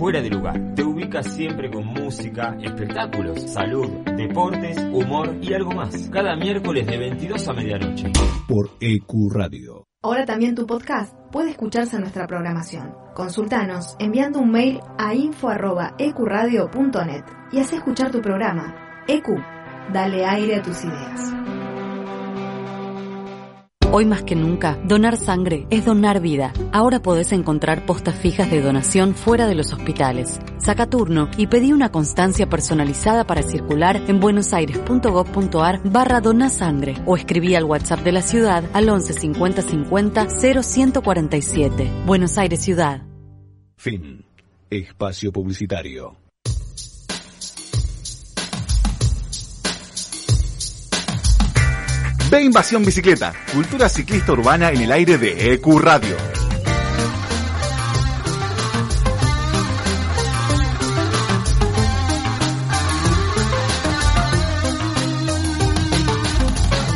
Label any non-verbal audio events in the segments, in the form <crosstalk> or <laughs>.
fuera de lugar. Te ubicas siempre con música, espectáculos, salud, deportes, humor y algo más. Cada miércoles de 22 a medianoche. Por EQ Radio. Ahora también tu podcast puede escucharse en nuestra programación. Consultanos enviando un mail a info.ecuradio.net y haz escuchar tu programa. EQ, dale aire a tus ideas. Hoy más que nunca, donar sangre es donar vida. Ahora podés encontrar postas fijas de donación fuera de los hospitales. Saca turno y pedí una constancia personalizada para circular en buenosaires.gov.ar barra donasangre o escribí al WhatsApp de la ciudad al 11 50 50 0147. Buenos Aires Ciudad. Fin. Espacio Publicitario. Ve Invasión Bicicleta, cultura ciclista urbana en el aire de EQ Radio.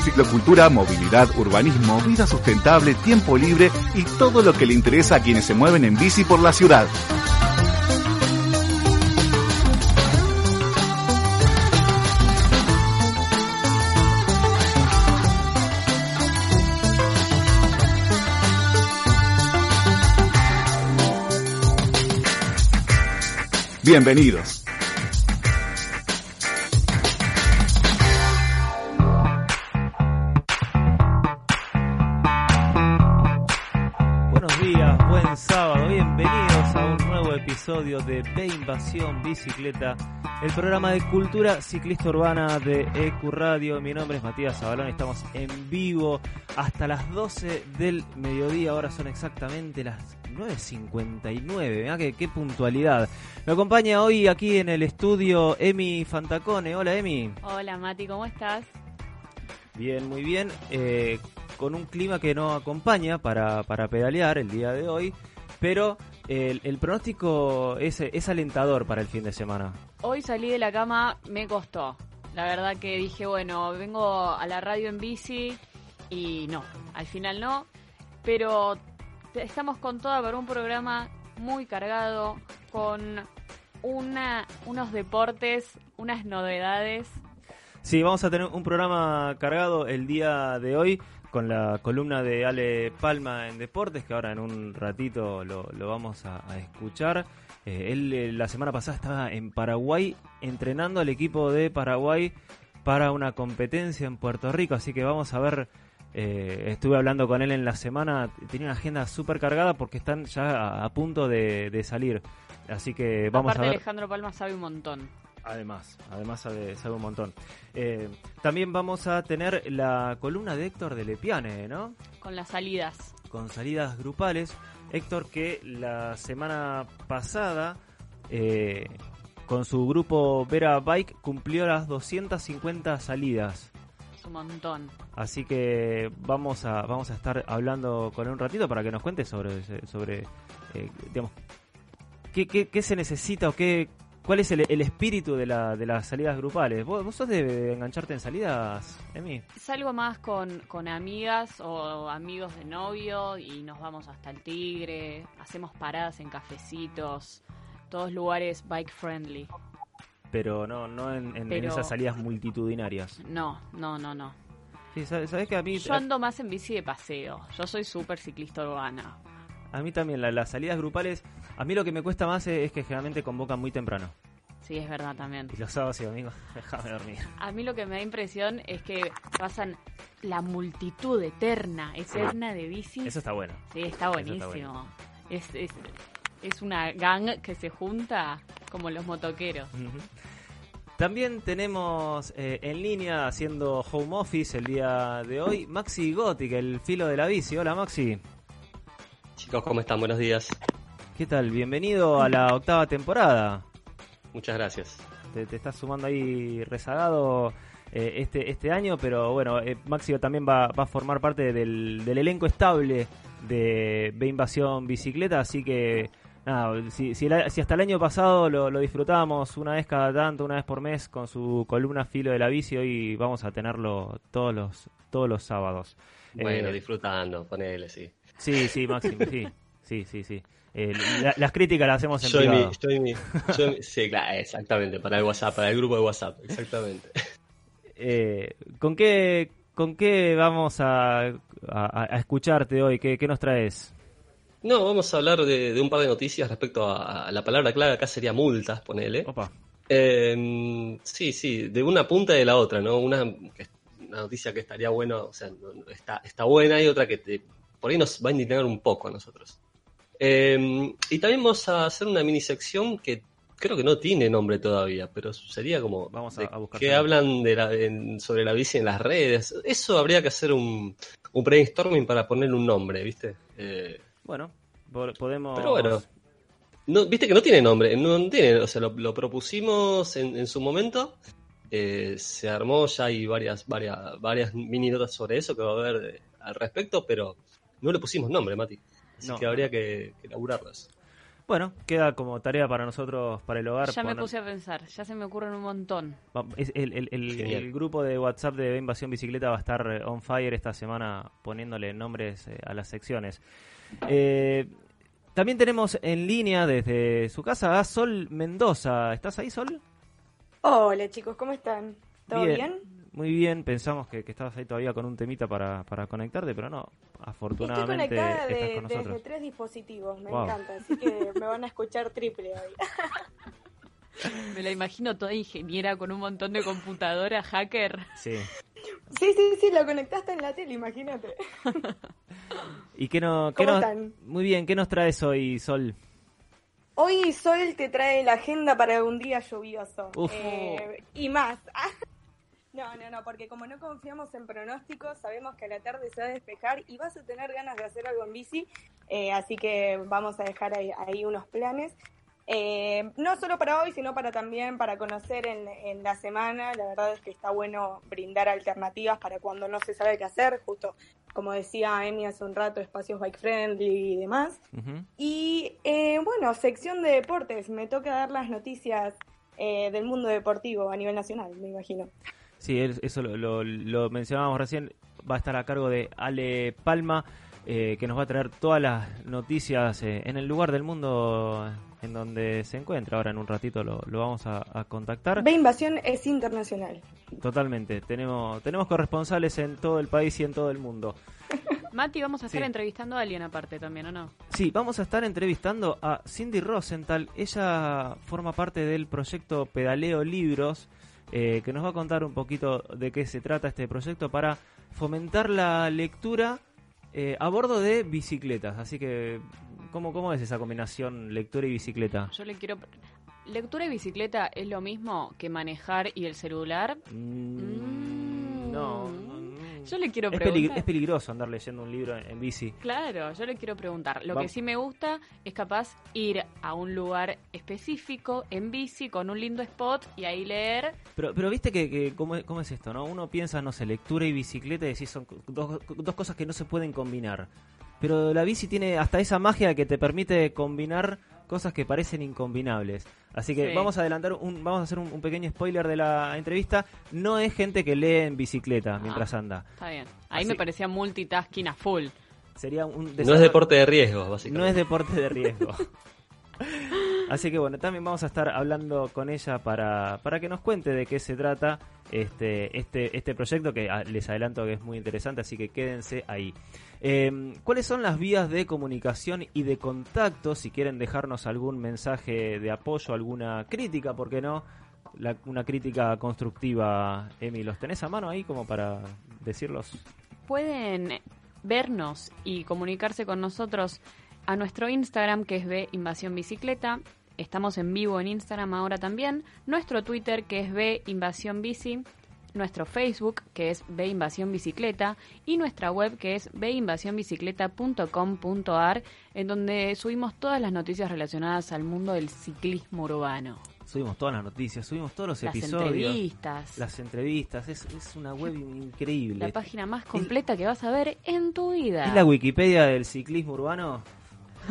Ciclocultura, movilidad, urbanismo, vida sustentable, tiempo libre y todo lo que le interesa a quienes se mueven en bici por la ciudad. Bienvenidos. Buenos días, buen sábado, bienvenidos a un nuevo episodio de B Invasión Bicicleta, el programa de cultura ciclista urbana de EQ Radio. Mi nombre es Matías Zabalón, estamos en vivo hasta las 12 del mediodía, ahora son exactamente las 9.59, mirá qué, qué puntualidad. Me acompaña hoy aquí en el estudio Emi Fantacone. Hola Emi. Hola Mati, ¿cómo estás? Bien, muy bien. Eh, con un clima que no acompaña para, para pedalear el día de hoy, pero el, el pronóstico es, es alentador para el fin de semana. Hoy salí de la cama, me costó. La verdad que dije, bueno, vengo a la radio en bici y no, al final no. Pero estamos con toda para un programa muy cargado, con una, unos deportes, unas novedades. Sí, vamos a tener un programa cargado el día de hoy con la columna de Ale Palma en Deportes, que ahora en un ratito lo, lo vamos a, escuchar. Eh, él eh, la semana pasada estaba en Paraguay entrenando al equipo de Paraguay para una competencia en Puerto Rico, así que vamos a ver eh, estuve hablando con él en la semana, tenía una agenda súper cargada porque están ya a, a punto de, de, salir. Así que vamos Aparte a ver. Alejandro Palma sabe un montón. Además, además sabe, sabe un montón. Eh, también vamos a tener la columna de Héctor de Lepiane, ¿no? Con las salidas. Con salidas grupales. Héctor que la semana pasada eh, con su grupo Vera Bike cumplió las 250 salidas un montón. Así que vamos a vamos a estar hablando con él un ratito para que nos cuente sobre sobre eh, digamos qué, qué, qué, se necesita o qué cuál es el, el espíritu de, la, de las salidas grupales. ¿Vos, vos sos de engancharte en salidas, Emi? Salgo más con, con amigas o amigos de novio y nos vamos hasta el Tigre, hacemos paradas en cafecitos, todos lugares bike friendly pero no no en, en, pero... en, esas salidas multitudinarias. No, no, no, no. Sí, ¿sabes, que a mí Yo ando más en bici de paseo. Yo soy súper ciclista urbana. A mí también la, las salidas grupales, a mí lo que me cuesta más es, es, que generalmente convocan muy temprano. Sí, es verdad también. Y los sábados y domingos, <laughs> déjame dormir. A mí lo que me da impresión es que pasan la multitud eterna, eterna de bicis. Eso está bueno. Sí, está buenísimo. Está bueno. es, es, es una gang que se junta como los motoqueros. Uh -huh. También tenemos eh, en línea haciendo home office el día de hoy Maxi Gothic, el filo de la bici. Hola Maxi. Chicos, ¿cómo están? Buenos días. ¿Qué tal? Bienvenido a la octava temporada. Muchas gracias. Te, te estás sumando ahí rezagado eh, este, este año, pero bueno, eh, Maxi también va, va, a formar parte del, del elenco estable de B Invasión Bicicleta, así que nada, si, si, hasta el año pasado lo, lo, disfrutábamos una vez cada tanto, una vez por mes, con su columna Filo de la Bici, hoy vamos a tenerlo todos los, todos los sábados. Bueno, eh, disfrutando, ponele, sí. Sí, sí, Máximo, sí. Sí, sí, sí. Eh, la- las críticas las hacemos en Yo y mi, privado. yo y mi- yo y mi- sí, claro, exactamente, para el WhatsApp, para el grupo de WhatsApp, exactamente. Eh, ¿con, qué, ¿Con qué vamos a, a- a escucharte hoy? ¿Qué, qué nos traes? No, vamos a hablar de, de un par de noticias respecto a, a la palabra clave, acá sería multas, ponele. Opa. Eh, sí, sí, de una punta y de la otra, ¿no? Una, una noticia que estaría bueno, o sea, no- no- está, está buena y otra que te- por ahí nos va a indignar un poco a nosotros. Eh, y también vamos a hacer una mini sección que creo que no tiene nombre todavía, pero sería como Vamos a- de a buscar que hablan de la, en- sobre la bici en las redes. Eso habría que hacer un, un brainstorming para ponerle un nombre, ¿viste? Eh, Bueno, po- podemos... pero bueno, no, viste que no tiene nombre, no tiene, o sea, lo, lo propusimos en, en su momento, eh, se armó, ya hay varias, varias, varias mini notas sobre eso que va a haber al respecto, pero no le pusimos nombre, Mati. Así No. que habría que, que elaborarlas. Bueno, queda como tarea para nosotros, para el hogar. Ya me puse a pensar, ya se me ocurren un montón. Es el, el- el grupo de WhatsApp de Invasión Bicicleta va a estar eh, on fire esta semana poniéndole nombres eh, a las secciones. Eh, también tenemos en línea desde su casa a Sol Mendoza. ¿Estás ahí, Sol? Hola chicos, ¿cómo están? ¿Todo bien? Muy bien, pensamos que, que estabas ahí todavía con un temita para, para conectarte, pero no, Estoy afortunadamente conectada estás de- con desde nosotros. tres dispositivos, me Wow. encanta, así que me van a escuchar triple hoy. <laughs> Me la imagino toda ingeniera con un montón de computadoras, hacker. Sí. Sí, sí, sí, lo conectaste en la tele, imagínate. <laughs> ¿Y qué, no, qué ¿Cómo nos- están? Muy bien, ¿qué nos traes hoy, Sol? Hoy Sol te trae la agenda para un día lluvioso. Eh, y más. <laughs> No, no, no, porque como no confiamos en pronósticos, sabemos que a la tarde se va a despejar y vas a tener ganas de hacer algo en bici, eh, así que vamos a dejar ahí, ahí unos planes. Eh, no solo para hoy, sino para también para conocer en, en la semana. La verdad es que está bueno brindar alternativas para cuando no se sabe qué hacer, justo como decía Emi hace un rato, espacios bike friendly y demás. Y eh, bueno, sección de deportes, me toca dar las noticias eh, del mundo deportivo a nivel nacional, me imagino. Sí, eso lo, lo- lo mencionábamos recién. Va a estar a cargo de Ale Palma, eh, que nos va a traer todas las noticias eh, en el lugar del mundo en donde se encuentra. Ahora en un ratito lo, lo vamos a, a contactar. B Invasión es internacional. Totalmente. Tenemos, tenemos corresponsales en todo el país y en todo el mundo. <laughs> Mati, vamos a estar Sí. entrevistando a alguien aparte también, ¿o no? Sí, vamos a estar entrevistando a Cindy Rosenthal. Ella forma parte del proyecto Pedaleo Libros, eh, que nos va a contar un poquito de qué se trata este proyecto para fomentar la lectura eh, a bordo de bicicletas. Así que, ¿cómo, ¿cómo es esa combinación lectura y bicicleta? Yo le quiero... ¿Lectura y bicicleta es lo mismo que manejar y el celular? Mm, no, no, no. Yo le quiero es, preguntar. es peligroso andar leyendo un libro en, en bici. Claro, yo le quiero preguntar. Lo Va- que sí me gusta es capaz ir a un lugar específico en bici con un lindo spot y ahí leer. Pero, pero viste que, que ¿cómo, es- cómo es esto, ¿no? Uno piensa, no sé, lectura y bicicleta y decís son dos, dos cosas que no se pueden combinar. Pero la bici tiene hasta esa magia que te permite combinar cosas que parecen incombinables. Así que Sí. vamos a adelantar, un, vamos a hacer un, un pequeño spoiler de la entrevista. No es gente que lee en bicicleta mientras anda. Está bien. Ahí Así- me parecía multitasking a full. Sería un No es deporte de riesgo, básicamente. no es deporte de riesgo. <laughs> Así que bueno, también vamos a estar hablando con ella para, para que nos cuente de qué se trata este, este, este proyecto, que ah, les adelanto que es muy interesante, así que quédense ahí. Eh, ¿Cuáles son las vías de comunicación y de contacto? Si quieren dejarnos algún mensaje de apoyo, alguna crítica, ¿por qué no? Una crítica constructiva, Emi, ¿los tenés a mano ahí como para decirlos? Pueden vernos y comunicarse con nosotros a nuestro Instagram que es B Invasión Bicicleta. Estamos en vivo en Instagram ahora también. Nuestro Twitter que es B Invasión Bici. Nuestro Facebook que es B Invasión Bicicleta. Y nuestra web que es binvasiónbicicleta.com.ar en donde subimos todas las noticias relacionadas al mundo del ciclismo urbano. Subimos todas las noticias, subimos todos los Las episodios. entrevistas. Las entrevistas, es, es una web increíble. La página más completa que vas a ver en tu vida. ¿Es la Wikipedia del ciclismo urbano?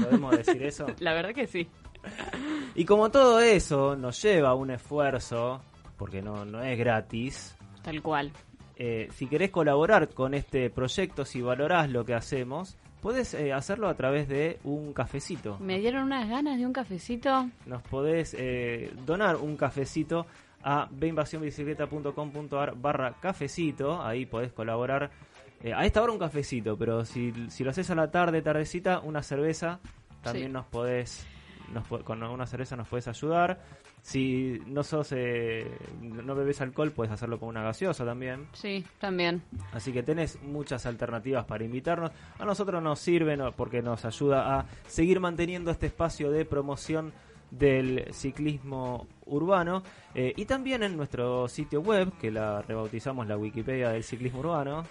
¿Podemos decir eso? <laughs> La verdad que sí. <laughs> Y como todo eso nos lleva a un esfuerzo, porque no, no es gratis, Tal cual. eh, si querés colaborar con este proyecto, si valorás lo que hacemos, Podés eh, hacerlo a través de un cafecito. Me dieron unas ganas de un cafecito. Nos podés eh, donar un cafecito a beinvasionbicicleta.com.ar barra cafecito. Ahí podés colaborar. Eh, a esta hora un cafecito, pero si, si lo haces a la tarde, tardecita, una cerveza, también Sí. nos podés... Nos, con una cerveza nos puedes ayudar. Si no sos eh, no bebes alcohol, puedes hacerlo con una gaseosa también. Sí, también. Así que tenés muchas alternativas para invitarnos. A nosotros nos sirve ¿no? porque nos ayuda a seguir manteniendo este espacio de promoción del ciclismo urbano Eh, y también en nuestro sitio web que la rebautizamos la Wikipedia del ciclismo urbano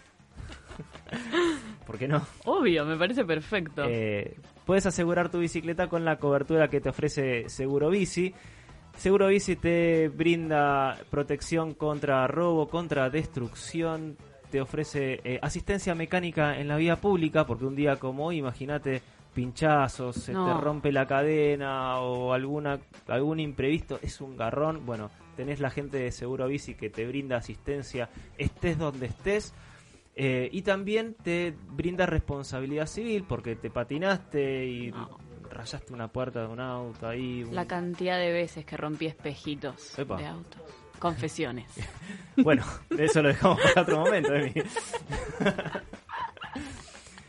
<laughs> ¿por qué no? Obvio, me parece perfecto. Eh, puedes asegurar tu bicicleta con la cobertura que te ofrece Seguro Bici. Seguro Bici te brinda protección contra robo, contra destrucción, te ofrece eh, asistencia mecánica en la vía pública, porque un día como hoy, imagínate pinchazos, se No. te rompe la cadena o alguna algún imprevisto, es un garrón. Bueno, tenés la gente de Seguro Bici que te brinda asistencia, estés donde estés. Eh, y también te brinda responsabilidad civil porque te patinaste y No. rayaste una puerta de un auto ahí. un- La cantidad de veces que rompí espejitos Epa. de autos. Confesiones. <laughs> Bueno, eso lo dejamos para otro momento, Emi. <laughs>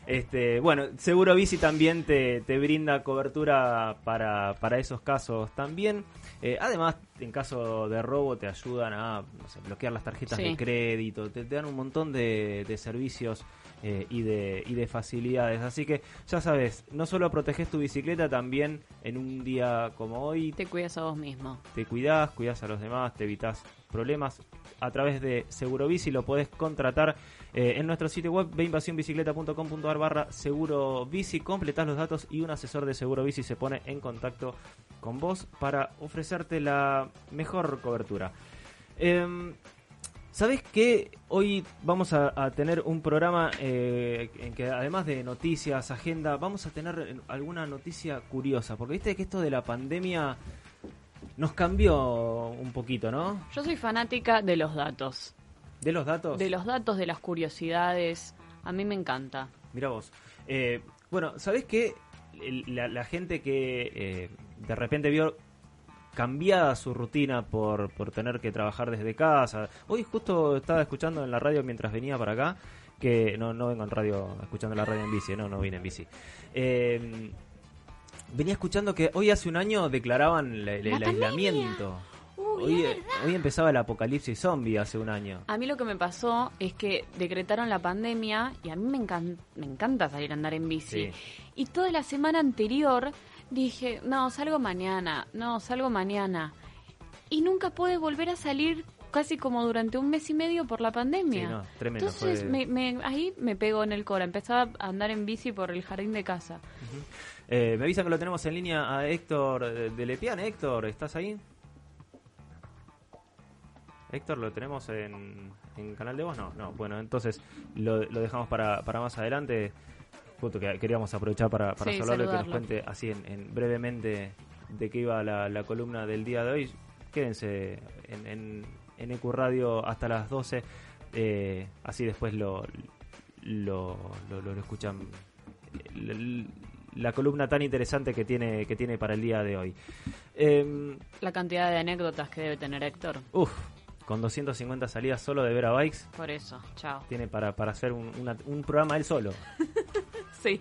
Este, bueno, Seguro Bici también te, te brinda cobertura para, para esos casos también. Eh, además, en caso de robo te ayudan a no sé, bloquear las tarjetas Sí. de crédito, te, te dan un montón de, de servicios eh, y, de, y de facilidades. Así que ya sabes, no solo proteges tu bicicleta, también en un día como hoy Te cuidas a vos mismo. te cuidás, cuidás a los demás, te evitas problemas. A través de Seguro Bici lo podés contratar eh, en nuestro sitio web veinvasionbicicleta.com.ar barra Seguro Bici. Completás los datos y un asesor de Seguro Bici se pone en contacto con vos para ofrecerte la mejor cobertura. Em, ¿Sabés que hoy vamos a, tener un programa eh, en que además de noticias, agenda, vamos a tener eh, alguna noticia curiosa? Porque viste que esto de la pandemia nos cambió un poquito, ¿no? Yo soy fanática de los datos. De los datos. De los datos, de las curiosidades. A mí me encanta. Mira vos. Eh, bueno, ¿sabés qué? La, la gente que eh, de repente vio cambiada su rutina por, por tener que trabajar desde casa. Hoy justo estaba escuchando en la radio mientras venía para acá, que no, no vengo en radio, escuchando la radio en bici, no, no vine en bici. Eh, venía escuchando que hoy hace un año declaraban la- el, el aislamiento. Uy, Hoy, empezaba el apocalipsis zombie hace un año. A mí lo que me pasó es que decretaron la pandemia y a mí me, encan- me encanta salir a andar en bici. Sí. Y toda la semana anterior dije, no, salgo mañana, no, salgo mañana. Y nunca pude volver a salir casi como durante un mes y medio por la pandemia. Sí, no, tremendo. Entonces fue- me, me- ahí me pegó en el cora, empezaba a andar en bici por el jardín de casa. Eh, me avisan que lo tenemos en línea a Héctor de, de Lepian. Héctor, ¿estás ahí? Héctor, ¿lo tenemos en, en Canal de Voz? No, no. Bueno, entonces lo, lo dejamos para, para más adelante. Justo que queríamos aprovechar para, para Sí, saludarlo y que nos cuente así en, en- brevemente de qué iba la, la columna del día de hoy. Quédense en, en, en EQ Radio hasta las 12. eh, así después lo, lo- lo escuchan. La columna tan interesante que tiene, que tiene para el día de hoy. Em, La cantidad de anécdotas que debe tener Héctor. Uf, con 250 salidas solo de Vera Bikes, Por eso, chao. tiene para, para hacer un, una- un programa él solo. <laughs> Sí.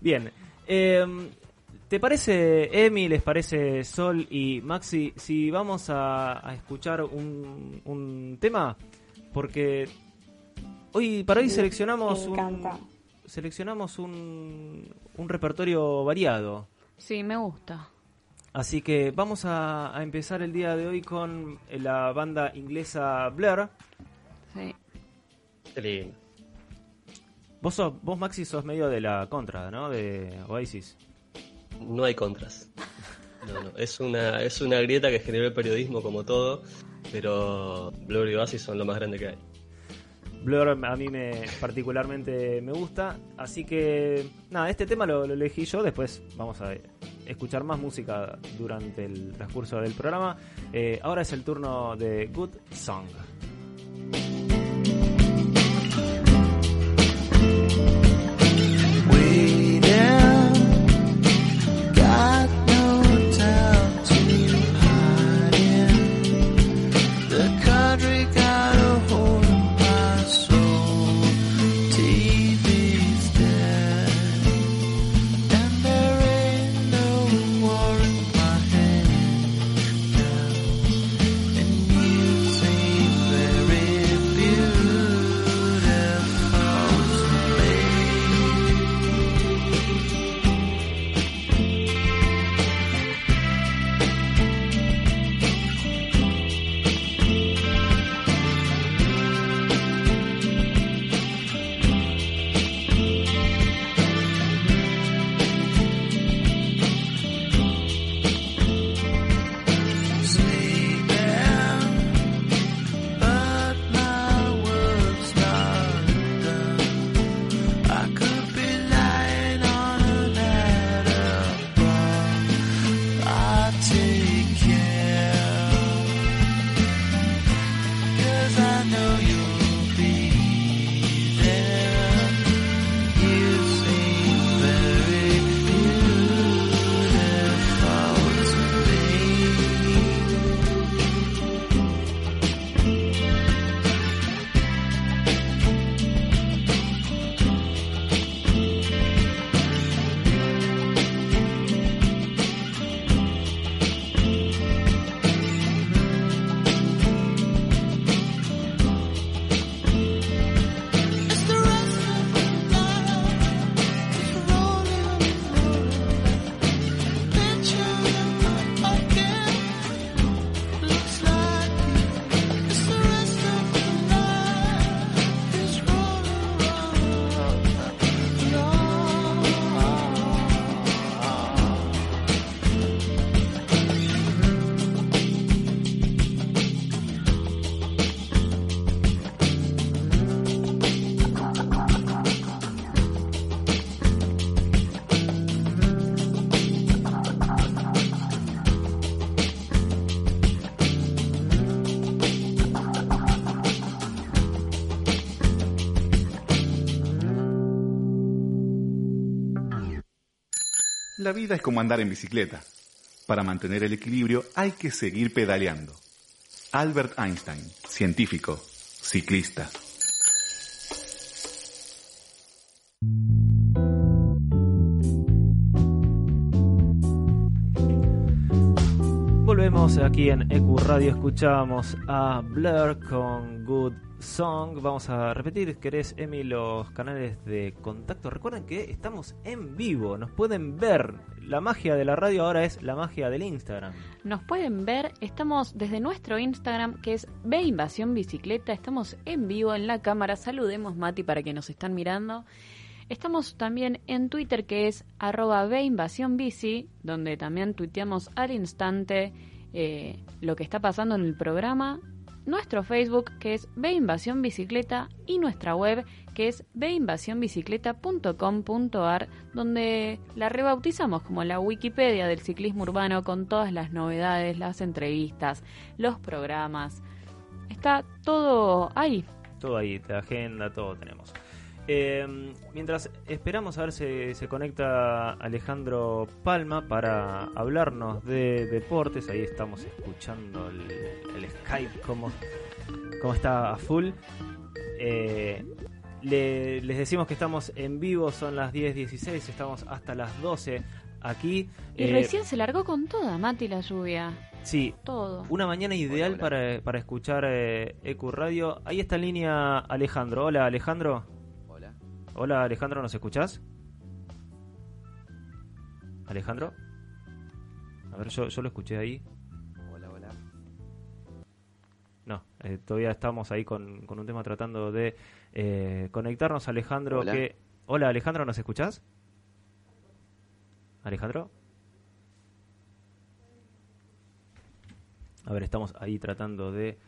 Bien, em, ¿te parece, Emi, les parece Sol y Maxi, si vamos a, a escuchar un, un tema? Porque hoy, para hoy seleccionamos me un, encanta. Seleccionamos un, un repertorio variado. Sí, me gusta. Así que vamos a, a empezar el día de hoy con la banda inglesa Blur. Sí. Qué lindo. Vos, sos, vos Maxi, sos medio de la contra, ¿no? De Oasis. No hay contras. No, no. Es una, es una grieta que generó el periodismo como todo, pero Blur y Oasis son lo más grande que hay. Blur a mí me particularmente me gusta, así que nada, este tema lo, elegí yo, después vamos a escuchar más música durante el transcurso del programa. Eh, ahora es el turno de Good Song. La vida es como andar en bicicleta. Para mantener el equilibrio hay que seguir pedaleando. Albert Einstein, científico, ciclista. Volvemos aquí en EQ Radio, escuchábamos a Blur con Good Song. Vamos a repetir, ¿querés, Emi, los canales de contacto? Recuerden que estamos en vivo, nos pueden ver. La magia de la radio ahora es la magia del Instagram. Nos pueden ver, estamos desde nuestro Instagram que es Ve Invasión Bicicleta, estamos en vivo en la cámara, saludemos Mati para que nos están mirando. Estamos también en Twitter que es arroba donde también tuiteamos al instante eh, lo que está pasando en el programa. Nuestro Facebook que es Ve Invasión Bicicleta y nuestra web que es veinvasionbicicleta.com.ar donde la rebautizamos como la Wikipedia del ciclismo urbano con todas las novedades, las entrevistas, los programas. Está todo ahí. Todo ahí, de agenda, todo tenemos. Eh, mientras esperamos a ver si se conecta Alejandro Palma para hablarnos de deportes, ahí estamos escuchando el, el Skype como, como está a full. Eh, le- les decimos que estamos en vivo, son las 10.16, estamos hasta las 12 aquí. Y Eh, recién se largó con toda, Mati, la lluvia. Sí, Todo. una mañana ideal Para, para escuchar eh, EQ Radio. Ahí está en línea Alejandro. Hola Alejandro. Hola. Alejandro, ¿nos escuchás? Alejandro. A ver, yo, yo lo escuché ahí. Hola, hola. No, eh, todavía estamos ahí con, con un tema tratando de eh, conectarnos. Alejandro, Hola. que... Hola Alejandro, ¿nos escuchás? Alejandro. A ver, estamos ahí tratando de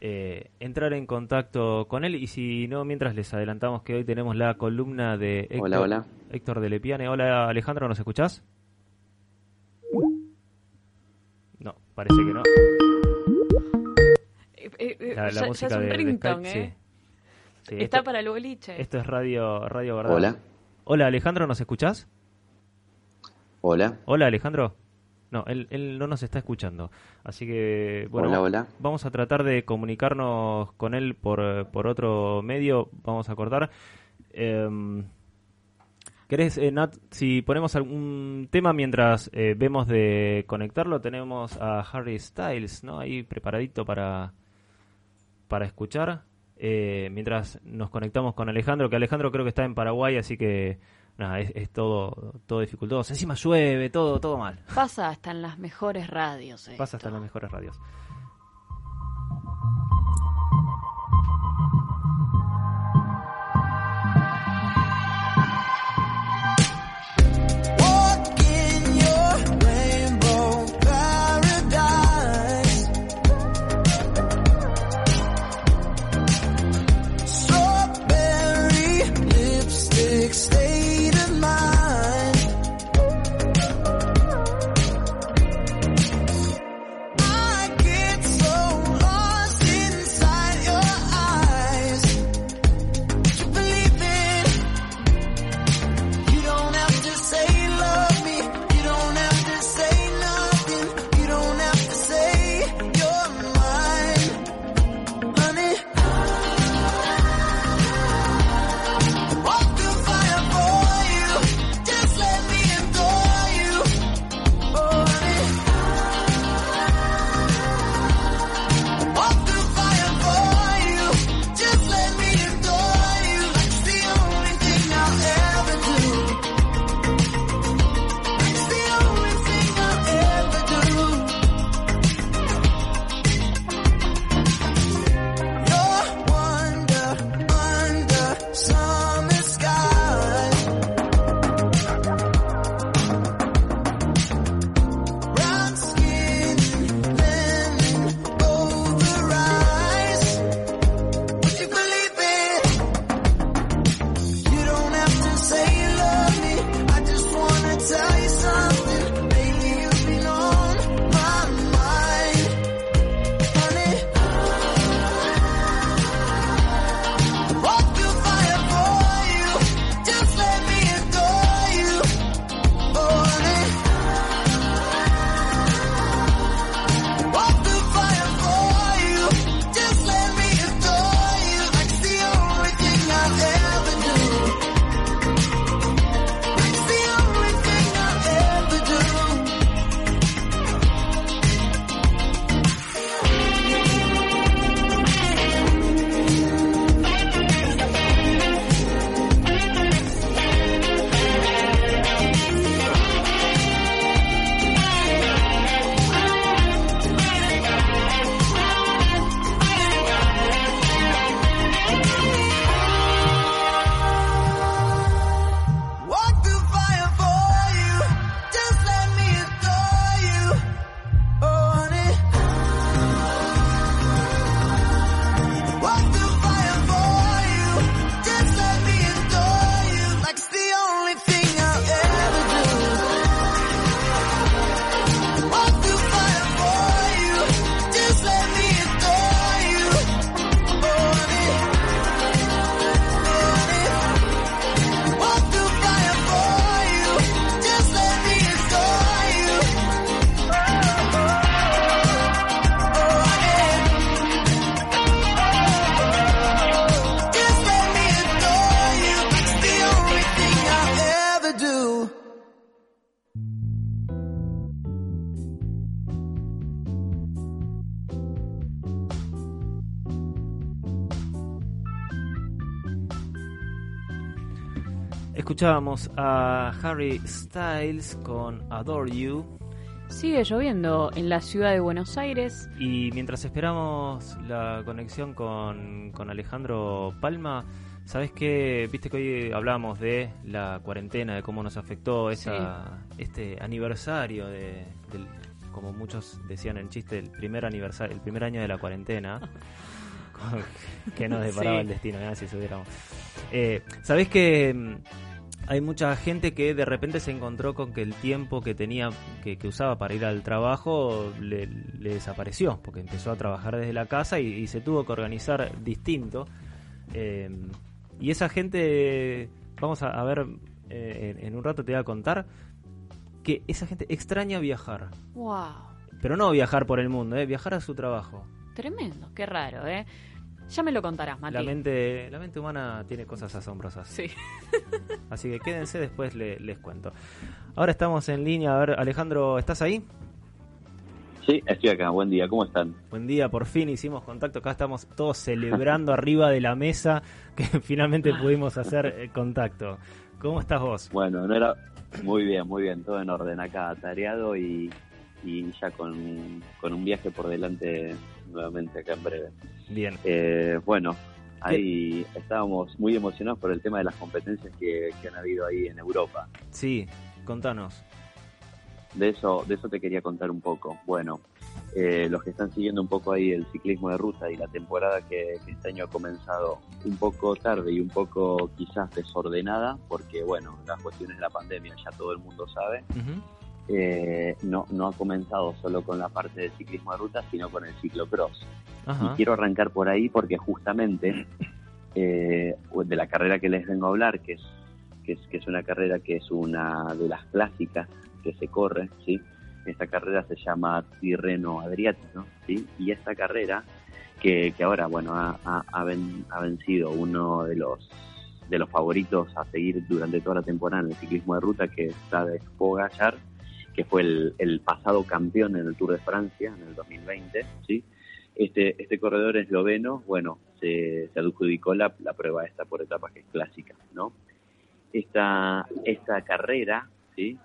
eh, entrar en contacto con él y si no, mientras les adelantamos que hoy tenemos la columna de Héctor, Hola, hola. Héctor de Lepiane. Hola Alejandro, ¿nos escuchás? No, parece que no. Eh, eh, eh, La, la ya, ya música es un de, de ringtone, Skype, ¿eh? sí. Sí, Está esto, para el boliche. esto es radio, radio verdad. Hola. Hola Alejandro, ¿nos escuchás? Hola. Hola Alejandro. No, él, él no nos está escuchando. Así que, bueno, Hola, hola. vamos a tratar de comunicarnos con él por, eh, por otro medio. Vamos a cortar. Em, ¿Querés, eh, Nat, si ponemos algún tema mientras eh, vemos de conectarlo? Tenemos a Harry Styles, ¿no? Ahí preparadito para, para escuchar. Eh, mientras nos conectamos con Alejandro, que Alejandro creo que está en Paraguay, así que nada, es, es todo, todo dificultoso. Encima llueve, todo, todo mal. Pasa hasta en las mejores radios. eh. Pasa hasta en las mejores radios. Escuchábamos a Harry Styles con Adore You Sigue lloviendo en la ciudad de Buenos Aires. y mientras esperamos la conexión con, con Alejandro Palma, ¿sabes qué? Viste que hoy hablábamos de la cuarentena, de cómo nos afectó esa, este aniversario de, del, como muchos decían en chiste, el primer aniversario, el primer año de la cuarentena. <laughs> <laughs> Que nos deparaba Sí. el destino, ¿eh? si supiéramos. Eh, ¿Sabés que hay mucha gente que de repente se encontró con que el tiempo que tenía, que, que usaba para ir al trabajo, le, le desapareció, porque empezó a trabajar desde la casa y, y se tuvo que organizar distinto. Eh, y esa gente, vamos a, a ver, eh, en, en un rato te voy a contar, que esa gente extraña viajar. ¡Wow! Pero no viajar por el mundo, ¿eh? viajar a su trabajo. Tremendo, qué raro, ¿eh? Ya me lo contarás, Mati. La mente, la mente humana tiene cosas asombrosas. Sí. <laughs> Así que quédense, después le- les cuento. Ahora estamos en línea. A ver, Alejandro, ¿estás ahí? Sí, estoy acá. Buen día, ¿cómo están? Buen día, por fin hicimos contacto. Acá estamos todos celebrando <laughs> arriba de la mesa que <laughs> finalmente pudimos hacer eh, contacto. ¿Cómo estás vos? Bueno, no era muy bien, muy bien, todo en orden acá, tareado y, y ya con, con un viaje por delante nuevamente acá en breve. Bien. Eh, bueno, ahí estábamos muy emocionados por el tema de las competencias que, que han habido ahí en Europa. Sí, contanos. De eso, de eso te quería contar un poco. Bueno, eh, los que están siguiendo un poco ahí el ciclismo de ruta y la temporada que, que este año ha comenzado un poco tarde y un poco quizás desordenada, porque bueno, las cuestiones de la pandemia ya todo el mundo sabe, eh, no, no ha comenzado solo con la parte de ciclismo de ruta, sino con el ciclocross. Ajá. Y quiero arrancar por ahí porque justamente eh, de la carrera que les vengo a hablar, que es, que es que es una carrera que es una de las clásicas que se corre, ¿sí? Esta carrera se llama Tirreno Adriático, ¿sí? Y esta carrera que, que ahora, bueno, ha, ha- ha ven- ha vencido uno de los de los favoritos a seguir durante toda la temporada en el ciclismo de ruta, que está de Pogacar, que fue el, pasado campeón en el Tour de Francia en el 2020, ¿sí? Este, este corredor esloveno, bueno, se, se adjudicó la, la prueba esta por etapas que es clásica, ¿no? Esta, esta carrera, ¿sí?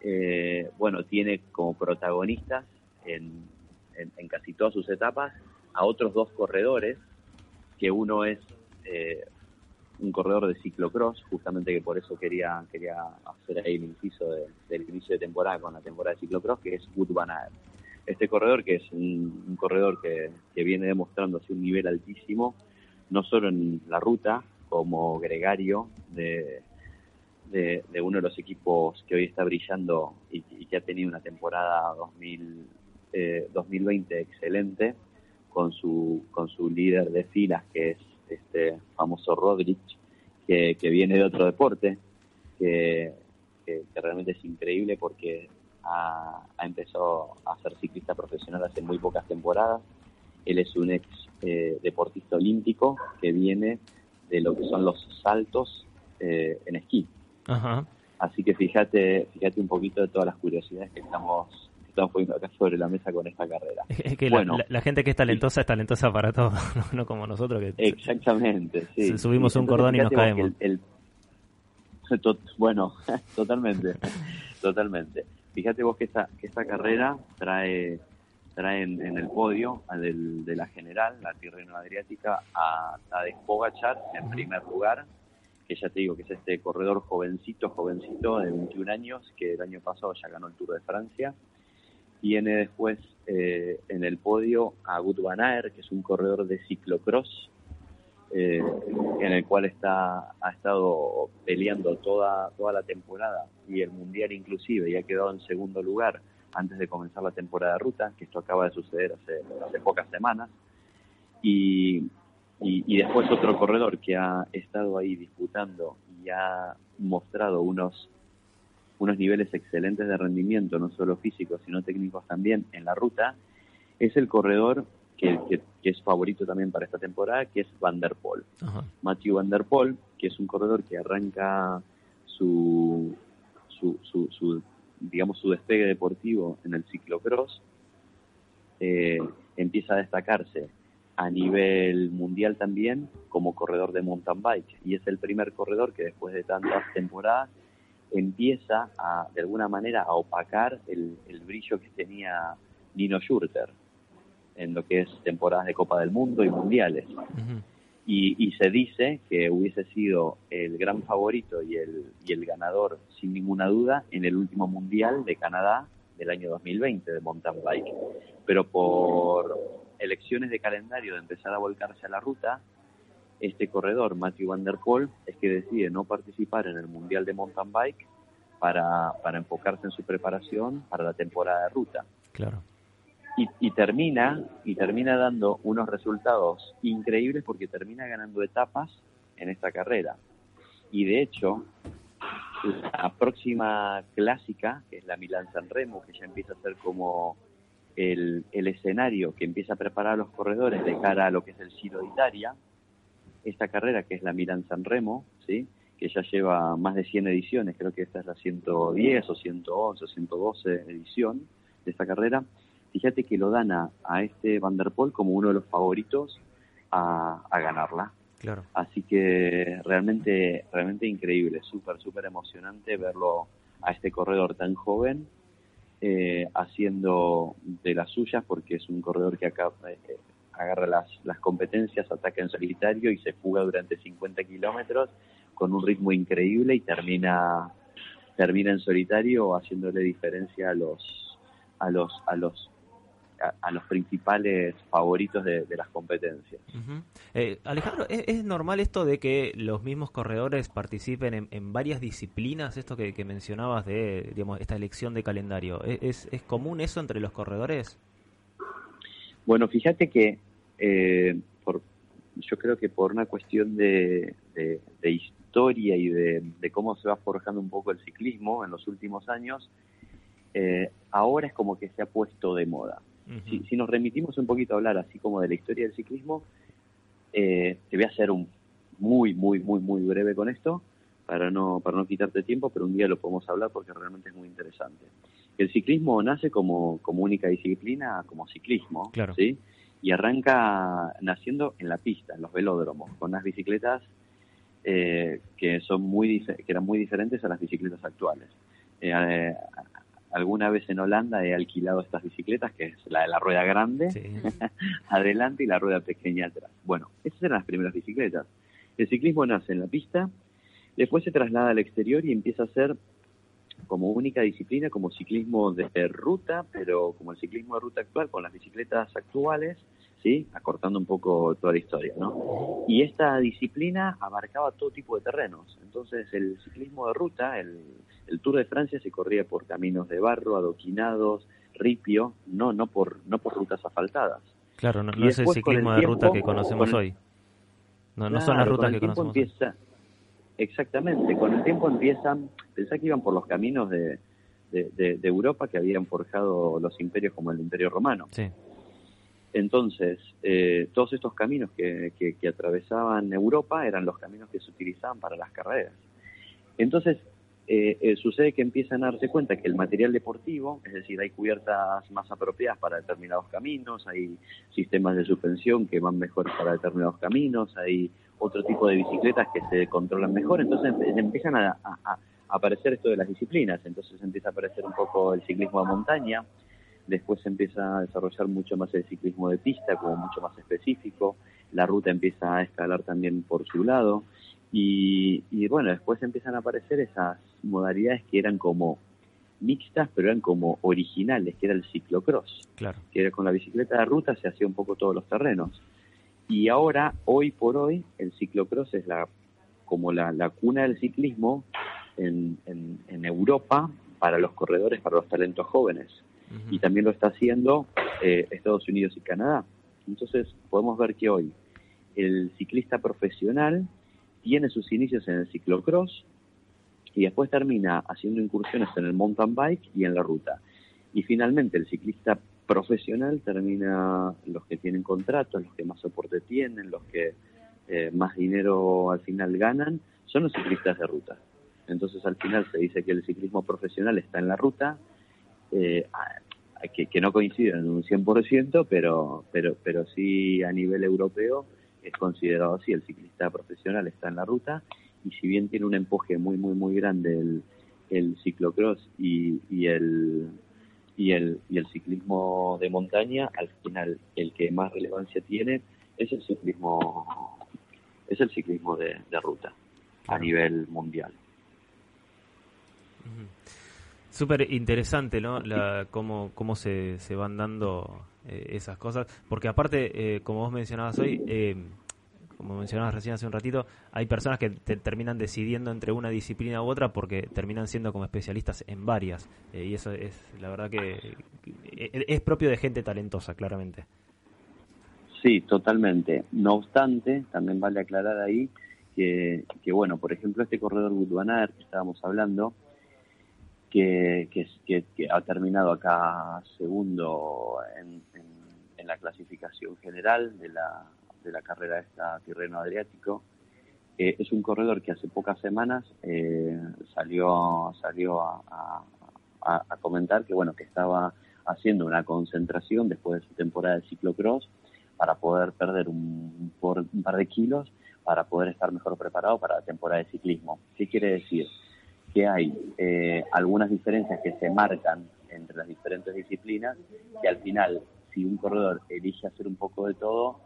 Eh, bueno, tiene como protagonistas en, en- en casi todas sus etapas a otros dos corredores, que uno es eh, un corredor de ciclocross, justamente que por eso quería quería hacer ahí el inciso de- del inicio de temporada con la temporada de ciclocross, que es Aert. Este corredor, que es un, corredor que, que viene demostrando así un nivel altísimo, no solo en la ruta, como gregario de, de, de uno de los equipos que hoy está brillando y, y que ha tenido una temporada 2000, eh, 2020 excelente, con su, con su líder de filas, que es este famoso Rodrick, que, que viene de otro deporte, que, que- que realmente es increíble porque ha, ha empezado a ser ciclista profesional hace muy pocas temporadas. Él es un ex eh, deportista olímpico que viene de lo que son los saltos eh, en esquí. Ajá. Así que fíjate, fíjate un poquito de todas las curiosidades que estamos, estamos poniendo acá sobre la mesa con esta carrera. Es que la- Bueno. la, la gente que es talentosa es talentosa para todo, <laughs> no, no como nosotros que Exactamente, sí. Subimos un cordón y nos caemos. el- el- bueno, <laughs> totalmente, <laughs> totalmente. Fíjate vos que esta, que esta carrera trae, trae en, el podio al del- de la general, la Tirreno Adriática, a Tadej Pogacar en primer lugar, que ya te digo que es este corredor jovencito, jovencito de 21 años, que el año pasado ya ganó el Tour de Francia. Tiene después eh, en el podio a Aert, que es un corredor de ciclocross, eh, en el cual está ha estado peleando toda toda la temporada y el mundial inclusive y ha quedado en segundo lugar antes de comenzar la temporada de ruta, que esto acaba de suceder hace, pocas semanas. Y, y después otro corredor que ha estado ahí disputando y ha mostrado unos unos niveles excelentes de rendimiento, no solo físicos, sino técnicos también en la ruta, es el corredor que, que- que es favorito también para esta temporada, que es Van der Poel. Ajá. Matthew Van der Poel, que es un corredor que arranca su, su, su, su, digamos, su despegue deportivo en el ciclocross, eh, empieza a destacarse a nivel mundial también como corredor de mountain bike y es el primer corredor que después de tantas temporadas empieza a, de alguna manera, a opacar el, el brillo que tenía Nino Schurter en lo que es temporadas de Copa del Mundo y mundiales. Y, y se dice que hubiese sido el gran favorito y el, y el ganador, sin ninguna duda, en el último mundial de Canadá del año 2020 de mountain bike. Pero por elecciones de calendario de empezar a volcarse a la ruta, este corredor, Matthew Van Der Poel, es que decide no participar en el Mundial de Mountain Bike para, para enfocarse en su preparación para la temporada de ruta. Claro. Y, y termina y termina dando unos resultados increíbles porque termina ganando etapas en esta carrera. Y de hecho, la próxima clásica, que es la Milán San Remo, que ya empieza a ser como el, el escenario que empieza a preparar a los corredores de cara a lo que es el Giro de Italia, esta carrera que es la Milán San Remo, ¿sí? que ya lleva más de 100 ediciones, creo que esta es la 110 o 111 o 112 edición de esta carrera, fíjate que lo dan a, a este Van der Poel como uno de los favoritos a, a ganarla. Claro. Así que realmente, realmente increíble, súper, súper emocionante verlo a este corredor tan joven eh, haciendo de las suyas porque es un corredor que acá eh, agarra las, las competencias, ataca en solitario y se fuga durante 50 kilómetros con un ritmo increíble y termina termina en solitario haciéndole diferencia a los a los a los a, los principales favoritos de, de las competencias. Eh, Alejandro, ¿es, normal esto de que los mismos corredores participen en, en varias disciplinas? Esto que, que mencionabas de, digamos, esta elección de calendario. ¿Es, es, es común eso entre los corredores? Bueno, fíjate que eh, por, yo creo que por una cuestión de, de- de historia y de, de cómo se va forjando un poco el ciclismo en los últimos años, eh, ahora es como que se ha puesto de moda. Si, si nos remitimos un poquito a hablar así como de la historia del ciclismo, eh, te voy a hacer un muy, muy, muy, muy breve con esto para no, para no quitarte tiempo, pero un día lo podemos hablar porque realmente es muy interesante. El ciclismo nace como, como única disciplina, como ciclismo, Claro. ¿sí? Y arranca naciendo en la pista, en los velódromos, con unas bicicletas eh, que son muy que eran muy diferentes a las bicicletas actuales. Eh, eh, alguna vez en Holanda he alquilado estas bicicletas, que es la de la rueda grande <laughs> adelante y la rueda pequeña atrás. Bueno, esas eran las primeras bicicletas. El ciclismo nace en la pista, después se traslada al exterior y empieza a ser como única disciplina, como ciclismo de ruta, pero como el ciclismo de ruta actual, con las bicicletas actuales, ¿sí? Acortando un poco toda la historia, ¿no? Y esta disciplina abarcaba todo tipo de terrenos. Entonces, el ciclismo de ruta, el, el Tour de Francia se corría por caminos de barro, adoquinados, ripio, no, no por, no por rutas asfaltadas. Claro, no, es el ciclismo el de ruta que conocemos hoy. No, no son las rutas que conocemos hoy. Exactamente, con el tiempo empiezan, pensá que iban por los caminos de, de, de- de Europa que habían forjado los imperios como el Imperio Romano. Sí. Entonces, eh, todos estos caminos que, que- que atravesaban Europa eran los caminos que se utilizaban para las carreras. Entonces, eh, eh, sucede que empiezan a darse cuenta que el material deportivo, es decir, hay cubiertas más apropiadas para determinados caminos, hay sistemas de suspensión que van mejor para determinados caminos, hay otro tipo de bicicletas que se controlan mejor, entonces empe- empiezan a, a- a aparecer esto de las disciplinas, entonces empieza a aparecer un poco el ciclismo de montaña, después se empieza a desarrollar mucho más el ciclismo de pista, como mucho más específico, la ruta empieza a escalar también por su lado, y, y bueno, después empiezan a aparecer esas modalidades que eran como mixtas, pero eran como originales, que era el ciclocross, Claro. que era con la bicicleta de ruta se hacía un poco todos los terrenos. Y ahora, hoy por hoy, el ciclocross es la como la, la cuna del ciclismo en, en, en Europa para los corredores, para los talentos jóvenes. Y también lo está haciendo eh, Estados Unidos y Canadá. Entonces, podemos ver que hoy el ciclista profesional tiene sus inicios en el ciclocross y después termina haciendo incursiones en el mountain bike y en la ruta. Y finalmente el ciclista profesional termina los que tienen contratos, los que más soporte tienen, los que eh, más dinero al final ganan, son los ciclistas de ruta. Entonces al final se dice que el ciclismo profesional está en la ruta. Eh, que no coinciden en un 100%, pero, pero, pero sí a nivel europeo es considerado así, el ciclista profesional está en la ruta y si bien tiene un empuje muy, muy, muy grande el, el ciclocross y, y el y el, y el ciclismo de montaña, al final el que más relevancia tiene es el ciclismo es el ciclismo de, de ruta a nivel mundial. Súper interesante, ¿no? La, cómo, cómo se, se van dando eh, esas cosas. Porque aparte, eh, como vos mencionabas hoy, eh, como mencionabas recién hace un ratito, hay personas que te- terminan decidiendo entre una disciplina u otra porque terminan siendo como especialistas en varias. Eh, y eso es, la verdad que que es propio de gente talentosa, claramente. Sí, totalmente. No obstante, también vale aclarar ahí que, bueno, por ejemplo, este corredor Gudvanar que estábamos hablando, que, que, ha terminado acá segundo en la clasificación general de la, de la carrera esta Tirreno Adriático, eh, es un corredor que hace pocas semanas eh, salió salió a, a- a- comentar que bueno que estaba haciendo una concentración después de su temporada de ciclocross para poder perder un, por un par de kilos para poder estar mejor preparado para la temporada de ciclismo. ¿Qué quiere decir? Que hay eh, algunas diferencias que se marcan entre las diferentes disciplinas que al final, si un corredor elige hacer un poco de todo,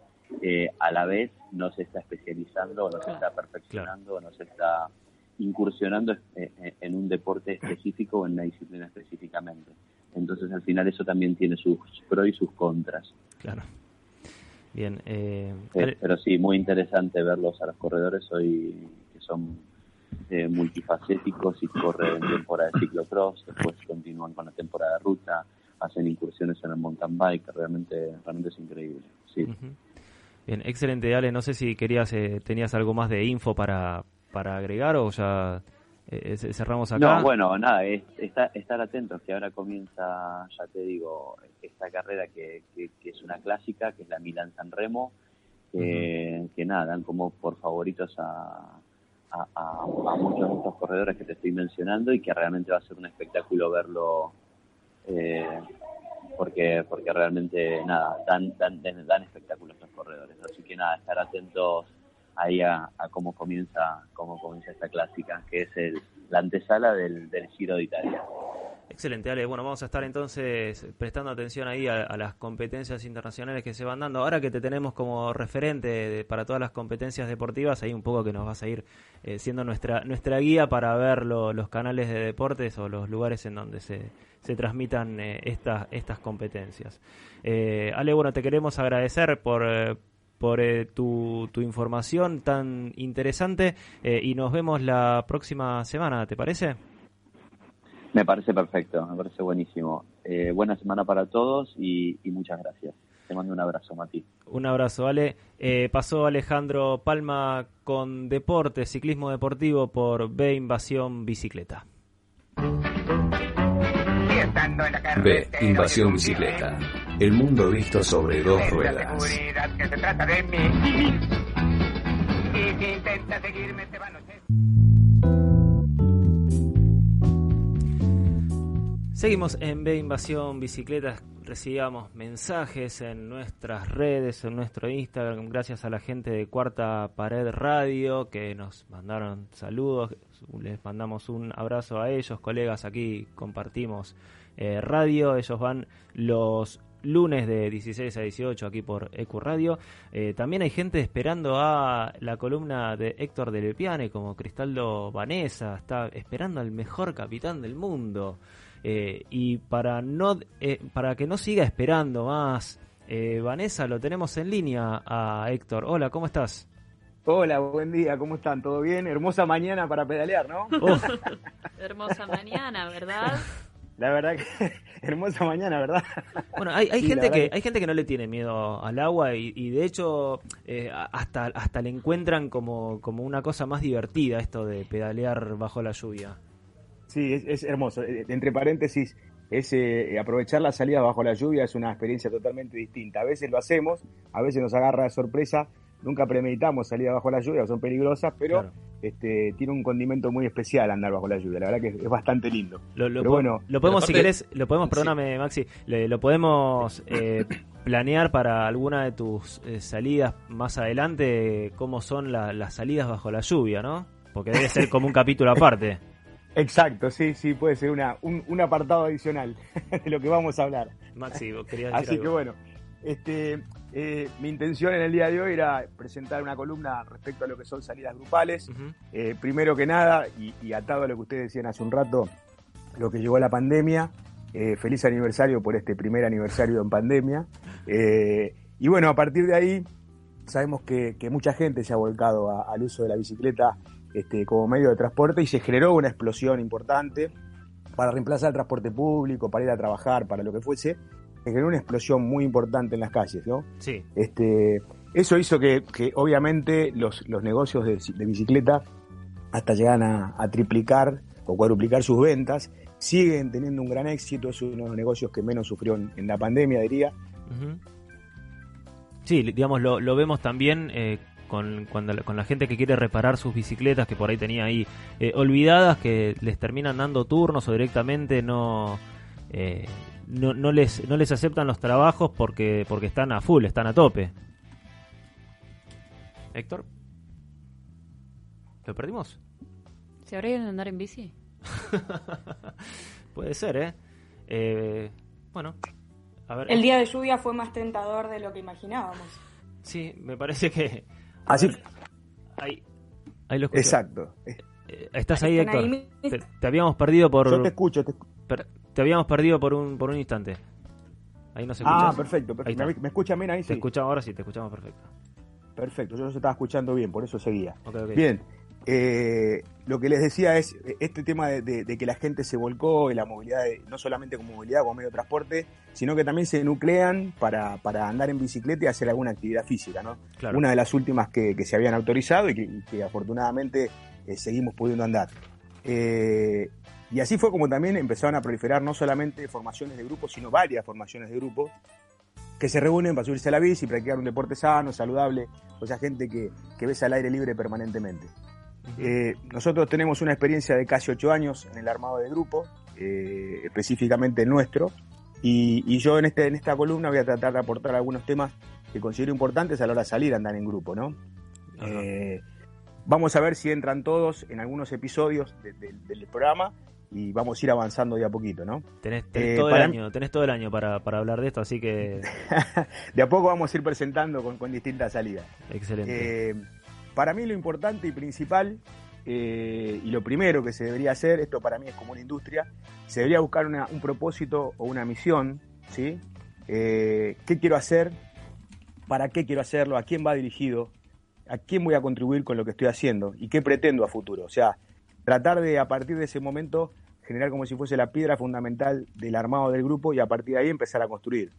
eh, a la vez no se está especializando o no se está perfeccionando o no se está incursionando eh, eh, en un deporte específico o en una disciplina específicamente. Entonces al final eso también tiene sus pros y sus contras. Claro. Bien. Eh, pero sí, muy interesante verlos a los corredores hoy que son eh, multifacéticos y corren temporada de ciclocross, después continúan con la temporada de ruta, hacen incursiones en el mountain bike, realmente, realmente es increíble. Sí. Bien, excelente, Ale. No sé si querías, eh, tenías algo más de info para, para agregar o ya eh, ce- cerramos acá. No, bueno, nada, es, está- estar atentos que ahora comienza, ya te digo, esta carrera que, que- que es una clásica, que es la Milán San Remo, que, que nada, dan como por favoritos a, a, a- a muchos de estos corredores que te estoy mencionando y que realmente va a ser un espectáculo verlo, eh, porque porque realmente, nada, dan, dan, dan espectáculo estos corredores. Así que nada, estar atentos ahí a, a cómo comienza cómo comienza esta clásica, que es el, la antesala del, del Giro de Italia. Excelente, Ale. Bueno, vamos a estar entonces prestando atención ahí a, las competencias internacionales que se van dando. Ahora que te tenemos como referente de- para todas las competencias deportivas, ahí un poco que nos vas a ir eh, siendo nuestra nuestra guía para ver lo- los canales de deportes o los lugares en donde se, se transmitan eh, estas estas competencias. Eh, Ale, bueno, te queremos agradecer por... eh, por eh, tu, tu información tan interesante eh, y nos vemos la próxima semana, ¿te parece? Me parece perfecto, me parece buenísimo. Eh, buena semana para todos y, y muchas gracias. Te mando un abrazo, Mati. Un abrazo, Ale. Eh, pasó Alejandro Palma con deporte, ciclismo deportivo por B Invasión Bicicleta. B. Invasión bicicleta. El mundo visto sobre dos ruedas. Seguimos en B Invasión Bicicletas. Recibíamos mensajes en nuestras redes, en nuestro Instagram, gracias a la gente de Cuarta Pared Radio que nos mandaron saludos. Les mandamos un abrazo a ellos, colegas. Aquí compartimos eh, radio. Ellos van los lunes de 16 a 18 aquí por EQ Radio. Eh, también hay gente esperando a la columna de Héctor de Lepiane, como Cristaldo Vanessa. Está esperando al mejor capitán del mundo. Eh, y para no eh, para que no siga esperando más, eh, Vanessa, lo tenemos en línea a Héctor. Hola, ¿cómo estás? Hola, buen día, ¿cómo están? ¿Todo bien? Hermosa mañana para pedalear, ¿no? <laughs> Hermosa mañana, ¿verdad? <laughs> La verdad que <laughs> hermosa mañana, ¿verdad? <laughs> Bueno, hay, hay Sí, gente que, hay gente que no le tiene miedo al agua y, y de hecho eh, hasta hasta le encuentran como como una cosa más divertida esto de pedalear bajo la lluvia. Sí, es, es hermoso. Eh, Entre paréntesis, es eh, aprovechar la salida bajo la lluvia es una experiencia totalmente distinta. A veces lo hacemos, a veces nos agarra de sorpresa, nunca premeditamos salir bajo la lluvia, son peligrosas, pero Claro. este, tiene un condimento muy especial andar bajo la lluvia. La verdad que es, es bastante lindo. Lo, lo pero po- bueno, lo podemos, si querés, lo podemos, perdóname, Maxi, le- lo podemos eh, <coughs> planear para alguna de tus eh, salidas más adelante, cómo son la- las salidas bajo la lluvia, ¿no? Porque debe ser como un capítulo aparte. <laughs> Exacto, sí, sí, puede ser una, un, un apartado adicional <laughs> de lo que vamos a hablar. Maxi, vos querías decir Así algo. que bueno, este, eh, mi intención en el día de hoy era presentar una columna respecto a lo que son salidas grupales. Eh, primero que nada, y, y atado a lo que ustedes decían hace un rato, lo que llegó a la pandemia, eh, feliz aniversario por este primer aniversario en pandemia. Eh, y bueno, a partir de ahí, sabemos que, que mucha gente se ha volcado a- al uso de la bicicleta este, como medio de transporte y se generó una explosión importante para reemplazar el transporte público, para ir a trabajar, para lo que fuese. Generó una explosión muy importante en las calles, ¿no? Sí, Este, eso hizo que, que obviamente los, los negocios de, de bicicleta hasta llegan a, a triplicar o cuadruplicar sus ventas. Siguen teniendo un gran éxito, es uno de los negocios que menos sufrió en, en la pandemia, diría. Sí, digamos, lo, lo vemos también eh, con, cuando, la- con la gente que quiere reparar sus bicicletas, que por ahí tenía ahí eh, olvidadas, que les terminan dando turnos o directamente no, eh, no, no, les, no les aceptan los trabajos porque, porque están a full, están a tope. Héctor, ¿lo perdimos? ¿Se habrá ido a andar en bici? <laughs> Puede ser, ¿eh? Eh, bueno, a ver. El día de lluvia fue más tentador de lo que imaginábamos. Sí, me parece que... Así, ver, ahí, ahí lo escucho. exacto. Eh, ¿Estás ahí, Héctor? ahí. Te, te habíamos perdido por... Yo te escucho. te- per- te habíamos perdido por un, por un instante. Ahí no se escucha. Ah, perfecto. Perfecto. ¿Me, me escuchan bien ahí? Te Sí. escuchamos ahora sí, te escuchamos perfecto. Perfecto, yo los estaba escuchando bien, por eso seguía. Ok, ok. Bien, eh, lo que les decía es este tema de, de- de que la gente se volcó en la movilidad, de- no solamente como movilidad, como medio de transporte, sino que también se nuclean para, para andar en bicicleta y hacer alguna actividad física, ¿no? Claro. Una de las últimas que, que se habían autorizado y que, y que afortunadamente eh, seguimos pudiendo andar. Eh, y así fue como también empezaron a proliferar no solamente formaciones de grupo, sino varias formaciones de grupo que se reúnen para subirse a la bici y practicar un deporte sano, saludable, o sea, gente que, que ves al aire libre permanentemente. Eh, nosotros tenemos una experiencia de casi ocho años en el armado de grupo, eh, específicamente el nuestro, y, y yo en, este, en esta columna voy a tratar de aportar algunos temas que considero importantes a la hora de salir a andar en grupo, ¿no? Eh, vamos a ver si entran todos en algunos episodios de- de- del programa y vamos a ir avanzando de a poquito, ¿no? Tenés, tenés Eh, todo el año, tenés todo el año para, para hablar de esto, así que <laughs> De a poco vamos a ir presentando con, con distintas salidas. excelente. Eh, para mí lo importante y principal, eh, y lo primero que se debería hacer, esto para mí es como una industria, se debería buscar una- un propósito o una misión, ¿sí? ¿Qué quiero hacer? ¿Para qué quiero hacerlo? ¿A quién va dirigido? ¿A quién voy a contribuir con lo que estoy haciendo? ¿Y qué pretendo a futuro? O sea, tratar de a partir de ese momento generar como si fuese la piedra fundamental del armado del grupo y a partir de ahí empezar a construir.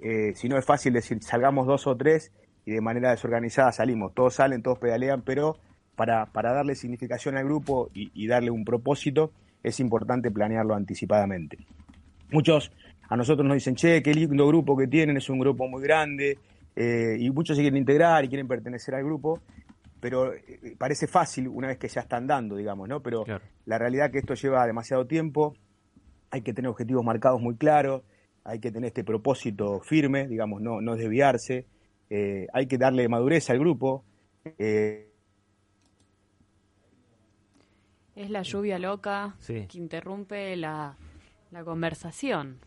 Eh, si no es fácil decir, salgamos dos o tres y de manera desorganizada salimos. Todos salen, todos pedalean, pero para, para darle significación al grupo y, darle un propósito, es importante planearlo anticipadamente. Muchos a nosotros nos dicen, che, qué lindo grupo que tienen, es un grupo muy grande, eh, y muchos se quieren integrar y quieren pertenecer al grupo, pero eh, parece fácil una vez que ya están dando, digamos, ¿no? Pero Claro. la realidad es que esto lleva demasiado tiempo, hay que tener objetivos marcados muy claros, hay que tener este propósito firme, digamos, no, no desviarse, eh, hay que darle madurez al grupo. eh, Es la lluvia loca Sí. que interrumpe la, la conversación.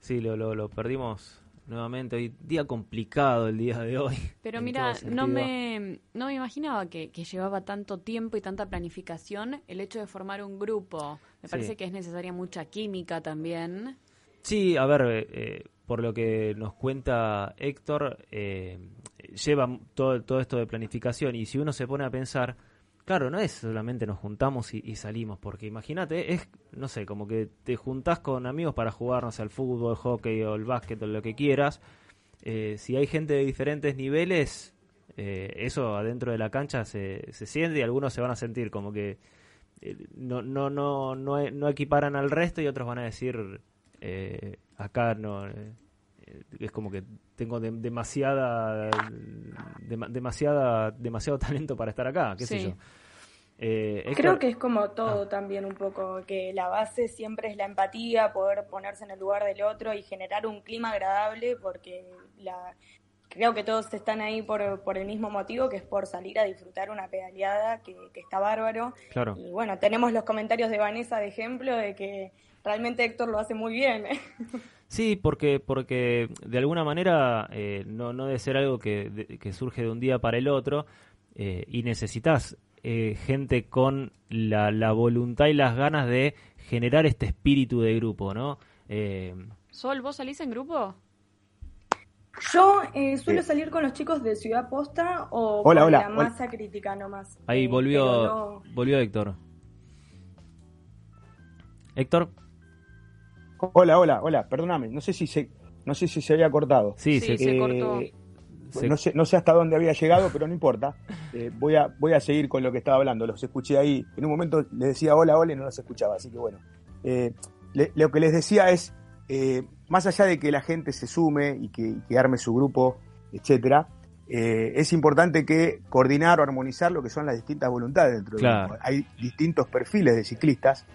Sí, lo, lo, lo perdimos nuevamente hoy. Día complicado el día de hoy. <laughs> Pero mira, no me, no me imaginaba que, que llevaba tanto tiempo y tanta planificación el hecho de formar un grupo. Me Sí. parece que es necesaria mucha química también. Sí, a ver, eh, eh, por lo que nos cuenta Héctor, eh, lleva todo, todo esto de planificación y si uno se pone a pensar, claro, no es solamente nos juntamos y, salimos, porque imagínate, es, no sé, como que te juntás con amigos para jugar, no sé, al fútbol, hockey o el básquet o lo que quieras. Eh, si hay gente de diferentes niveles, eh, eso adentro de la cancha se, se siente y algunos se van a sentir como que eh, no, no, no, no, no equiparan al resto y otros van a decir, eh, acá no, eh, es como que tengo de- demasiada, dema- demasiada, demasiado <laughs> talento para estar acá, qué sé yo. Eh, Héctor- Creo que es como todo también un poco, que la base siempre es la empatía, poder ponerse en el lugar del otro y generar un clima agradable, porque la, creo que todos están ahí por, por el mismo motivo, que es por salir a disfrutar una pedaleada, que, que está bárbaro. Claro. Y bueno, tenemos los comentarios de Vanessa de ejemplo de que realmente Héctor lo hace muy bien. <laughs> Sí, porque, porque de alguna manera eh, no, no debe ser algo que, de- que surge de un día para el otro eh, y necesitas eh, gente con la, la voluntad y las ganas de generar este espíritu de grupo, ¿no? Eh, Sol, ¿vos salís en grupo? Yo eh, suelo salir con los chicos de Ciudad Posta o Hola, con hola, la hola. masa crítica nomás. ahí Eh, volvió, no- volvió Héctor. Héctor, Hola, hola, hola, perdóname, no sé si se, no sé si se había cortado. Sí, Sí, se- se cortó. pues No sé, no sé hasta dónde había llegado, pero no importa. <laughs> Eh, voy, a, voy a seguir con lo que estaba hablando. Los escuché ahí. En un momento les decía hola, hola y no los escuchaba. Así que bueno. Eh, le- lo que les decía es, eh, más allá de que la gente se sume y que, y que arme su grupo, etcétera, eh, es importante que coordinar o armonizar lo que son las distintas voluntades dentro del Claro. grupo. Hay distintos perfiles de ciclistas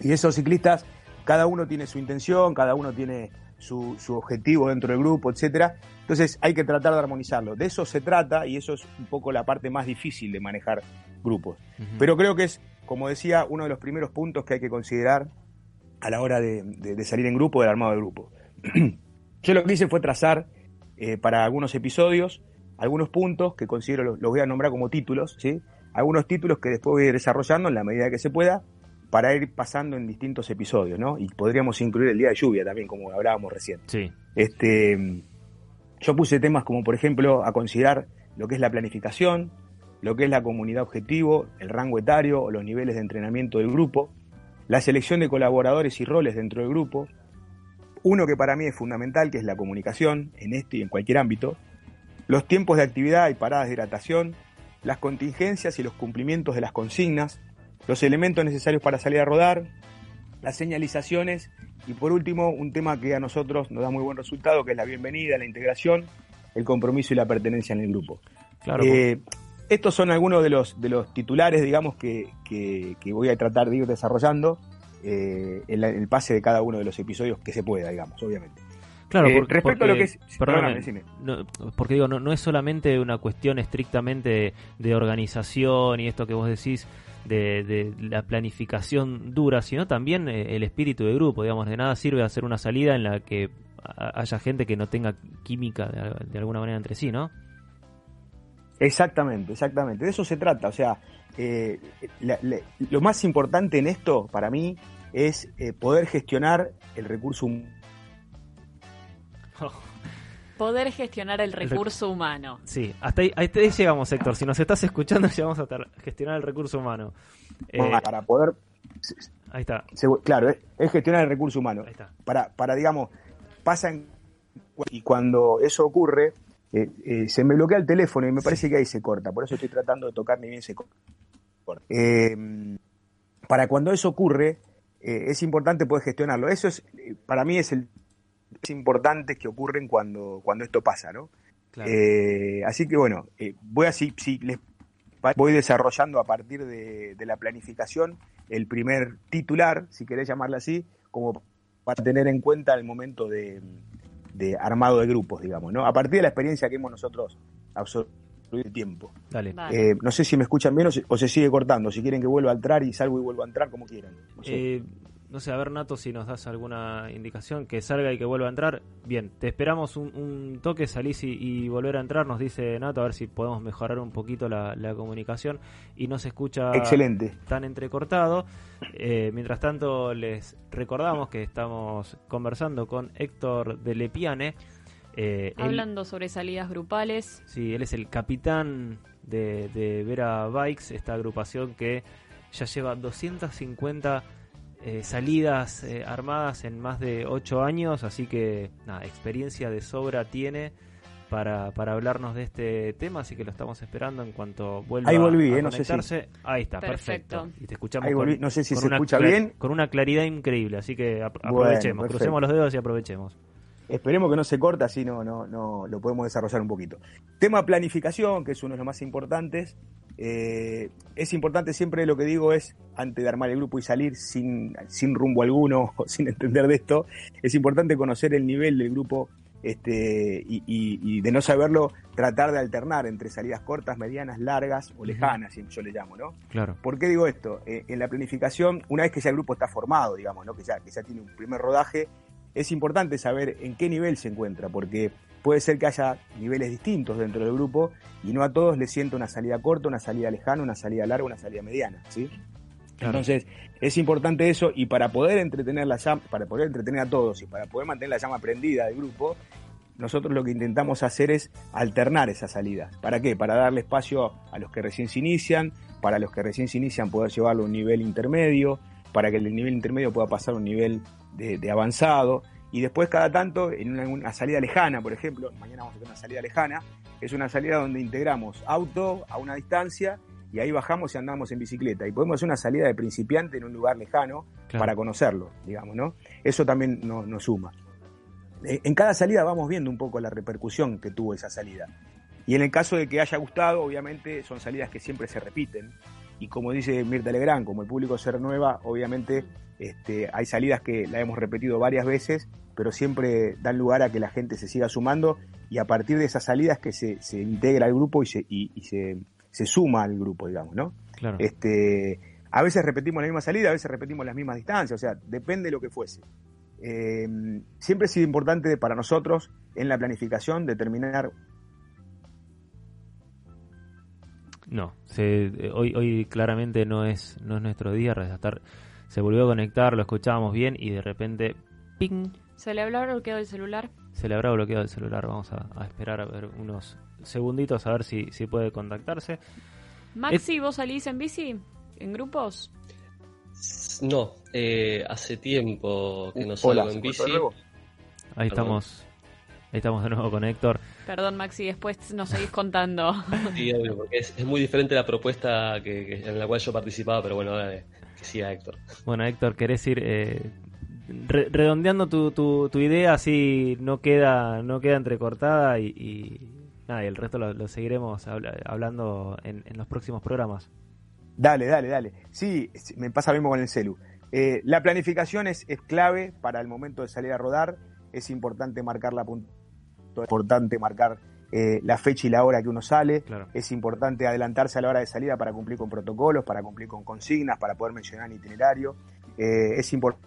y esos ciclistas, cada uno tiene su intención, cada uno tiene su, su objetivo dentro del grupo, etcétera. Entonces hay que tratar de armonizarlo. De eso se trata y eso es un poco la parte más difícil de manejar grupos. Pero creo que es, como decía, uno de los primeros puntos que hay que considerar a la hora de, de- de salir en grupo, del armado de grupo. <clears throat> Yo lo que hice fue trazar eh, para algunos episodios algunos puntos que considero, los, los voy a nombrar como títulos, ¿sí? Algunos títulos que después voy a ir desarrollando en la medida que se pueda para ir pasando en distintos episodios, ¿no? Y podríamos incluir el día de lluvia también, como hablábamos recién. Sí. Este, yo puse temas como, por ejemplo, a considerar lo que es la planificación, lo que es la comunidad objetivo, el rango etario o los niveles de entrenamiento del grupo, la selección de colaboradores y roles dentro del grupo, uno que para mí es fundamental, que es la comunicación, en este y en cualquier ámbito, los tiempos de actividad y paradas de hidratación, las contingencias y los cumplimientos de las consignas, los elementos necesarios para salir a rodar, las señalizaciones y por último un tema que a nosotros nos da muy buen resultado, que es la bienvenida, la integración, el compromiso y la pertenencia en el grupo. Claro. Eh, estos son algunos de los, de los titulares, digamos, que, que- que voy a tratar de ir desarrollando eh, en el pase de cada uno de los episodios que se pueda, digamos, obviamente. Claro, Eh, porque, respecto a lo que es... perdóname, perdóname, no, porque digo, no, no es solamente una cuestión estrictamente de, de organización y esto que vos decís de, de la planificación dura, sino también eh, el espíritu de grupo, digamos, de nada sirve hacer una salida en la que haya gente que no tenga química de, de alguna manera entre sí, ¿no? Exactamente, exactamente. De eso se trata. O sea, eh, la- la- lo más importante en esto, para mí, es eh, poder gestionar el recurso humano. <laughs> Poder gestionar el rec- recurso humano. Sí, hasta ahí, hasta ahí llegamos, Héctor. Si nos estás escuchando, <laughs> llegamos a gestionar el recurso humano. Eh, para poder. ahí está. se- claro, es, es gestionar el recurso humano. Para, para, digamos, pasan. Y cuando eso ocurre, eh, eh, se me bloquea el teléfono y me parece que ahí se corta. Por eso estoy tratando de tocar ni bien se corta. Eh, para cuando eso ocurre, eh, es importante poder gestionarlo. Eso es, para mí, es el es importante que ocurren cuando, cuando esto pasa, ¿no? Claro. Eh, así que bueno, eh, voy a si, si les voy desarrollando a partir de, de la planificación el primer titular, si querés llamarlo así, como para tener en cuenta el momento de, de armado de grupos, digamos, ¿no? A partir de la experiencia que hemos nosotros absorbido el tiempo. Dale. Eh, no sé si me escuchan bien o se, o se sigue cortando. Si quieren que vuelva a entrar y salgo y vuelvo a entrar, como quieran. No sé. Eh, no sé, a ver, Nato, si nos das alguna indicación, que salga y que vuelva a entrar. Bien, te esperamos un, un toque, salís y, y volver a entrar, nos dice Nato, a ver si podemos mejorar un poquito la, la comunicación y no se escucha Excelente. tan entrecortado. Eh, mientras tanto, les recordamos que estamos conversando con Héctor de Lepiane. Eh, él- Hablando sobre salidas grupales. Sí, él es el capitán de, de Vera Bikes, esta agrupación que ya lleva 250 eh, salidas eh, armadas en más de 8 años, así que nada, experiencia de sobra tiene para, para hablarnos de este tema, así que lo estamos esperando en cuanto vuelva Ahí volví, a eh, no sé si- conectarse. Ahí está, perfecto. Perfecto. Y te escuchamos Ahí con, volví, no sé si con se una escucha bien. Con una claridad increíble, así que Bueno, aprovechemos, crucemos los dedos y aprovechemos. Esperemos que no se corte, así no, no, no lo podemos desarrollar un poquito. Tema planificación, que es uno de los más importantes. Eh, es importante siempre lo que digo es, antes de armar el grupo y salir sin, sin rumbo alguno <laughs> o sin entender de esto, es importante conocer el nivel del grupo este, y, y- y de no saberlo, tratar de alternar entre salidas cortas, medianas, largas o lejanas, yo le llamo, ¿no? Claro. ¿Por qué digo esto? Eh, en la planificación, una vez que ya el grupo está formado, digamos, ¿no? que, ya, que ya tiene un primer rodaje, es importante saber en qué nivel se encuentra, porque puede ser que haya niveles distintos dentro del grupo y no a todos les sienta una salida corta, una salida lejana, una salida larga, una salida mediana, ¿sí? Claro. Entonces, es importante eso y para poder entretener la llama, para poder entretener a todos y para poder mantener la llama prendida del grupo, nosotros lo que intentamos hacer es alternar esas salidas. ¿Para qué? Para darle espacio a los que recién se inician, para los que recién se inician poder llevarlo a un nivel intermedio, para que el nivel intermedio pueda pasar a un nivel de, de avanzado. Y después cada tanto, en una, una salida lejana, por ejemplo, mañana vamos a tener una salida lejana, es una salida donde integramos auto a una distancia y ahí bajamos y andamos en bicicleta. Y podemos hacer una salida de principiante en un lugar lejano Claro. para conocerlo, digamos, ¿no? Eso también no- nos suma. Eh, En cada salida vamos viendo un poco la repercusión que tuvo esa salida. Y en el caso de que haya gustado, obviamente son salidas que siempre se repiten. Y como dice Mirta Legrand, como el público se renueva, obviamente este, hay salidas que la hemos repetido varias veces, pero siempre dan lugar a que la gente se siga sumando y a partir de esas salidas que se, se integra al grupo y se, y, y se, se suma al grupo, digamos, ¿no? Claro. Este, a veces repetimos la misma salida, a veces repetimos las mismas distancias, o sea, depende de lo que fuese. Eh, siempre ha sido importante para nosotros en la planificación determinar No, se, eh, hoy, hoy claramente no es, no es nuestro día. Rescatar se volvió a conectar, lo escuchábamos bien y de repente, ¡ping! ¿Se le habrá bloqueado el celular? Se le habrá bloqueado el celular. Vamos a, a esperar a ver unos segunditos a ver si, si puede contactarse. Maxi, ¿vos salís en bici? ¿En grupos? No, eh, hace tiempo que no salgo Hola, en ¿se bici. Ahí Perdón. estamos. Ahí estamos de nuevo con Héctor. Perdón, Maxi, después nos seguís contando. Sí, obvio, porque es, es muy diferente la propuesta que, que- en la cual yo participaba, pero bueno, ahora eh, que siga Héctor. Bueno, Héctor, ¿querés ir eh, re- redondeando tu, tu, tu idea así no queda no queda entrecortada y, y nada, y el resto lo, lo seguiremos habla- hablando en, en los próximos programas? Dale, dale, dale. Sí, me pasa lo mismo con el celu. Eh, la planificación es, es clave para el momento de salir a rodar. Es importante marcar la punta, es importante marcar eh, la fecha y la hora que uno sale. Claro. Es importante adelantarse a la hora de salida para cumplir con protocolos, para cumplir con consignas, para poder mencionar el itinerario. Eh, es importante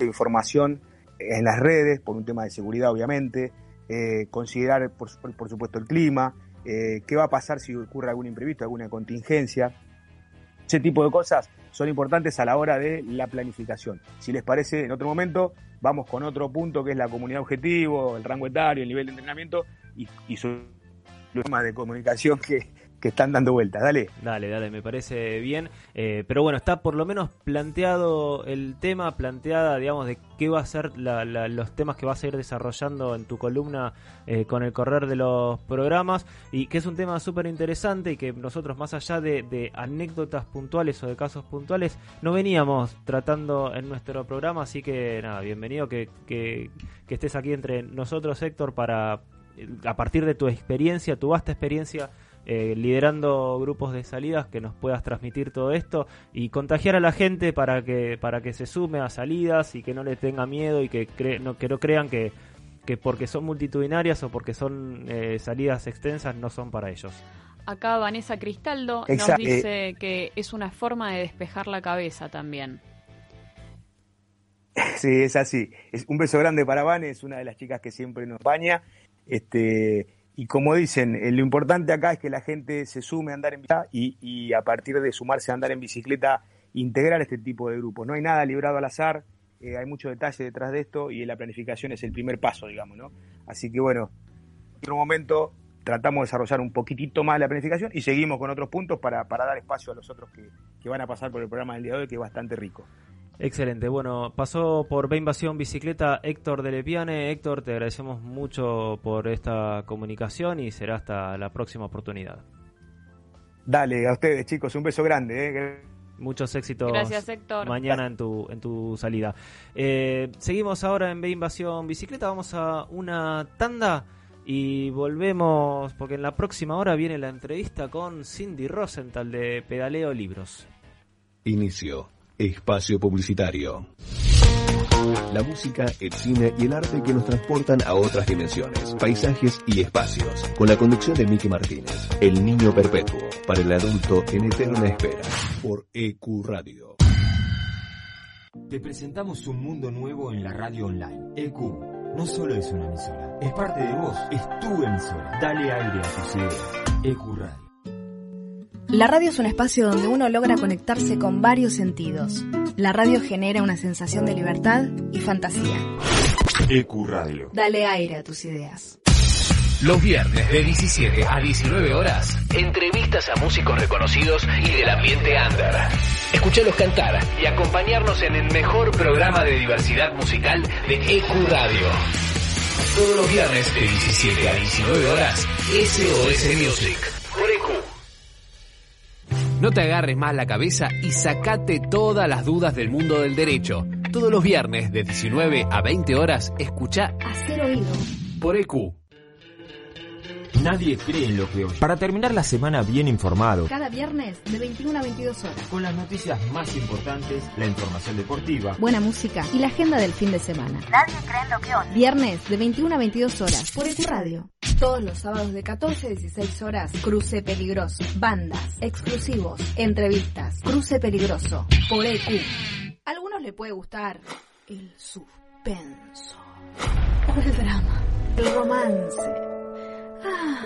información en las redes, por un tema de seguridad, obviamente. Eh, considerar, por, por supuesto, el clima. qué va a pasar si ocurre algún imprevisto, alguna contingencia. Ese tipo de cosas son importantes a la hora de la planificación. Si les parece, en otro momento vamos con otro punto que es la comunidad objetivo, el rango etario, el nivel de entrenamiento y, y los temas de comunicación que, que están dando vueltas. Dale. Dale, dale, me parece bien. Eh, pero bueno, está por lo menos planteado el tema, planteada, digamos, de qué va a ser los temas que vas a ir desarrollando en tu columna eh, con el correr de los programas. Y que es un tema súper interesante y que nosotros, más allá de, anécdotas puntuales o de casos puntuales, no veníamos tratando en nuestro programa. Así que nada, bienvenido que, que, estés aquí entre nosotros, Héctor, para a partir de tu experiencia, tu vasta experiencia eh, liderando grupos de salidas, que nos puedas transmitir todo esto y contagiar a la gente para que para que se sume a salidas y que no le tenga miedo y que, cre- no, que no crean que, que porque son multitudinarias o porque son eh, salidas extensas no son para ellos. Acá Vanessa Cristaldo nos Exacto. dice que es una forma de despejar la cabeza también. <laughs> Sí, es así. Es un beso grande para Vane, es una de las chicas que siempre nos baña. Este, y como dicen, eh, lo importante acá es que la gente se sume a andar en bicicleta y, a partir de sumarse a andar en bicicleta, integrar este tipo de grupos. No hay nada librado al azar, eh, hay mucho detalle detrás de esto y la planificación es el primer paso, digamos, ¿no? Así que bueno, en otro momento tratamos de desarrollar un poquitito más la planificación y seguimos con otros puntos para, para dar espacio a los otros que, que van a pasar por el programa del día de hoy, que es bastante rico. Excelente, bueno, pasó por B Invasión Bicicleta Héctor de Lepiane. Héctor, te agradecemos mucho por esta comunicación y será hasta la próxima oportunidad. Dale, a ustedes chicos, un beso grande. ¿eh? Muchos éxitos Gracias, Héctor. mañana en tu, en tu salida. Eh, seguimos ahora en B Invasión Bicicleta. Vamos a una tanda y volvemos porque en la próxima hora viene la entrevista con Cindy Rosenthal de Pedaleo Libros. Inicio. Espacio publicitario. La música, el cine y el arte que nos transportan a otras dimensiones, paisajes y espacios. Con la conducción de Miki Martínez, El Niño Perpetuo, para el adulto en eterna espera, por EQ Radio. Te presentamos un mundo nuevo en la radio online. EQ no solo es una emisora, es parte de vos, es tu emisora. Dale aire a tus ideas. EQ Radio. La radio es un espacio donde uno logra conectarse con varios sentidos. La radio genera una sensación de libertad y fantasía. EQ Radio. Dale aire a tus ideas. Los viernes de 17 a 19 horas, entrevistas a músicos reconocidos y del ambiente under. Escuchalos cantar y acompañarnos en el mejor programa de diversidad musical de EQ Radio. Todos los viernes de 17 a 19 horas, SOS Music. Por EQ. No te agarres más la cabeza y sacate todas las dudas del mundo del derecho. Todos los viernes de 19 a 20 horas, escucha Hacer oído. por EQ. Nadie cree en lo que oye. Para terminar la semana bien informado, Cada viernes de 21 a 22 horas. con las noticias más importantes, la información deportiva, Buena música y la agenda del fin de semana. Nadie cree en lo que oye. Viernes de 21 a 22 horas por EQ Radio. Todos los sábados de 14 a 16 horas, Cruce Peligroso. Bandas, exclusivos, entrevistas. Cruce Peligroso por EQ. A algunos le puede gustar el suspenso. O el drama. El romance. Ah,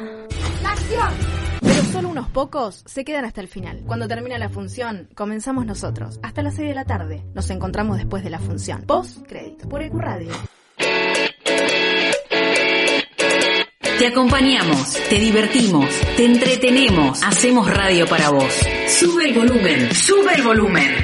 ¡La acción! Pero solo unos pocos se quedan hasta el final. Cuando termina la función, comenzamos nosotros. Hasta las 6 de la tarde. Nos encontramos después de la función. Post crédito por EQ Radio. Te acompañamos, te divertimos, te entretenemos, hacemos radio para vos. Sube el volumen, sube el volumen.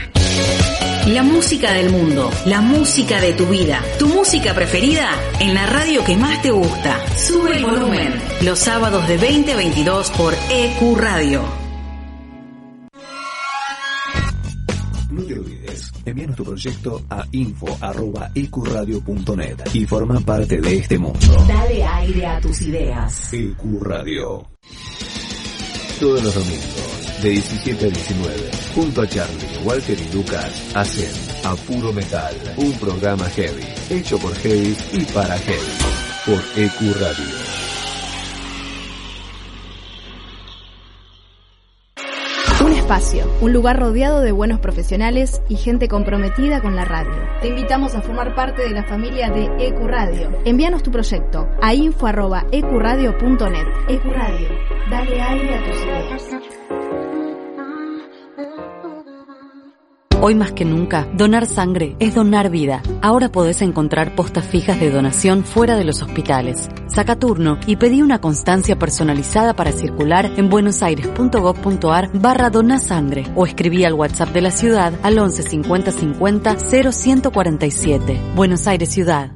La música del mundo, la música de tu vida, tu música preferida en la radio que más te gusta. Sube el volumen. Los sábados de 20 a 22 por EQ Radio. No te olvides, envíanos tu proyecto a info.ecuradio.net y forma parte de este mundo. Dale aire a tus ideas. EQ Radio. Todos los domingos, de 17 a 19, junto a Charlie, Walter y Lucas, hacen A Puro Metal, un programa heavy, hecho por heavy y para heavy, por EQ Radio. Espacio, un lugar rodeado de buenos profesionales y gente comprometida con la radio. Te invitamos a formar parte de la familia de EQ Radio. Envíanos tu proyecto a info.ecuradio.net. EQ Radio, dale aire a tus ideas. Hoy más que nunca, donar sangre es donar vida. Ahora podés encontrar postas fijas de donación fuera de los hospitales. Saca turno y pedí una constancia personalizada para circular en buenosaires.gov.ar barra donasangre o escribí al WhatsApp de la ciudad al 11 50 50 0147. Buenos Aires Ciudad.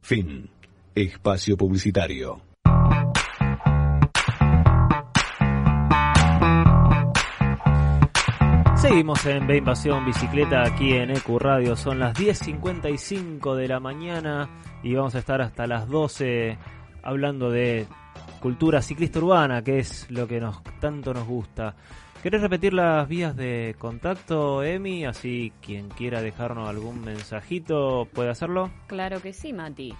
Fin. Espacio publicitario. Seguimos en B Bicicleta aquí en EQ Radio. Son las 10.55 de la mañana y vamos a estar hasta las 12 hablando de cultura ciclista urbana, que es lo que nos tanto nos gusta. ¿Querés repetir las vías de contacto, Emi? Así quien quiera dejarnos algún mensajito puede hacerlo. Claro que sí, Mati.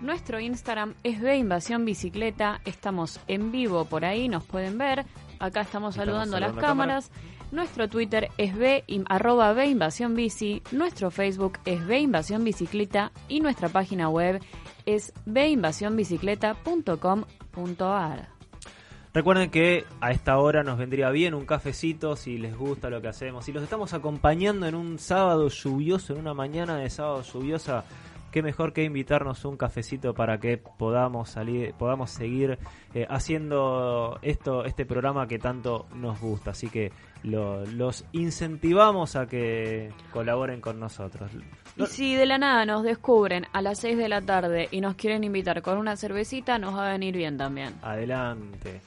Nuestro Instagram es B Bicicleta. Estamos en vivo por ahí, nos pueden ver. Acá estamos saludando a las cámaras. Nuestro Twitter es B, im- arroba B Invasión Bici. Nuestro Facebook es B Invasión Bicicleta. Y nuestra página web es binvasionbicicleta.com.ar. Recuerden que a esta hora nos vendría bien un cafecito si les gusta lo que hacemos. Si los estamos acompañando en un sábado lluvioso, en una mañana de sábado lluviosa, qué mejor que invitarnos un cafecito para que podamos salir, podamos seguir eh, haciendo esto, este programa que tanto nos gusta. Así que lo- los incentivamos a que colaboren con nosotros. Y si de la nada nos descubren a las 6 de la tarde y nos quieren invitar con una cervecita, nos va a venir bien también. Adelante.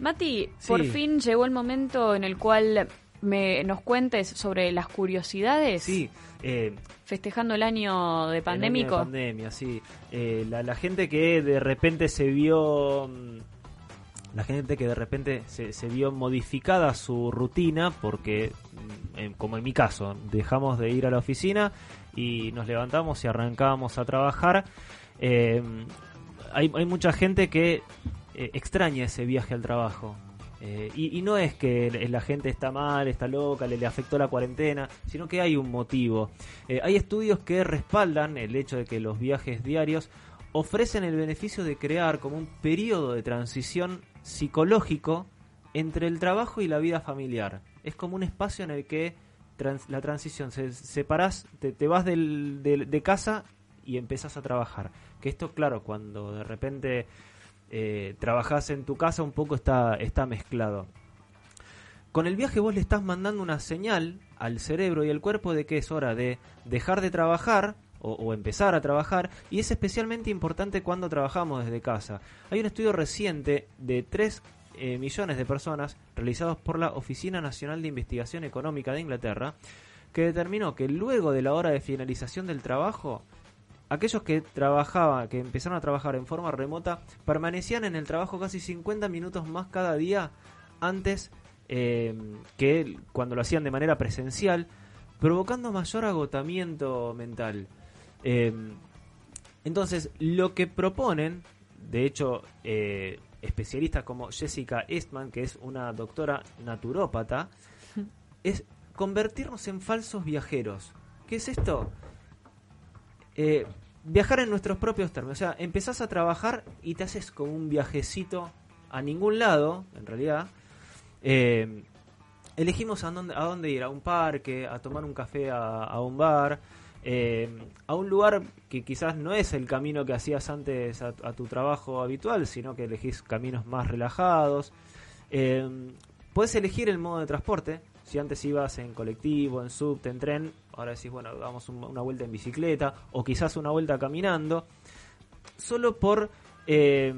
Mati, Sí. por fin llegó el momento en el cual me, nos cuentes sobre las curiosidades. Sí, eh, Festejando el año de El año pandémico. de pandemia, sí. Eh, la, la gente que de repente se vio. mm, La gente que de repente se, se vio modificada su rutina porque, mm, como en mi caso, dejamos de ir a la oficina y nos levantamos y arrancábamos a trabajar. Eh, hay, hay mucha gente que eh, extraña ese viaje al trabajo. Eh, y, y no es que la gente está mal, está loca, le, afectó la cuarentena, sino que hay un motivo. Eh, hay estudios que respaldan el hecho de que los viajes diarios ofrecen el beneficio de crear como un periodo de transición psicológico entre el trabajo y la vida familiar. Es como un espacio en el que la transición, se separás, te, te vas del- del- de casa y empezás a trabajar. Que esto, claro, cuando de repente eh, trabajás en tu casa un poco está, está mezclado. Con el viaje vos le estás mandando una señal al cerebro y al cuerpo de que es hora de dejar de trabajar o, empezar a trabajar y es especialmente importante cuando trabajamos desde casa. Hay un estudio reciente de 3 eh, millones de personas realizados por la Oficina Nacional de Investigación Económica de Inglaterra que determinó que luego de la hora de finalización del trabajo aquellos que trabajaban, que empezaron a trabajar en forma remota, permanecían en el trabajo casi 50 minutos más cada día antes eh, que cuando lo hacían de manera presencial, provocando mayor agotamiento mental. Eh, entonces, lo que proponen, de hecho, eh, especialistas como Jessica Eastman, que es una doctora naturópata, es convertirnos en falsos viajeros. ¿Qué es esto? Eh, viajar en nuestros propios términos. O sea, empezás a trabajar y te haces como un viajecito a ningún lado, en realidad. Eh, elegimos a dónde, a dónde ir, a un parque, a tomar un café a, un bar, eh, a un lugar que quizás no es el camino que hacías antes a, tu trabajo habitual, sino que elegís caminos más relajados. Puedes elegir el modo de transporte. Si antes ibas en colectivo, en subte, en tren, ahora decís, bueno, damos un- una vuelta en bicicleta o quizás una vuelta caminando. Solo por, eh,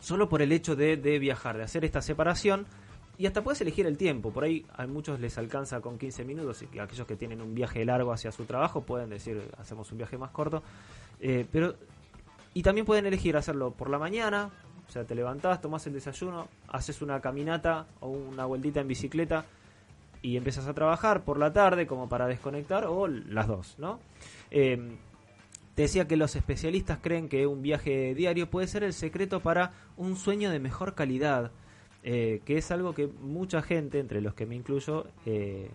solo por el hecho de, de viajar, de hacer esta separación. Y hasta puedes elegir el tiempo. Por ahí a muchos les alcanza con 15 minutos y aquellos que tienen un viaje largo hacia su trabajo pueden decir, hacemos un viaje más corto. Eh, pero y también pueden elegir hacerlo por la mañana, o sea, te levantás, tomás el desayuno, haces una caminata o una vueltita en bicicleta y empiezas a trabajar por la tarde como para desconectar o las dos, ¿no? Eh, te decía que los especialistas creen que un viaje diario puede ser el secreto para un sueño de mejor calidad, eh, que es algo que mucha gente, entre los que me incluyo, eh,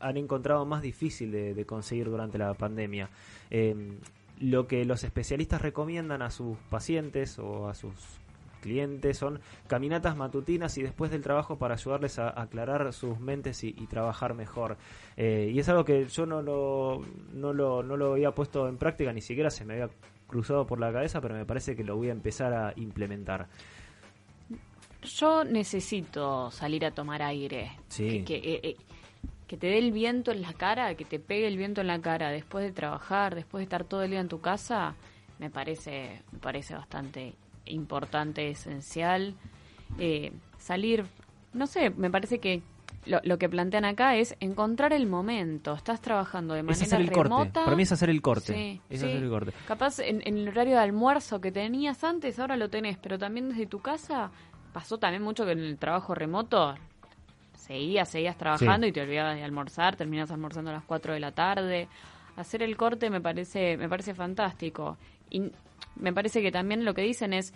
han encontrado más difícil de, conseguir durante la pandemia. Lo que los especialistas recomiendan a sus pacientes o a sus clientes son caminatas matutinas y después del trabajo para ayudarles a aclarar sus mentes y, y trabajar mejor. Eh, y es algo que yo no lo, no, lo, no lo había puesto en práctica, ni siquiera se me había cruzado por la cabeza, pero me parece que lo voy a empezar a implementar. Yo necesito salir a tomar aire. Sí. Que, que, eh, eh, que te dé el viento en la cara, que te pegue el viento en la cara después de trabajar, después de estar todo el día en tu casa, me parece, me parece bastante importante, esencial. Eh, salir, no sé, me parece que lo, lo que plantean acá es encontrar el momento. Estás trabajando de Es manera hacer el remota. corte. Para mí es hacer el corte. Sí, es sí. hacer el corte. Capaz en, en el horario de almuerzo que tenías antes, ahora lo tenés, pero también desde tu casa pasó también mucho que en el trabajo remoto seguías, seguías trabajando Sí. y te olvidabas de almorzar, terminas almorzando a las 4 de la tarde. Hacer el corte me parece, me parece fantástico. Y me parece que también lo que dicen es,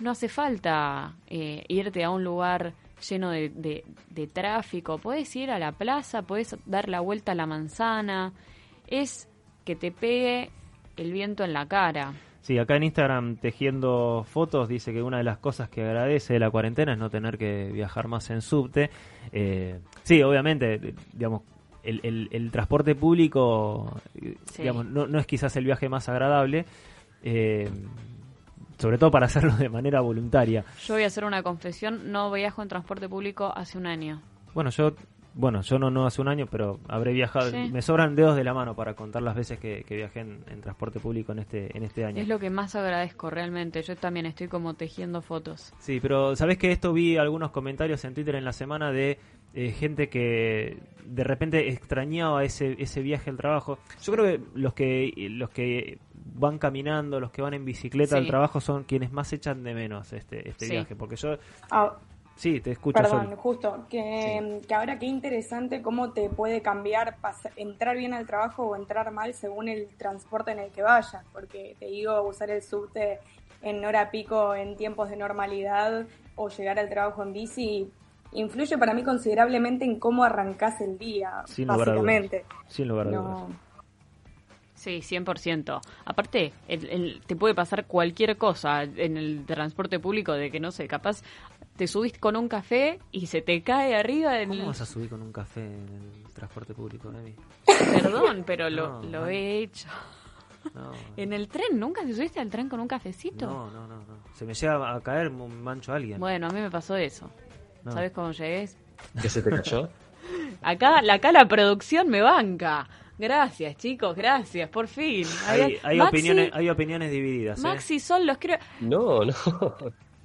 no hace falta eh, irte a un lugar lleno de, de- de tráfico, puedes ir a la plaza, puedes dar la vuelta a la manzana, es que te pegue el viento en la cara. Sí, acá en Instagram tejiendo fotos dice que una de las cosas que agradece de la cuarentena es no tener que viajar más en subte. Eh, sí, obviamente, digamos, el, el- el transporte público, Sí. digamos, no, no es quizás el viaje más agradable, eh, sobre todo para hacerlo de manera voluntaria. Yo voy a hacer una confesión, no viajo en transporte público hace un año. Bueno, yo bueno, yo no, no hace un año, pero habré viajado, Sí. me sobran dedos de la mano para contar las veces que, que viajé en, en transporte público en este, en este año. Es lo que más agradezco realmente. Yo también estoy como tejiendo fotos. Sí, pero sabes que esto vi algunos comentarios en Twitter en la semana de eh, gente que de repente extrañaba ese, ese viaje al trabajo. Yo creo que los que los que van caminando, los que van en bicicleta al Sí. trabajo son quienes más echan de menos este, este Sí. viaje. Porque yo... Ah, Sí, te escucho. Perdón, Sol. justo, que, que ahora qué interesante cómo te puede cambiar entrar bien al trabajo o entrar mal según el transporte en el que vayas, porque te digo, usar el subte en hora pico en tiempos de normalidad o llegar al trabajo en bici influye para mí considerablemente en cómo arrancás el día, Sin lugar a dudas. básicamente. Sin lugar a dudas. Sí, 100%. Aparte, el- el- te puede pasar cualquier cosa en el transporte público de que, no sé, capaz te subís con un café y se te cae arriba el... ¿Cómo vas a subir con un café en el transporte público? Perdón, pero lo, No, lo man. he hecho. No, ¿En el tren? ¿Nunca te subiste al tren con un cafecito? no, no, no, no. Se me llega a caer, me mancho a alguien. Bueno, a mí me pasó eso. No. ¿Sabes cómo llegué? ¿Que se te cayó? <laughs> Acá, la- acá la producción me banca. Gracias, chicos, gracias, por fin. Hay, Había- hay Maxi- opiniones, hay opiniones divididas. ¿eh? Maxi y Sol los creo... No, no.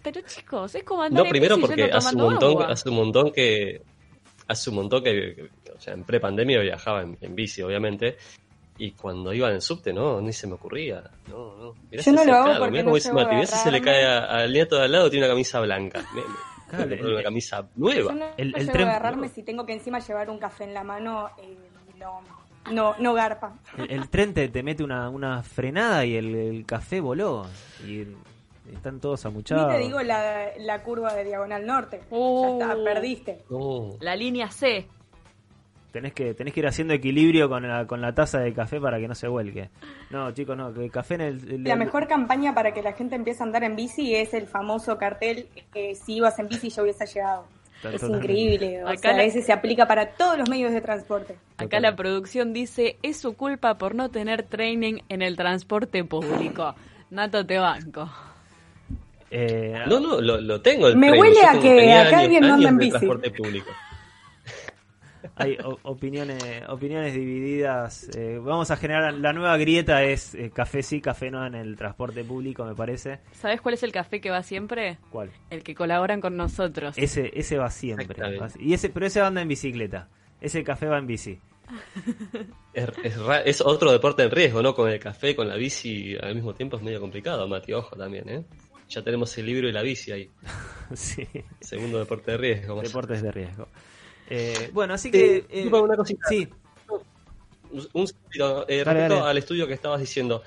Pero chicos, es como andar No, primero porque hace un montón, agua. hace un montón que, hace un montón que, que- o sea, en prepandemia viajaba en, en bici, obviamente, y cuando iba en el subte, no, ni se me ocurría, no, no. Mirá Yo no se lo hago porque mirá no si se le cae al nieto de al lado, tiene una camisa blanca, <laughs> Me- me- el- pone una camisa nueva. Yo no, El- el tren- agarrarme si tengo que encima llevar un café en la mano, eh, no, no, no garpa. El, el tren te, te mete una, una frenada y el, el café voló. Y están todos Ni amuchados. te digo la, la curva de Diagonal Norte. Ya está, perdiste. No. La línea C. Tenés que, tenés que ir haciendo equilibrio con la, con la taza de café para que no se vuelque. No, chicos, no, que el café en el... el- La mejor campaña para que la gente empiece a andar en bici es el famoso cartel eh, si ibas en bici yo hubiese llegado. Es Totalmente. increíble. O Acá sea, la- ese se aplica para todos los medios de transporte. Acá la producción dice, es su culpa por no tener training en el transporte público. Nato te banco. Eh, No, no, lo, lo tengo el Me tren, huele a que acá alguien no anda en bici. transporte público. Hay o- opiniones opiniones divididas. Eh, vamos a generar... La nueva grieta es eh, café sí, café no en el transporte público, me parece. ¿Sabes cuál es el café que va siempre? ¿Cuál? El que colaboran con nosotros. Ese, ese va siempre. Y ese, pero ese anda en bicicleta. Ese café va en bici. <laughs> Es, es ra- es otro deporte en riesgo, ¿no? Con el café, con la bici al mismo tiempo es medio complicado, Mati, ojo también, ¿eh? Ya tenemos el libro y la bici ahí. <laughs> sí. Segundo deporte de riesgo. más. Deportes de riesgo. Eh, bueno, así que... Eh, eh, disculpa, una cosita. Sí, Un- Un segundito, eh, Dale, respecto dale. al estudio que estabas diciendo.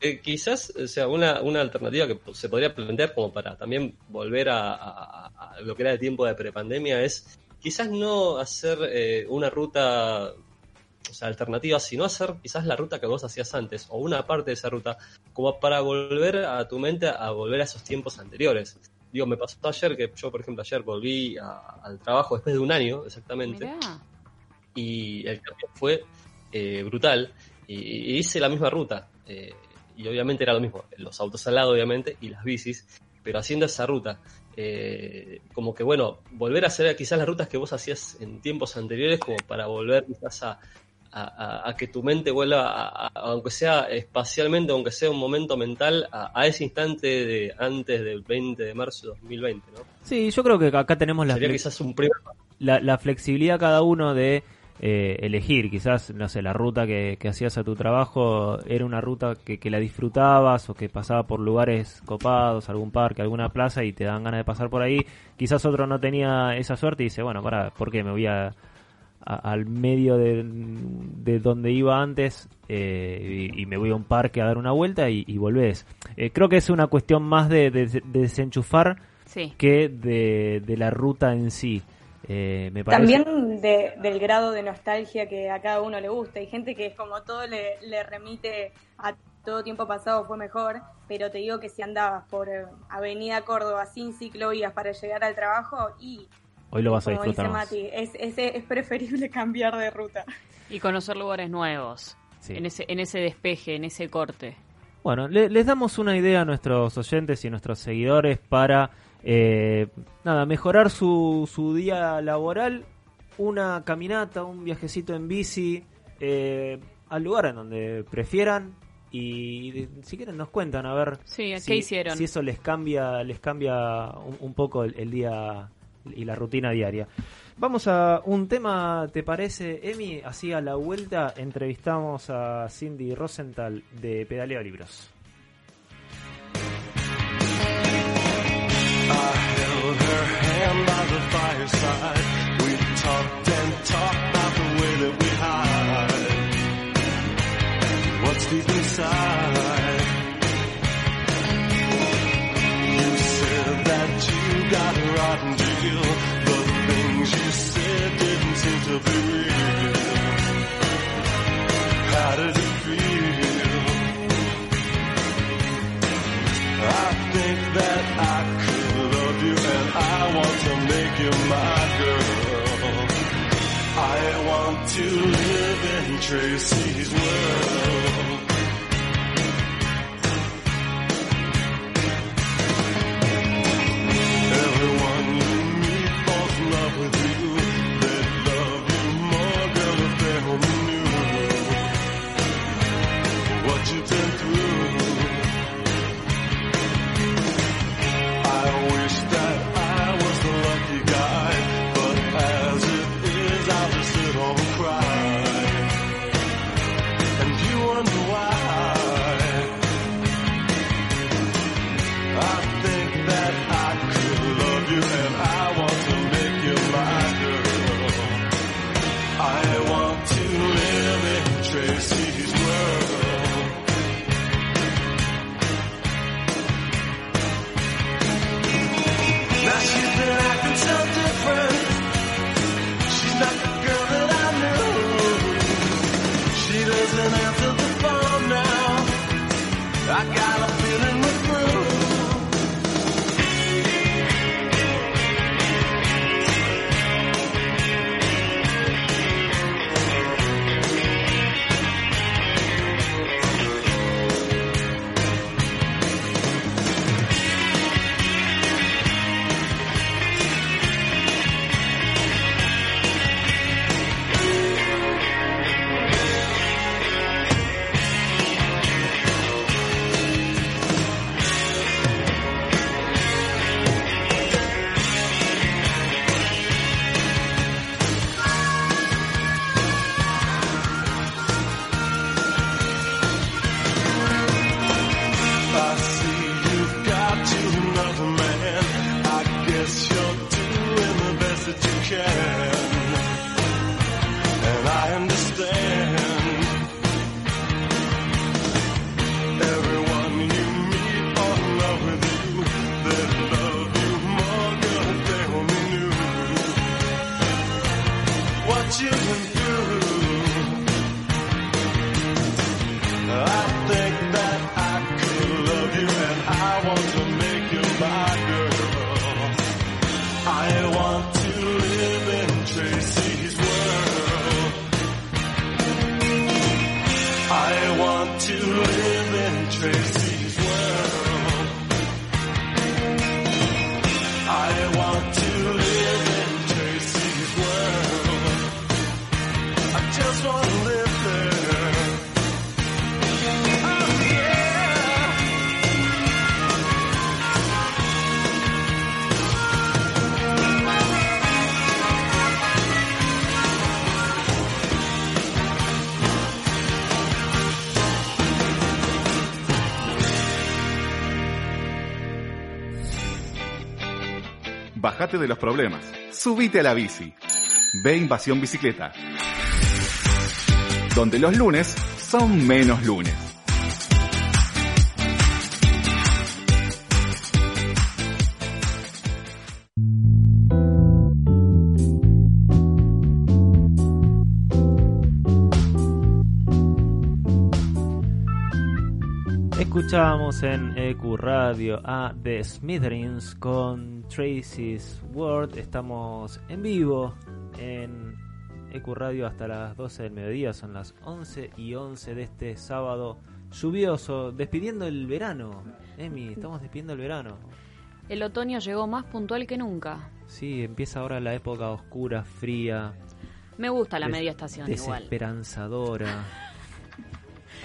eh, quizás o sea una, una alternativa que se podría plantear como para también volver a, a- a lo que era el tiempo de prepandemia es quizás no hacer eh, una ruta o sea, alternativa, sino hacer quizás la ruta que vos hacías antes o una parte de esa ruta como para volver a tu mente a volver a esos tiempos anteriores. Digo, me pasó ayer que yo, por ejemplo, ayer volví a- al trabajo después de un año exactamente Mirá. y el cambio fue eh, brutal y, y hice la misma ruta eh, y obviamente era lo mismo los autos al lado obviamente y las bicis pero haciendo esa ruta eh, como que bueno volver a hacer quizás las rutas que vos hacías en tiempos anteriores como para volver quizás a, a- a- a que tu mente vuelva aunque sea espacialmente aunque sea un momento mental a, ese instante de antes del 20 de marzo de 2020 ¿no? sí, yo creo que acá tenemos la, sería flex- quizás un primer la, la flexibilidad cada uno de eh, elegir. Quizás, no sé, la ruta que, que hacías a tu trabajo era una ruta que, que la disfrutabas o que pasaba por lugares copados, algún parque, alguna plaza y te dan ganas de pasar por ahí. Quizás otro no tenía esa suerte y dice, bueno, para, ¿por qué me voy a, a- al medio de, de donde iba antes eh, y, y me voy a un parque a dar una vuelta y, y volvés? Eh, creo que es una cuestión más de, de- de desenchufar Sí. que de, de la ruta en sí. Eh, me parece... También de- del grado de nostalgia que a cada uno le gusta. Hay gente que es como todo le, le remite a todo tiempo pasado fue mejor, pero te digo que si andabas por eh, Avenida Córdoba sin ciclovías para llegar al trabajo y Hoy lo vas a como dice disfrutar más. Mati, es, es, es preferible <laughs> cambiar de ruta. Y conocer lugares nuevos. Sí. En, ese, en ese despeje, en ese corte. Bueno, le- les damos una idea a nuestros oyentes y a nuestros seguidores para eh, nada mejorar su, su día laboral, una caminata, un viajecito en bici eh, al lugar en donde prefieran y si quieren nos cuentan a ver Sí, ¿qué si, hicieron? si eso les cambia les cambia un, un poco el, el día y la rutina diaria. Vamos a un tema, ¿te parece, Emi? Así a la vuelta entrevistamos a Cindy Rosenthal de Pedaleo Libros. You said that you got a rotten deal, but the things you said didn't seem to be real. How did it feel? I think that I could love you and I want to make you my girl. I want to live in Tracy's world. De los problemas. Subite a la bici. Ve Invasión Bicicleta. Donde los lunes son menos lunes. Escuchábamos en EQ Radio a The Smithereens con Tracy's World. Estamos en vivo en EQ Radio hasta las 12 del mediodía. Son las 11 y 11 de este sábado lluvioso. Despidiendo el verano. Emi, estamos despidiendo el verano. El otoño llegó más puntual que nunca. Sí, empieza ahora la época oscura, fría. Me gusta la media estación igual. Desesperanzadora.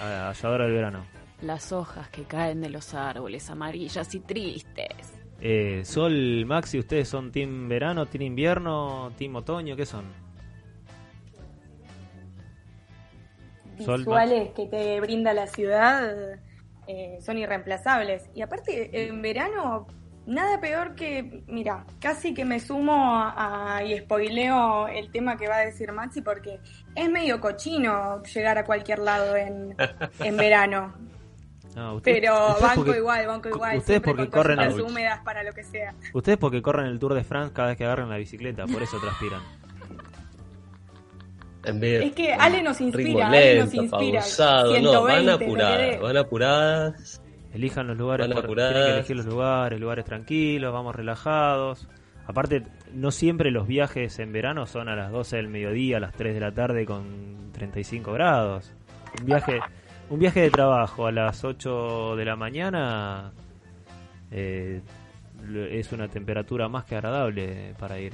<laughs> Halladora del verano. Las hojas que caen de los árboles amarillas y tristes. Eh, Sol, Maxi, ¿ustedes son team verano, team invierno, team otoño? ¿Qué son? Sol, visuales que te brinda la ciudad eh, son irreemplazables. Y aparte, en verano, nada peor que, mira, casi que me sumo a, a- y spoileo el tema que va a decir Maxi porque es medio cochino llegar a cualquier lado en, en verano. <laughs> No, usted- Pero banco porque- igual, banco igual. Ustedes siempre porque con corren el- húmedas para lo que sea. Ustedes porque corren el Tour de France cada vez que agarran la bicicleta, por eso transpiran. En vez Es que Ale nos inspira, ritmo Ale nos lento, inspira. pausado, no, van 120, apuradas, ¿me van apuradas. Elijan los lugares, Van por- apuradas. tienen que elegir los lugares, lugares tranquilos, vamos relajados. Aparte, no siempre los viajes en verano son a las 12 del mediodía, a las 3 de la tarde con 35 grados. Un viaje, un viaje de trabajo a las 8 de la mañana eh, es una temperatura más que agradable para ir.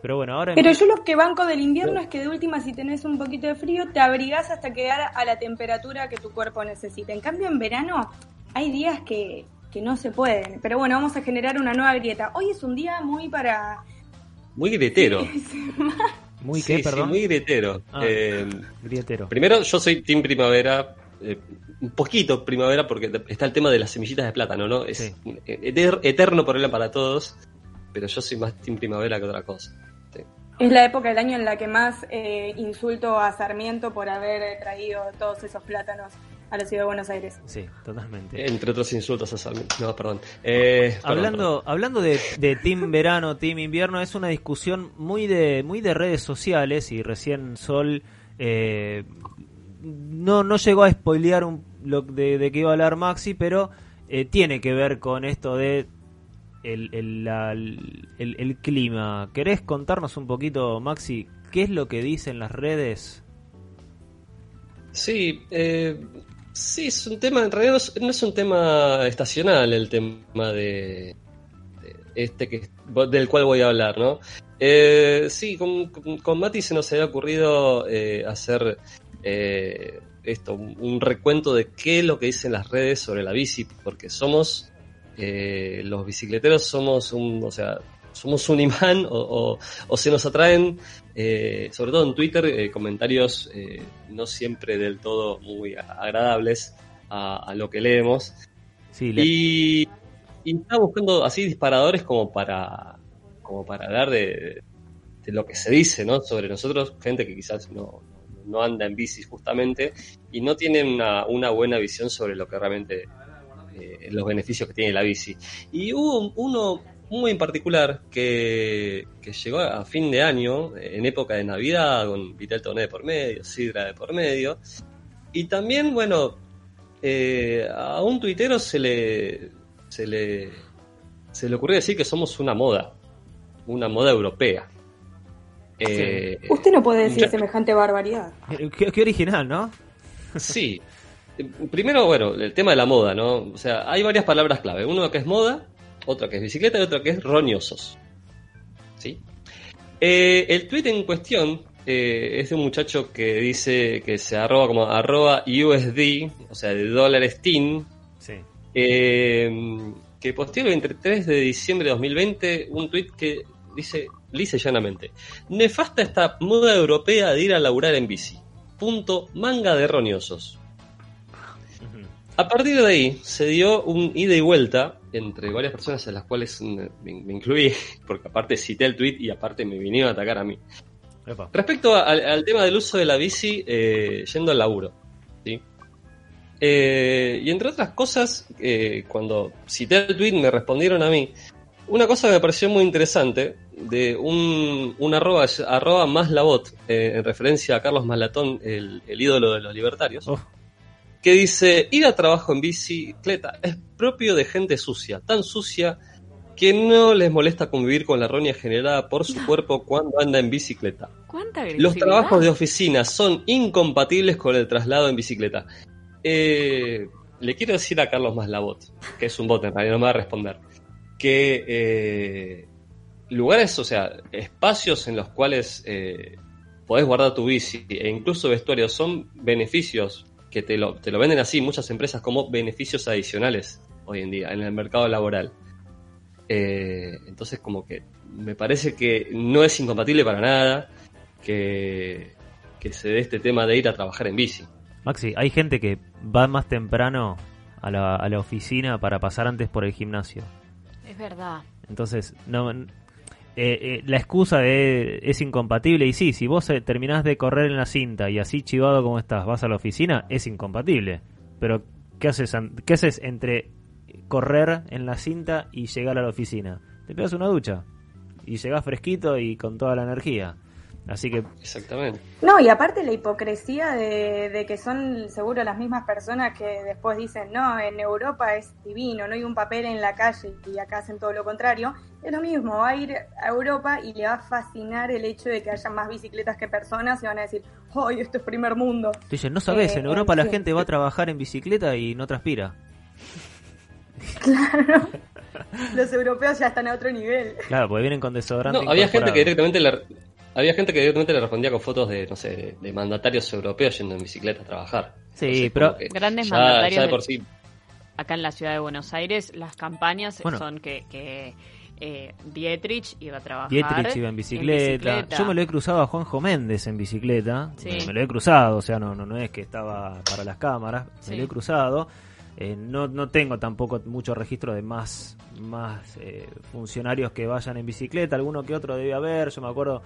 Pero bueno, ahora... Pero yo lo que banco del invierno es que de última si tenés un poquito de frío te abrigás hasta quedar a la temperatura que tu cuerpo necesita. En cambio en verano hay días que, que no se pueden. Pero bueno, vamos a generar una nueva grieta. Hoy es un día muy para... Muy gritero. Muy qué, sí, perdón. muy gritero. Ah, Eh, grietero. Primero, yo soy Team Primavera, eh, un poquito Primavera, porque está el tema de las semillitas de plátano, ¿no? Es eter- eterno problema para todos, pero yo soy más Team Primavera que otra cosa. Sí. Es la época del año en la que más eh, insulto a Sarmiento por haber traído todos esos plátanos a la ciudad de Buenos Aires. Sí, totalmente. Entre otros insultos a Sarmiento. No, perdón. Eh, perdón, Hablando, hablando de, de team verano, team invierno, es una discusión muy de, muy de redes sociales y recién Sol eh, no, no llegó a spoilear un, lo de, de que iba a hablar Maxi, pero eh, tiene que ver con esto de el, el, el- clima. ¿Querés contarnos un poquito, Maxi, qué es lo que dicen las redes? Sí, eh, sí, es un tema, en realidad no es, un tema estacional el tema de, este que del cual voy a hablar, ¿no? Eh, sí, con, con, Mati se nos había ocurrido hacer eh, esto, un, recuento de qué es lo que dicen las redes sobre la bici, porque somos, eh, los bicicleteros somos un, o sea, somos un imán <laughs> o, o- o se nos atraen, eh, sobre todo en Twitter, comentarios no siempre del todo muy agradables a, a lo que leemos. Sí, le- Y, y estaba buscando así disparadores como para, como para hablar de, de lo que se dice ¿no? sobre nosotros, gente que quizás no, no anda en bici justamente y no tiene una, una buena visión sobre lo que realmente eh, los beneficios que tiene la bici. Y hubo uno muy en particular que, que llegó a fin de año, en época de Navidad, con Vitel Toné de por medio, Sidra de por medio. Y también, bueno, eh, a un tuitero se le, se le se le ocurrió decir que somos una moda, una moda europea. Eh, Usted no puede decir ya- semejante barbaridad. Qué, qué original, ¿no? Sí. Eh, Primero, bueno, el tema de la moda, ¿no? O sea, hay varias palabras clave. Uno que es moda, otra que es bicicleta y otra que es roñosos. ¿Sí? Eh, el tweet en cuestión eh, es de un muchacho que dice que se arroba como arroba USD, o sea, de dólares TIN, Sí. eh, que posteó el 23 de diciembre de 2020 un tweet que dice, dice llanamente, nefasta esta moda europea de ir a laburar en bici. Punto manga de roñosos. A partir de ahí se dio un ida y vuelta entre varias personas en las cuales me, me incluí, <laughs> porque aparte cité el tweet y aparte me vinieron a atacar a mí. Epa. Respecto a- al, al tema del uso de la bici eh, yendo al laburo. ¿sí? Eh, y entre otras cosas, eh, cuando cité el tweet me respondieron a mí. Una cosa que me pareció muy interesante de un, un arroba, arroba más la bot, eh, en referencia a Carlos Malatón, el, el ídolo de los libertarios, que dice, ir a trabajo en bicicleta es propio de gente sucia, tan sucia que no les molesta convivir con la roña generada por su cuerpo cuando anda en bicicleta. ¿Cuánta Los trabajos de oficina son incompatibles con el traslado en bicicleta. Eh, le quiero decir a Carlos Maslabot, que es un bot en realidad, no me va a responder, que eh, lugares, o sea, espacios en los cuales eh, podés guardar tu bici e incluso vestuarios son beneficios que te lo, te lo venden así muchas empresas como beneficios adicionales hoy en día en el mercado laboral. Eh, entonces, como que me parece que no es incompatible para nada que, que se dé este tema de ir a trabajar en bici. Maxi, hay gente que va más temprano a la, a la oficina para pasar antes por el gimnasio. Es verdad. Entonces, no, eh, eh, la excusa de es incompatible. Y sí, si vos eh, terminás de correr en la cinta y así chivado como estás, vas a la oficina, es incompatible. Pero, ¿qué haces, qué haces entre correr en la cinta y llegar a la oficina? Te pegas una ducha y llegás fresquito y con toda la energía. Así que, Exactamente. No, y aparte la hipocresía de, de que son seguro las mismas personas que después dicen, no, en Europa es divino, no hay un papel en la calle y acá hacen todo lo contrario. Es lo mismo, va a ir a Europa y le va a fascinar el hecho de que haya más bicicletas que personas y van a decir, ¡ay, esto es primer mundo! te dicen, no sabes, Eh, en Europa la sí. gente va a trabajar en bicicleta y no transpira. Claro, los europeos ya están a otro nivel. Claro, porque vienen con desodorante No, había gente que directamente le, había gente que directamente le respondía con fotos de, no sé, de, de mandatarios europeos yendo en bicicleta a trabajar. Sí, Entonces, pero- Grandes ya- mandatarios ya de por sí Acá en la ciudad de Buenos Aires, las campañas Bueno. son que, que eh, Dietrich iba a trabajar. Dietrich iba en bicicleta. bicicleta. Yo me lo he cruzado a Juanjo Méndez en bicicleta. Sí. Me, me lo he cruzado, o sea, no, no, no es que estaba para las cámaras. Sí. Me lo he cruzado. Eh, no, no tengo tampoco mucho registro de más, más eh, funcionarios que vayan en bicicleta. Alguno que otro debe haber. Yo me acuerdo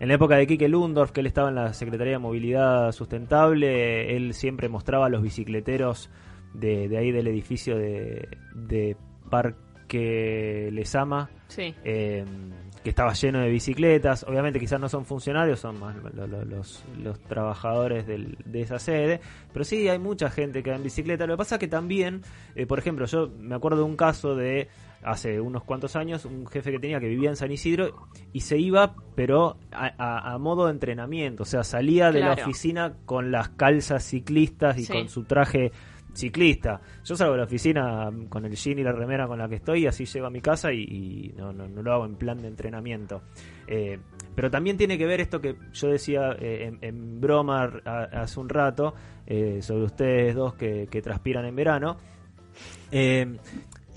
en la época de Quique Lundorf, que él estaba en la Secretaría de Movilidad Sustentable, él siempre mostraba a los bicicleteros de, de ahí del edificio de, de Parque Lesama Sí. eh, que estaba lleno de bicicletas. Obviamente quizás no son funcionarios, son más lo- lo- los, los trabajadores del- de esa sede. Pero sí hay mucha gente que va en bicicleta. Lo que pasa es que también, eh, por ejemplo, yo me acuerdo de un caso de hace unos cuantos años, un jefe que tenía que vivía en San Isidro y se iba, pero a, a- a modo de entrenamiento. O sea, salía de la oficina con las calzas ciclistas y Sí. con su traje ciclista. Yo salgo de la oficina con el jean y la remera con la que estoy y así llego a mi casa y, y no, no, no lo hago en plan de entrenamiento. Eh, pero también tiene que ver esto que yo decía eh, en, en broma a- hace un rato eh, sobre ustedes dos que, que transpiran en verano. Eh,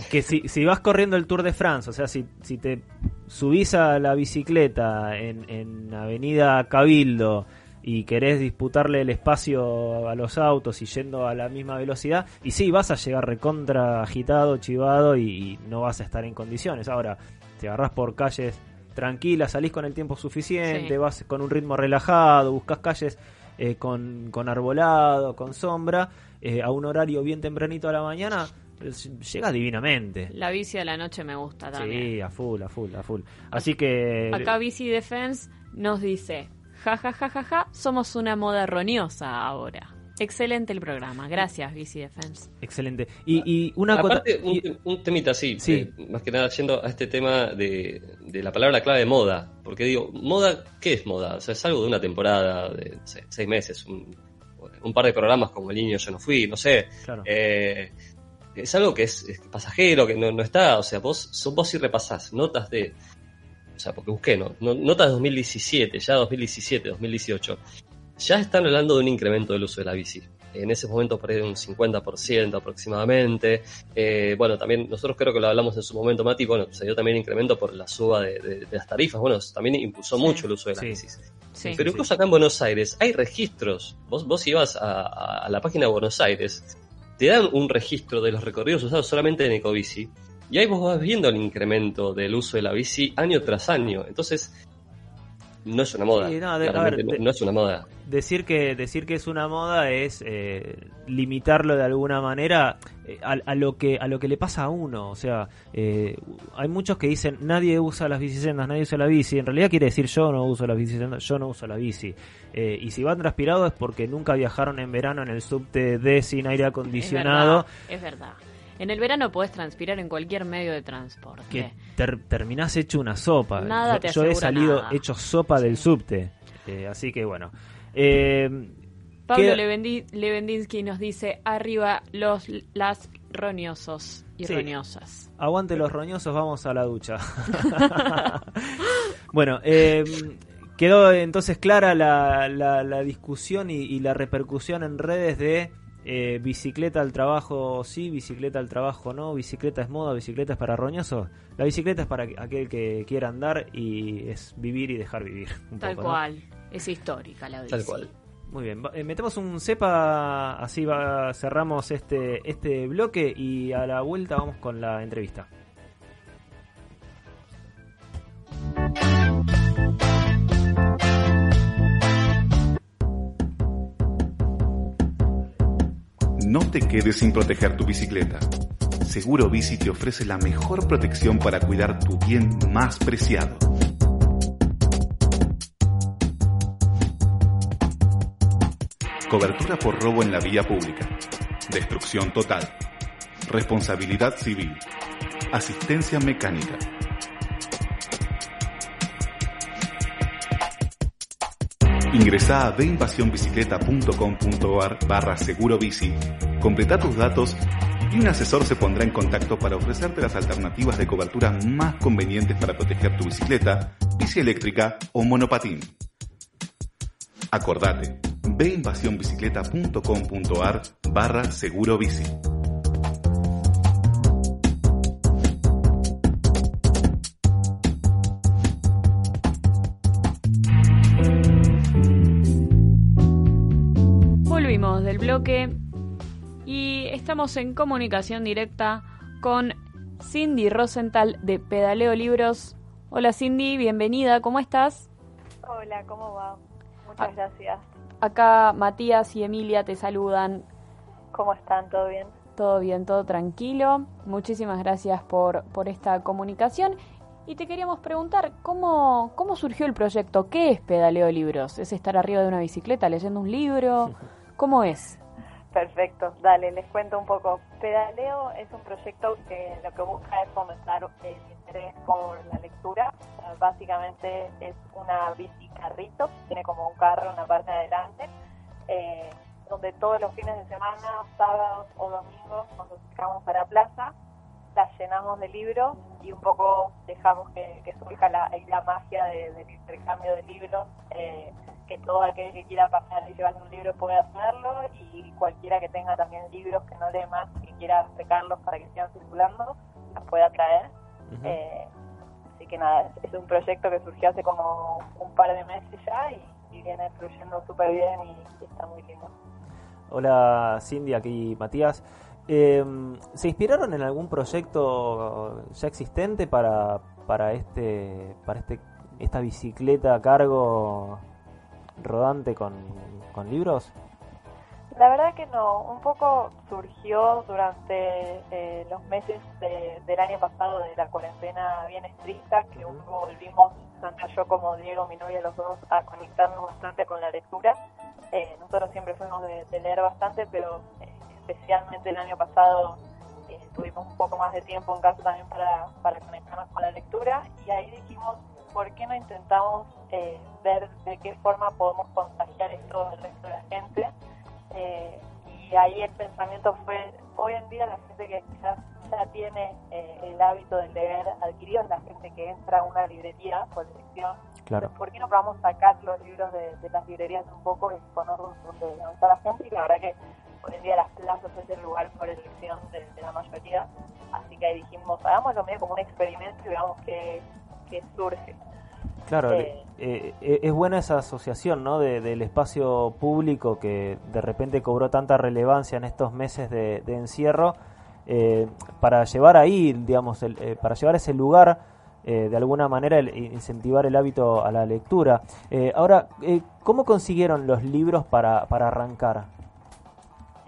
que si, si vas corriendo el Tour de France, o sea, si, si te subís a la bicicleta en, en Avenida Cabildo y querés disputarle el espacio a los autos y yendo a la misma velocidad, y sí, vas a llegar recontra agitado, chivado y, y no vas a estar en condiciones. Ahora, te agarrás por calles tranquilas, salís con el tiempo suficiente, Sí. vas con un ritmo relajado, buscas calles eh, con, con arbolado, con sombra, eh, a un horario bien tempranito a la mañana, llegas divinamente. La bici a la noche me gusta también. Sí, a full, a full, a full. Así que... Acá Bici Defense nos dice, ja ja ja ja ja, somos una moda roñosa ahora. Excelente el programa, gracias Bici Defense. Excelente. Y, y una cosa... Aparte, un, un temita así, Sí. eh, más que nada yendo a este tema de, de la palabra clave moda. Porque digo, moda, ¿qué es moda? O sea, es algo de una temporada, de no sé, seis meses, un, un par de programas como El Niño Yo No Fui, no sé. Claro. Eh, es algo que es, es pasajero, que no, no está, o sea, vos, vos sí repasás notas de, o sea, porque busqué, ¿no? No- Notas de 2017, ya 2017, 2018, ya están hablando de un incremento del uso de la bici. En ese momento por ahí de un 50% aproximadamente. Eh, bueno, también nosotros creo que lo hablamos en su momento, Mati, bueno, se dio también incremento por la suba de, de- de las tarifas, bueno, también impulsó mucho el uso de las Sí. bicis. Sí. Pero incluso acá en Buenos Aires hay registros. Vos, vos ibas a, a- a la página de Buenos Aires, te dan un registro de los recorridos usados solamente en Ecobici. Y ahí vos vas viendo el incremento del uso de la bici año tras año. Entonces, no es una moda. Sí, no, de- a claramente ver, no, de- no es una moda. decir que decir que es una moda es eh, limitarlo de alguna manera eh, a, a lo que a lo que le pasa a uno o sea eh, hay muchos que dicen nadie usa las bicisendas nadie usa la bici en realidad quiere decir yo no uso las bicisendas yo no uso la bici Eh, y si van transpirados es porque nunca viajaron en verano en el subte D sin aire acondicionado Es verdad, es verdad. En el verano podés transpirar en cualquier medio de transporte. que ter- terminás hecho una sopa Nada yo, te yo he salido nada. hecho sopa del subte Eh, así que bueno eh, Pablo Levendi- Levendinsky nos dice, arriba los las roñosos y Sí. roñosas. Aguante los roñosos, vamos a la ducha. <laughs> bueno, eh, quedó entonces clara la, la- la discusión y, y la repercusión en redes de eh, bicicleta al trabajo sí, bicicleta al trabajo no, bicicleta es moda, bicicleta es para roñosos. La bicicleta es para aquel que quiera andar y es vivir y dejar vivir. Un Tal poco, ¿no? cual. Es histórica la bici. Tal cual. Muy bien, va- eh, metemos un cepa, así va, cerramos este, este bloque y a la vuelta vamos con la entrevista. No te quedes sin proteger tu bicicleta. Seguro Bici te ofrece la mejor protección para cuidar tu bien más preciado. Cobertura por robo en la vía pública. Destrucción total. Responsabilidad civil. Asistencia mecánica. Ingresa a deinvasionbicicleta.com.ar barra seguro bici, completa tus datos y un asesor se pondrá en contacto para ofrecerte las alternativas de cobertura más convenientes para proteger tu bicicleta, bici eléctrica o monopatín. Acordate, veinvasionbicicleta.com.ar barra seguro bici. Bloque y estamos en comunicación directa con Cindy Rosenthal de Pedaleo Libros. Hola Cindy, bienvenida, ¿cómo estás? Hola, ¿cómo va? Muchas gracias. Acá Matías y Emilia te saludan. ¿Cómo están? ¿Todo bien? Todo bien, todo tranquilo. Muchísimas gracias por, por esta comunicación. Y te queríamos preguntar, ¿cómo, ¿cómo surgió el proyecto? ¿Qué es Pedaleo Libros? ¿Es estar arriba de una bicicleta leyendo un libro? <laughs> ¿Cómo es? Perfecto, dale, les cuento un poco. Pedaleo es un proyecto que lo que busca es fomentar el interés por la lectura. Sea, Básicamente es una bici carrito, tiene como un carro en la parte de adelante, eh, donde todos los fines de semana, sábados o domingos, cuando sacamos para plaza, la llenamos de libros y un poco dejamos que, que surja la, la magia de- del intercambio de libros, eh, que todo aquel que quiera pasar y llevarse un libro puede hacerlo y cualquiera que tenga también libros que no lee más y quiera sacarlos para que sigan circulando, los pueda traer. Eh, así que nada, es, es un proyecto que surgió hace como un par de meses ya y, y viene fluyendo súper bien y, y está muy lindo. Hola Cindy, aquí Matías. Eh, ¿Se inspiraron en algún proyecto ya existente para, para este para este esta bicicleta a cargo rodante con, con libros? La verdad que no, un poco surgió durante eh, los meses de- del año pasado de la cuarentena bien estricta, que un poco volvimos, tanto yo como Diego, mi novia, los dos, a conectarnos bastante con la lectura. Eh, nosotros siempre fuimos de, de leer bastante, pero eh, especialmente el año pasado eh, tuvimos un poco más de tiempo en casa también para, para conectarnos con la lectura y ahí dijimos, ¿por qué no intentamos eh, ver de qué forma podemos contagiar esto al resto de la gente? Eh, y ahí el pensamiento fue, hoy en día la gente que quizás ya tiene eh, el hábito de leer adquirido es la gente que entra a una librería por elección. Claro. ¿Por qué no probamos sacar los libros de, de las librerías un poco y ponerlos donde donde está la gente? Y la verdad que hoy en día las plazas es el lugar por elección de, de la mayoría. Así que ahí dijimos, hagámoslo medio como un experimento y veamos qué, qué surge. Claro, Eh, eh, eh, es buena esa asociación ¿no? de- del espacio público que de repente cobró tanta relevancia en estos meses de, de encierro eh, para llevar ahí, digamos, el- eh, para llevar ese lugar eh, de alguna manera el- incentivar el hábito a la lectura. Eh, ahora, eh, ¿cómo consiguieron los libros para, para arrancar?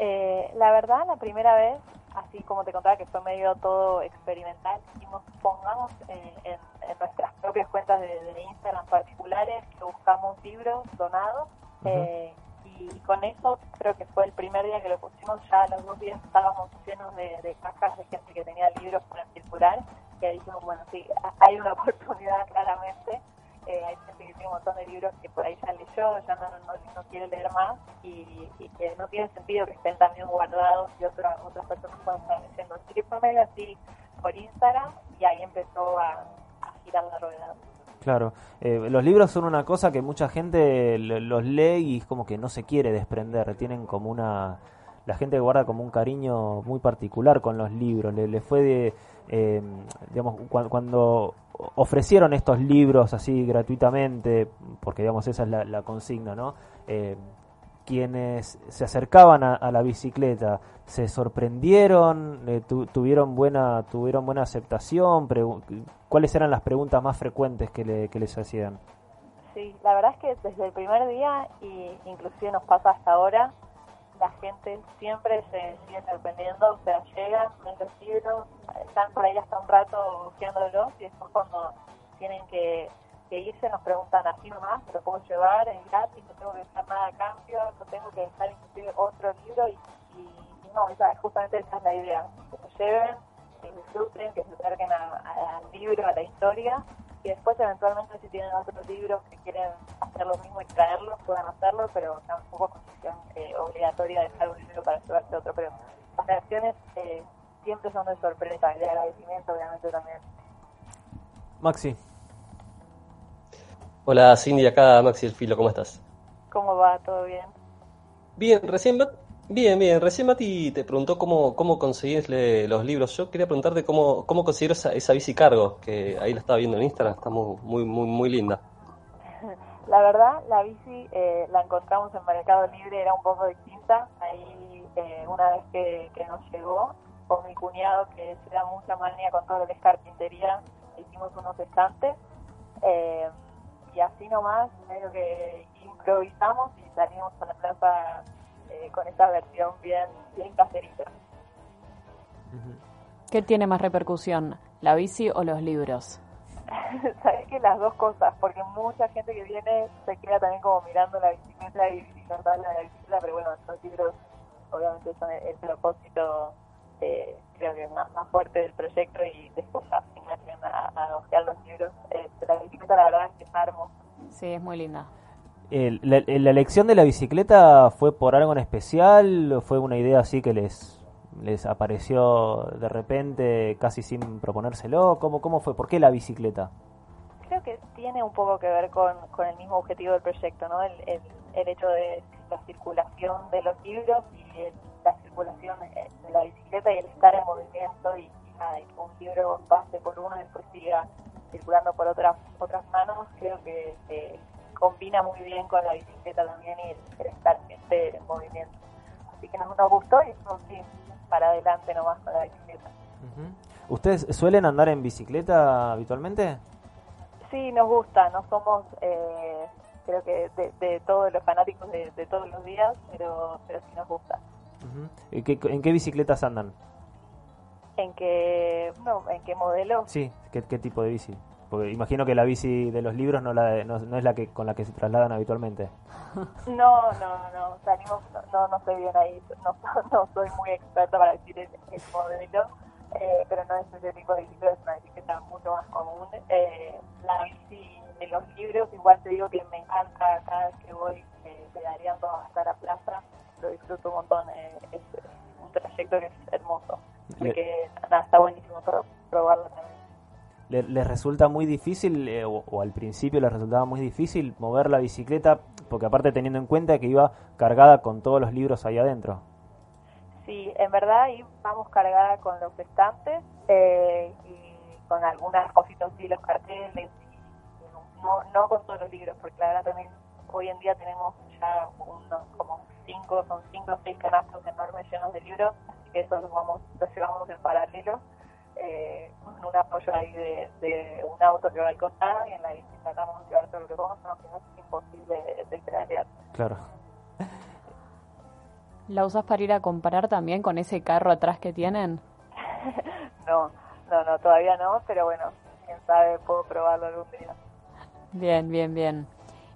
Eh, la verdad, la primera vez, así como te contaba que fue medio todo experimental, dijimos pongamos eh, en, en nuestras propias cuentas de, de Instagram particulares que buscamos libros donados eh, y con eso creo que fue el primer día que lo pusimos, ya los dos días estábamos llenos de, de cajas de gente que tenía libros para circular ahí dijimos, bueno, sí, ha- hay una <laughs> oportunidad claramente. Eh, hay gente que tiene un montón de libros que por ahí ya leyó, ya no, no, no quiere leer más y, que no tiene sentido que estén también guardados y otra, otras personas puedan estar leyendo. Así que fue así por Instagram y ahí empezó a, girar la rueda. Claro, eh, los libros son una cosa que mucha gente lo- los lee y es como que no se quiere desprender, tienen como una, la gente guarda como un cariño muy particular con los libros. Le, le fue de, eh, digamos, cua- cuando ofrecieron estos libros así gratuitamente, porque digamos esa es la, consigna, ¿no? Eh, quienes se acercaban a, la bicicleta se sorprendieron, eh, tu- tuvieron buena tuvieron buena aceptación, ¿cuáles eran las preguntas más frecuentes que, le- que les hacían? Sí, la verdad es que desde el primer día y inclusive nos pasa hasta ahora, la gente siempre se sigue sorprendiendo, o sea, llegan, ven los libros, están por ahí hasta un rato hojeándolos y después cuando tienen que, irse nos preguntan así nomás, ¿me lo puedo llevar? Es gratis, no tengo que dejar nada a cambio, no tengo que dejar inclusive otro libro y, no, esa, justamente esa es la idea, que lo lleven, que disfruten, que se acerquen al libro, a la historia y después eventualmente si tienen otros libros que quieren hacer lo mismo y traerlos, puedan hacerlo, pero tampoco condición eh, obligatoria de dejar un libro para llevarse otro, pero las reacciones eh, siempre son de sorpresa y de agradecimiento obviamente también. Maxi. Hola Cindy, acá Maxi el Filo, ¿cómo estás? ¿Cómo va? ¿Todo bien? Bien, recién bien, bien, recién Mati te preguntó cómo, cómo conseguirle los libros. Yo quería preguntarte cómo, cómo consiguieron esa, bici cargo, que ahí la estaba viendo en Instagram, está muy, muy, muy, muy linda. <laughs> La verdad, la bici eh, la encontramos en Mercado Libre, era un poco distinta. Ahí, eh, una vez que, que nos llegó, con mi cuñado, que se da mucha manía con todo lo que es carpintería, hicimos unos estantes. eh, y así nomás, medio que improvisamos y salimos a la plaza eh, con esa versión bien, bien caserita. ¿Qué tiene más repercusión, la bici o los libros? <laughs> Sabes que las dos cosas, porque mucha gente que viene se queda también como mirando la bicicleta y, de la bicicleta, pero bueno, los libros obviamente son el, el propósito, eh, creo que más, más fuerte del proyecto y después llegan a, a ojear los libros. Eh, la bicicleta la verdad es que está hermosa. Sí, es muy linda. El- la, elección de la bicicleta fue por algo en especial? ¿O ¿Fue una idea así que les, les apareció de repente casi sin proponérselo? ¿Cómo, ¿Cómo fue? ¿Por qué la bicicleta? Creo que tiene un poco que ver con, con el mismo objetivo del proyecto, ¿no? El, el, hecho de la circulación de los libros y el- la circulación de, de la bicicleta y el estar en movimiento y, nada, un libro pase por uno y después siga circulando por otras otras manos, creo que eh, combina muy bien con la bicicleta también y el, estar siempre en movimiento. Así que nos, nos gustó y sí, para adelante nomás con la bicicleta. ¿Ustedes suelen andar en bicicleta habitualmente? Sí, nos gusta, no somos, eh, creo que de, de todos los fanáticos de, de todos los días, pero, pero sí nos gusta. ¿En qué, en qué bicicletas andan? ¿En qué, no, en qué modelo? Sí, ¿qué, qué tipo de bici? Porque imagino que la bici de los libros no, la no, no es la que con la que se trasladan habitualmente. <laughs> No, no, no, salimos, no, no, no estoy bien ahí, no, <laughs> no soy muy experta para decir el, el modelo, eh, pero no es ese tipo de bicicleta, es una bicicleta mucho más común. Eh, la bici de los libros, igual te digo que me encanta cada vez que voy eh, pedaleando hasta la plaza, lo disfruto un montón, eh, es un trayecto que es hermoso, así que nada, está buenísimo pro- probarlo también. ¿Le- ¿Les resulta muy difícil, eh, o, al principio les resultaba muy difícil mover la bicicleta? Porque aparte teniendo en cuenta que iba cargada con todos los libros ahí adentro. Sí, en verdad ahí vamos cargada con los estantes eh, y con algunas cositas así, los carteles, y no, no con todos los libros, porque la verdad también hoy en día tenemos ya unos como cinco, son cinco o seis canastos enormes llenos de libros, que eso vamos, los llevamos en paralelo, eh, con un apoyo ahí de, de un auto que va al costado y en la bici tratamos de llevar todo lo que podemos, no, que no es imposible de, pedalear. Claro. ¿La usas para ir a comparar también con ese carro atrás que tienen? <laughs> No, no, no, todavía no, pero bueno, quién sabe, puedo probarlo algún día. Bien, bien, bien.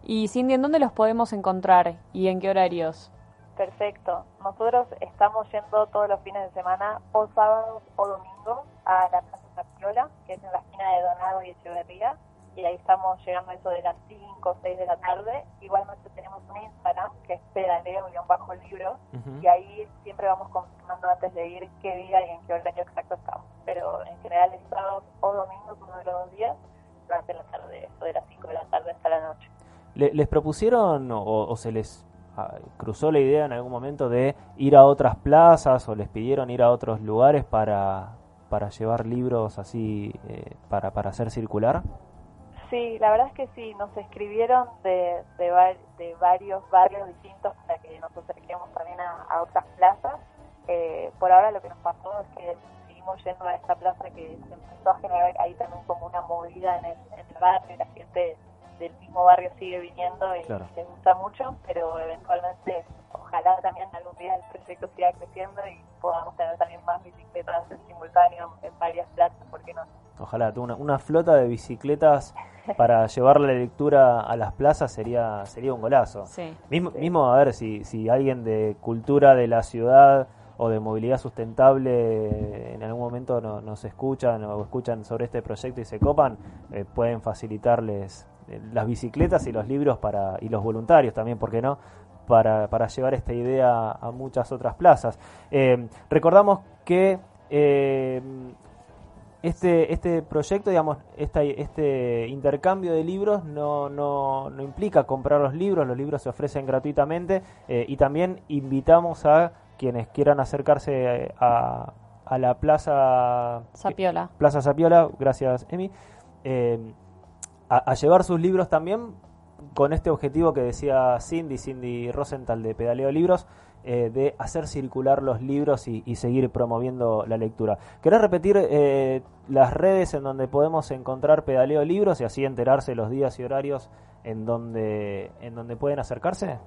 Y Cindy, ¿en dónde los podemos encontrar y en qué horarios? Perfecto. Nosotros estamos yendo todos los fines de semana, o sábados o domingos, a la Plaza Zapiola, que es en la esquina de Donado y Echeverría, y ahí estamos llegando a eso de las 5 o 6 de la tarde. Igualmente tenemos un Instagram, que es pedaleo-libro, Ujú. y ahí siempre vamos confirmando antes de ir qué día y en qué horario exacto estamos. Pero en general es sábados o domingos, uno de los dos días, durante la tarde, eso de las 5 de la tarde hasta la noche. Le- ¿Les propusieron o, o se les a- cruzó la idea en algún momento de ir a otras plazas o les pidieron ir a otros lugares para, para llevar libros así eh, para, para hacer circular? Sí, la verdad es que sí, nos escribieron de, de, de varios barrios distintos para que nos acerquemos también a, a otras plazas. Eh, por ahora lo que nos pasó es que seguimos yendo a esta plaza que se empezó a generar ahí también como una movida en el, en el barrio, la gente del mismo barrio sigue viniendo y Claro. les gusta mucho, pero eventualmente ojalá también algún día el proyecto siga creciendo y podamos tener también más bicicletas en simultáneo en varias plazas, ¿por qué no? Ojalá, una, una flota de bicicletas para <laughs> llevar la lectura a las plazas sería sería un golazo. Sí. Mismo, mismo a ver si, si alguien de cultura de la ciudad o de movilidad sustentable en algún momento no- nos escuchan o escuchan sobre este proyecto y se copan, eh, pueden facilitarles eh, las bicicletas y los libros para y los voluntarios también, ¿por qué no? Para, para llevar esta idea a muchas otras plazas. Eh, recordamos que eh, este, este proyecto, digamos, esta, este intercambio de libros no, no, no implica comprar los libros, los libros se ofrecen gratuitamente eh, y también invitamos a quienes quieran acercarse a, a la plaza Sapiola. Plaza Sapiola, gracias Emi, eh, a, a llevar sus libros también con este objetivo que decía Cindy, Cindy Rosenthal de Pedaleo Libros, eh, de hacer circular los libros y, y seguir promoviendo la lectura. ¿Querés repetir eh, las redes en donde podemos encontrar Pedaleo Libros y así enterarse los días y horarios en donde, en donde pueden acercarse?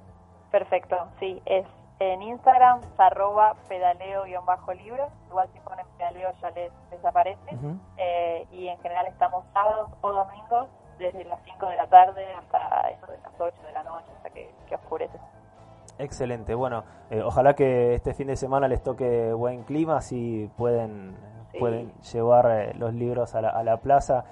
Perfecto, sí, es en Instagram, arroba pedaleo-libros, igual si ponen pedaleo ya les, les aparece, Ujú. Eh, y en general estamos sábados o domingos desde las 5 de la tarde hasta eso de las 8 de la noche, hasta que, que oscurece. Excelente, bueno, eh, ojalá que este fin de semana les toque buen clima, así pueden, Sí. pueden llevar eh, los libros a la, a la plaza.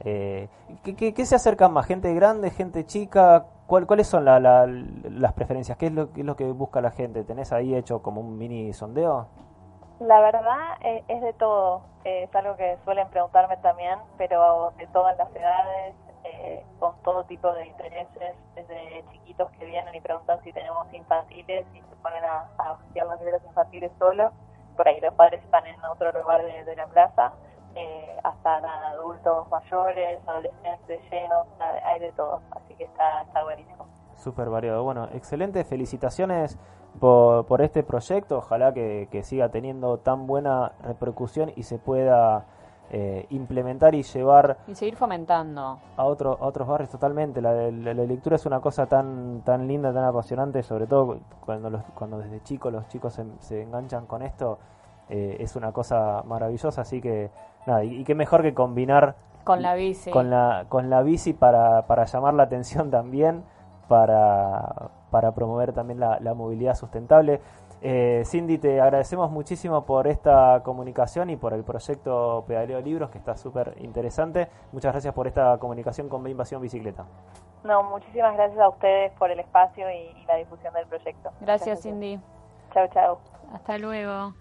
Eh, ¿qué, qué, qué se acercan más? ¿Gente grande, gente chica? ¿Cuál, ¿Cuáles son la- la- las preferencias? ¿Qué es, lo, ¿Qué es lo que busca la gente? ¿Tenés ahí hecho como un mini sondeo? La verdad eh, es de todo, Eh, es algo que suelen preguntarme también, pero de todas las edades, eh, con todo tipo de intereses, desde chiquitos que vienen y preguntan si tenemos infantiles y se ponen a, a hojear los libros infantiles solo, por ahí los padres están en otro lugar de, la plaza, eh, hasta adultos mayores, adolescentes llenos, hay de todo, así que está, está buenísimo. Súper variado. Bueno, excelente. Felicitaciones por, por este proyecto. Ojalá que, que siga teniendo tan buena repercusión y se pueda eh, implementar y llevar Y seguir fomentando. a, otro, a otros barrios totalmente. La, la- la lectura es una cosa tan tan linda, tan apasionante, sobre todo cuando los, cuando desde chicos los chicos se, se enganchan con esto. eh, es una cosa maravillosa, así que nada, y, y qué mejor que combinar Con la bici. con la, con la bici para, para llamar la atención también, para, para promover también la, la movilidad sustentable. Eh, Cindy, te agradecemos muchísimo por esta comunicación y por el proyecto Pedaleo Libros, que está súper interesante. Muchas gracias por esta comunicación con B Invasión Bicicleta. No, muchísimas gracias a ustedes por el espacio y, y la difusión del proyecto. Gracias, Cindy. Chao, chao. Hasta luego.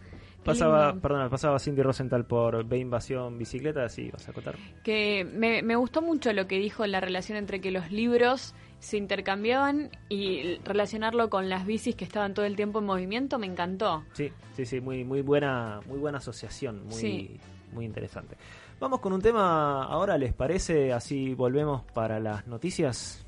Pasaba, perdona, pasaba Cindy Rosenthal por B Invasión Bicicleta, sí, vas a acotar. Que me, me gustó mucho lo que dijo la relación entre que los libros se intercambiaban y relacionarlo con las bicis que estaban todo el tiempo en movimiento, me encantó. Sí, sí, sí, muy, muy buena, muy buena asociación, muy, Sí. muy interesante. Vamos con un tema ahora, ¿les parece? Así volvemos para las noticias.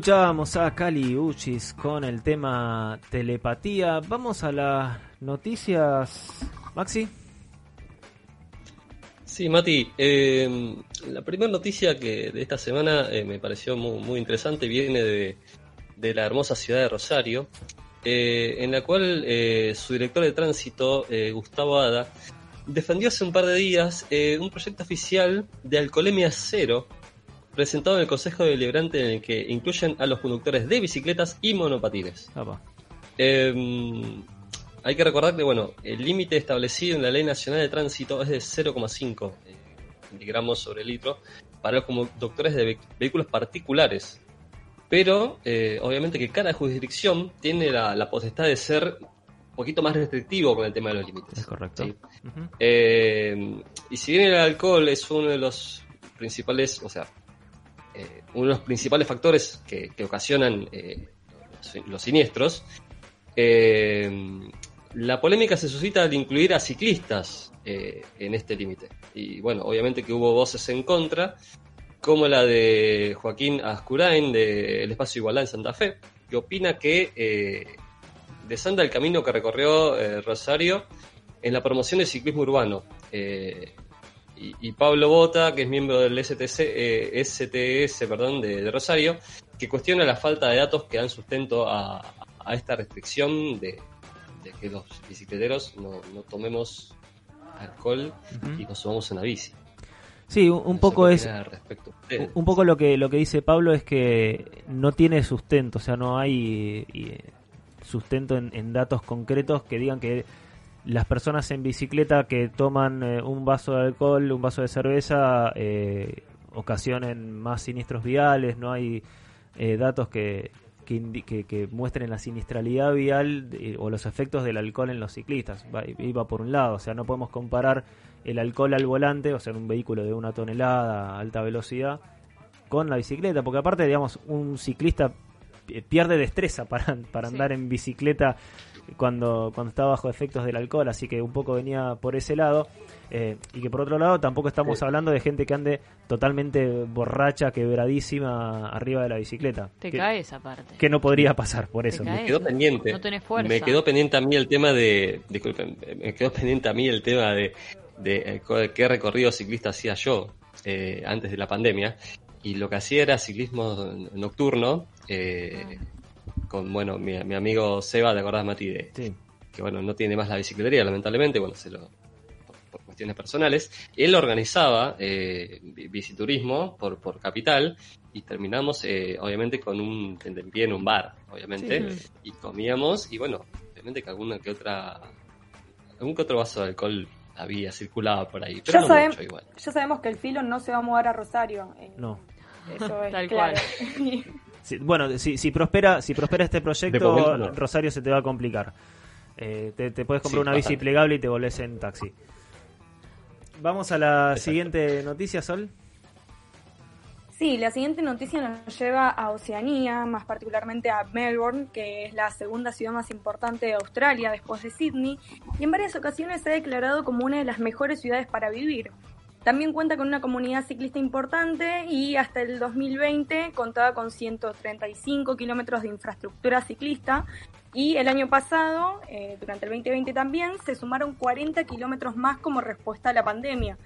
Escuchábamos a Cali Uchis con el tema telepatía. Vamos a las noticias, Maxi. Sí, Mati, eh, la primera noticia que de esta semana eh, me pareció muy, muy interesante viene de, la hermosa ciudad de Rosario, eh, en la cual eh, su director de tránsito, Gustavo Ada, defendió hace un par de días un proyecto oficial de alcoholemia cero presentado en el Consejo Deliberante en el que incluyen a los conductores de bicicletas y monopatines. Eh, hay que recordar que bueno, el límite establecido en la Ley Nacional de Tránsito es de 0,5 eh, miligramos sobre litro para los conductores de ve- vehículos particulares. Pero eh, obviamente que cada jurisdicción tiene la, la potestad de ser un poquito más restrictivo con el tema de los límites. Es correcto. ¿sí? Eh, y si bien el alcohol es uno de los principales, o sea, eh, uno de los principales factores que, ocasionan eh, los, siniestros, eh, la polémica se suscita al incluir a ciclistas eh, en este límite. Y bueno, obviamente que hubo voces en contra, como la de Joaquín Ascurain del Espacio Igualdad en Santa Fe, que opina que desanda el camino que recorrió Rosario en la promoción del ciclismo urbano. Y, y Pablo Bota, que es miembro del STC, eh, STS perdón, de, de Rosario, que cuestiona la falta de datos que dan sustento a, a esta restricción de, de que los bicicleteros no, no tomemos alcohol y nos subamos en la bici. Sí, un, poco es respecto un- un poco lo que lo que dice Pablo es que no tiene sustento, o sea, no hay y, sustento en, en datos concretos que digan que las personas en bicicleta que toman eh, un vaso de alcohol, un vaso de cerveza, eh, ocasionen más siniestros viales, no hay eh, datos que, que, que- que muestren la siniestralidad vial de- o los efectos del alcohol en los ciclistas. Va, iba por un lado, o sea, no podemos comparar el alcohol al volante, o sea, en un vehículo de una tonelada a alta velocidad, con la bicicleta, porque aparte, digamos, un ciclista pi- pierde destreza para, para Sí. andar en bicicleta cuando, cuando está bajo efectos del alcohol, así que un poco venía por ese lado. eh, y que por otro lado tampoco estamos hablando de gente que ande totalmente borracha, quebradísima arriba de la bicicleta. Te que, caes aparte. que no podría pasar por eso. Me quedó pendiente. No tenés fuerza. Me quedó pendiente a mí el tema de. Disculpen, me quedó pendiente a mí el tema de, de, eh, qué recorrido ciclista hacía yo eh, antes de la pandemia. Y lo que hacía era ciclismo nocturno. eh, con, bueno, mi, mi amigo Seba, ¿te acordás, Mati? De, Que, bueno, no tiene más la bicicletería, lamentablemente. Bueno, se lo. por- por cuestiones personales. Él organizaba eh, bi- biciturismo por, por capital y terminamos, eh, obviamente, con un tentempié en un bar, obviamente, Sí. y comíamos, y bueno, obviamente que alguna que otra, algún que otro vaso de alcohol había circulado por ahí, pero Ya, no mucho igual. ya sabemos que el filo no se va a mudar a Rosario. eh, No. Eso es Tal claro. <laughs> Sí, bueno, si, si prospera si prospera este proyecto. Rosario se te va a complicar. Eh, te, te puedes comprar Sí, una bici plegable y te volvés en taxi. Vamos a la siguiente noticia, Sol. Sí, la siguiente noticia nos lleva a Oceanía, más particularmente a Melbourne, que es la segunda ciudad más importante de Australia después de Sydney, y en varias ocasiones se ha declarado como una de las mejores ciudades para vivir. También cuenta con una comunidad ciclista importante y hasta el 2020 contaba con 135 kilómetros de infraestructura ciclista y el año pasado, eh, durante el 2020 también, se sumaron 40 kilómetros más como respuesta a la pandemia.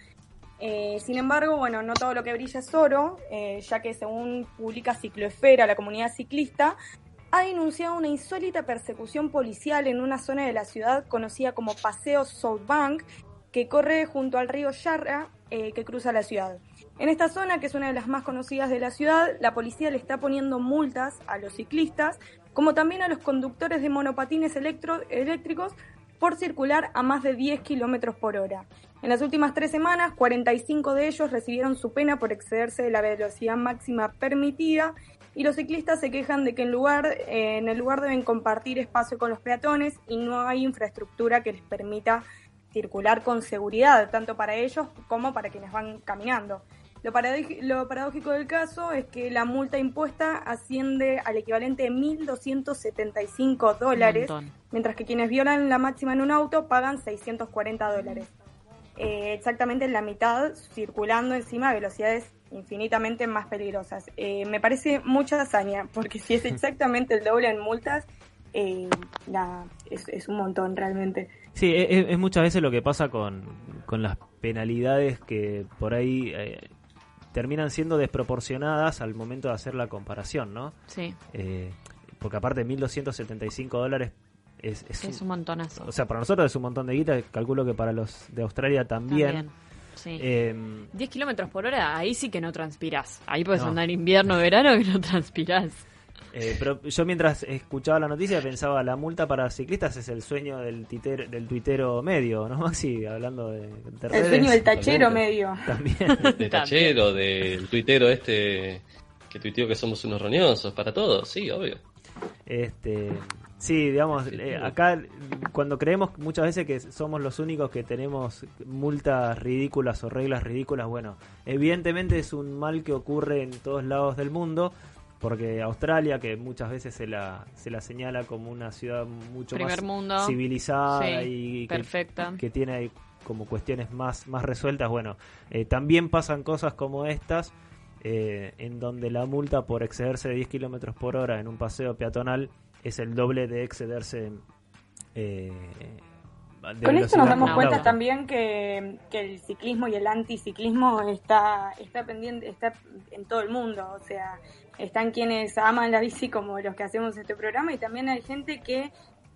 Eh, sin embargo, bueno, no todo lo que brilla es oro, eh, ya que según publica Cicloesfera, la comunidad ciclista, ha denunciado una insólita persecución policial en una zona de la ciudad conocida como Paseo South Bank, que corre junto al río Yarra, eh, que cruza la ciudad. En esta zona, que es una de las más conocidas de la ciudad, la policía le está poniendo multas a los ciclistas, como también a los conductores de monopatines eléctricos por circular a más de 10 kilómetros por hora. En las últimas tres semanas, 45 de ellos recibieron su pena por excederse de la velocidad máxima permitida y los ciclistas se quejan de que en, lugar, eh, en el lugar deben compartir espacio con los peatones y no hay infraestructura que les permita circular con seguridad, tanto para ellos como para quienes van caminando. Lo, lo paradójico del caso es que la multa impuesta asciende al equivalente de 1.275 dólares, mientras que quienes violan la máxima en un auto pagan 640 dólares. Eh, exactamente la mitad circulando encima a velocidades infinitamente más peligrosas. Eh, me parece mucha hazaña, porque si es <laughs> exactamente el doble en multas, eh, nada, es, es un montón realmente. Sí, e, es, es muchas veces lo que pasa con, con las penalidades que por ahí eh, terminan siendo desproporcionadas al momento de hacer la comparación, ¿no? Sí. Eh, porque aparte 1.275 dólares es, es, Es un montonazo. O sea, para nosotros es un montón de guita, calculo que para los de Australia también. También, sí. Eh, 10 kilómetros por hora, ahí sí que no transpirás. Ahí puedes No. andar invierno, verano que no transpirás. Eh, pero yo mientras escuchaba la noticia pensaba la multa para ciclistas es el sueño del titer- del tuitero medio, ¿no Maxi? Hablando de, de redes. sueño del tachero Totalmente. medio. <laughs> También. De tachero, del tuitero este que tuiteó que somos unos roñosos, para todos, sí, obvio. Este, sí, digamos, eh, acá cuando creemos muchas veces que somos los únicos que tenemos multas ridículas o reglas ridículas, bueno, evidentemente es un mal que ocurre en todos lados del mundo. Porque Australia, que muchas veces se la, se la señala como una ciudad mucho Primer más mundo. civilizada Sí, y que- perfecta. Que, tiene ahí como cuestiones más, más resueltas, bueno, eh, también pasan cosas como estas, eh, en donde la multa por excederse de 10 kilómetros por hora en un paseo peatonal es el doble de excederse eh, de Con esto nos damos en cuenta auto. también que, que el ciclismo y el anticiclismo está, está pendiente, está en todo el mundo. O sea, están quienes aman la bici como los que hacemos este programa y también hay gente que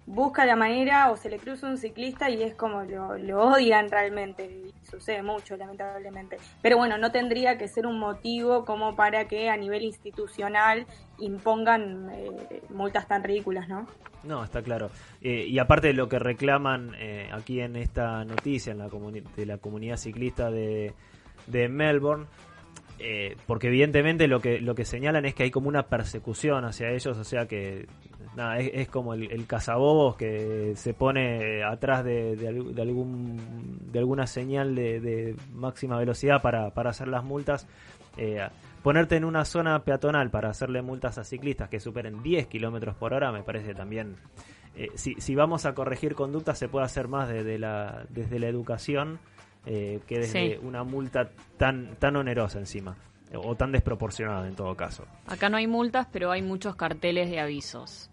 busca la manera o se le cruza un ciclista y es como lo, lo odian realmente. Y sucede mucho, lamentablemente. Pero bueno, no tendría que ser un motivo como para que a nivel institucional impongan eh, multas tan ridículas, ¿no? No, está claro. Eh, y aparte de lo que reclaman eh, aquí en esta noticia en la de la comunidad ciclista de, de Melbourne, eh, porque evidentemente lo que lo que señalan es que hay como una persecución hacia ellos, o sea que nada, es, como el, el cazabobos que se pone atrás de, de al- de algún de alguna señal de, de máxima velocidad para, para hacer las multas. Eh, ponerte en una zona peatonal para hacerle multas a ciclistas que superen 10 kilómetros por hora me parece también eh, si, si vamos a corregir conductas se puede hacer más desde la desde la educación eh, que desde Sí. una multa tan tan onerosa encima o tan desproporcionada en todo caso Acá no hay multas, pero hay muchos carteles de avisos.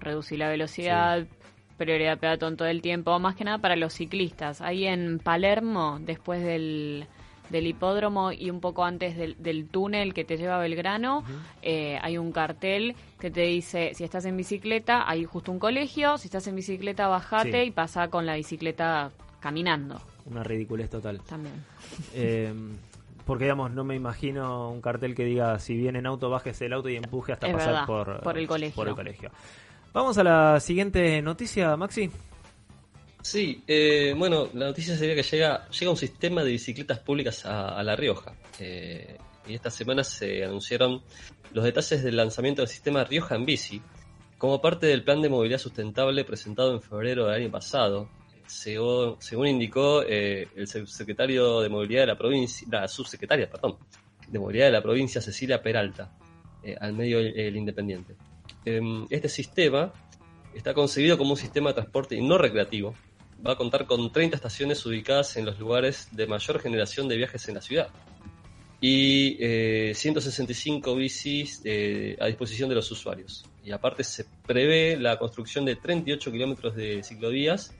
Reducir la velocidad, prioridad peatón todo el tiempo, más que nada para los ciclistas. Ahí en Palermo, después del, del hipódromo y un poco antes del, del túnel que te lleva a Belgrano, eh, hay un cartel que te dice, si estás en bicicleta, hay justo un colegio, si estás en bicicleta, bajate Sí. y pasa con la bicicleta caminando. una ridiculez total También. Eh, porque digamos no me imagino un cartel que diga si viene en auto bájese el auto y empuje hasta Es pasar verdad, por, por el colegio. por el colegio vamos a la siguiente noticia Maxi Sí, eh, bueno, la noticia sería que llega, llega un sistema de bicicletas públicas a, a La Rioja. Eh, y esta semana se anunciaron los detalles del lanzamiento del sistema Rioja en Bici, como parte del plan de movilidad sustentable presentado en febrero del año pasado. Según, según indicó eh, el subsecretario de movilidad de la provincia, la subsecretaria, perdón, de movilidad de la provincia, Cecilia Peralta, eh, al medio el, Independiente. Em, este sistema está concebido como un sistema de transporte no recreativo. Va a contar con 30 estaciones ubicadas en los lugares de mayor generación de viajes en la ciudad. Y eh, 165 bicis eh, a disposición de los usuarios. Y aparte se prevé la construcción de 38 kilómetros de ciclovías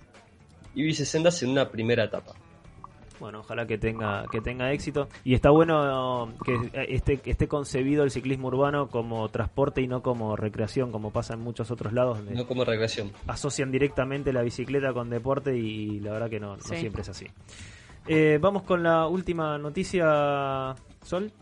y bicisendas en una primera etapa. Bueno, ojalá que tenga que tenga éxito y está bueno que esté, esté concebido el ciclismo urbano como transporte y no como recreación, como pasa en muchos otros lados. donde No como recreación. asocian directamente la bicicleta con deporte y la verdad que no, no Sí. siempre es así. Eh, vamos con la última noticia, Sol.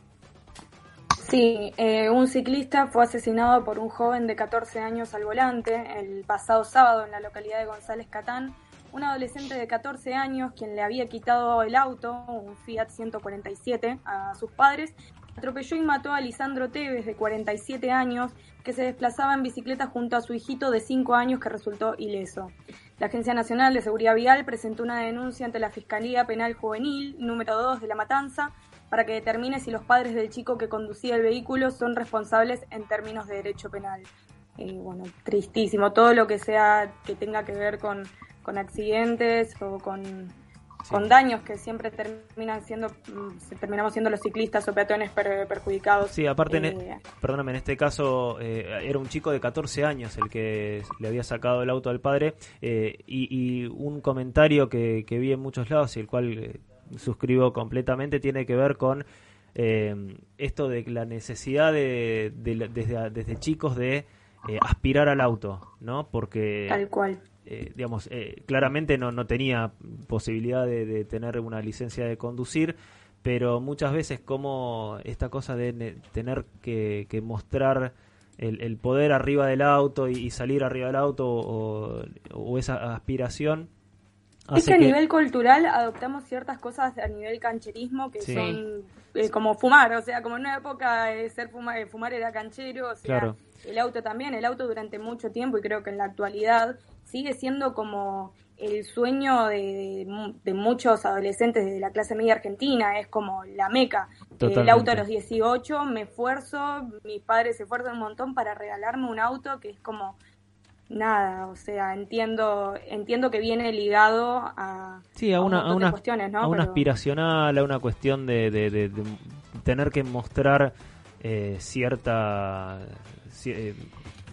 Sí, eh, un ciclista fue asesinado por un joven de 14 años al volante el pasado sábado en la localidad de González Catán. Un adolescente de 14 años quien le había quitado el auto, un Fiat 147, a sus padres, atropelló y mató a Lisandro Tevez de 47 años que se desplazaba en bicicleta junto a su hijito de 5 años que resultó ileso. La Agencia Nacional de Seguridad Vial presentó una denuncia ante la Fiscalía Penal Juvenil número 2 de La Matanza para que determine si los padres del chico que conducía el vehículo son responsables en términos de derecho penal. Eh, bueno, tristísimo. Todo lo que sea que tenga que ver con, con accidentes o con, con daños que siempre terminan siendo, mm, terminamos siendo los ciclistas o peatones per- perjudicados. Sí, aparte, en, Eh, perdóname, en este caso eh, era un chico de 14 años el que le había sacado el auto al padre eh, y, y un comentario que, que vi en muchos lados y el cual suscribo completamente tiene que ver con eh, esto de la necesidad de, de desde, desde chicos de eh, aspirar al auto, ¿no? Porque Tal cual. Eh, digamos, eh, claramente no, no tenía posibilidad de, de tener una licencia de conducir, pero muchas veces como esta cosa de ne- tener que, que mostrar el, el poder arriba del auto y, y salir arriba del auto o, o esa aspiración Es que a que- nivel cultural adoptamos ciertas cosas a nivel cancherismo que Sí. son eh, como fumar, o sea, como en una época eh, ser fuma- eh, fumar era canchero, o sea, Claro. el auto también, el auto durante mucho tiempo y creo que en la actualidad sigue siendo como el sueño de, de mu- de muchos adolescentes de la clase media argentina, es como la meca. Eh, el auto a los 18, me esfuerzo, mis padres se esfuerzan un montón para regalarme un auto que es como nada, o sea, entiendo entiendo que viene ligado a, Sí, a un una, a una, cuestiones, ¿no? a una Pero- aspiracional, a una cuestión de, de- tener que mostrar eh, cierta... ci- eh,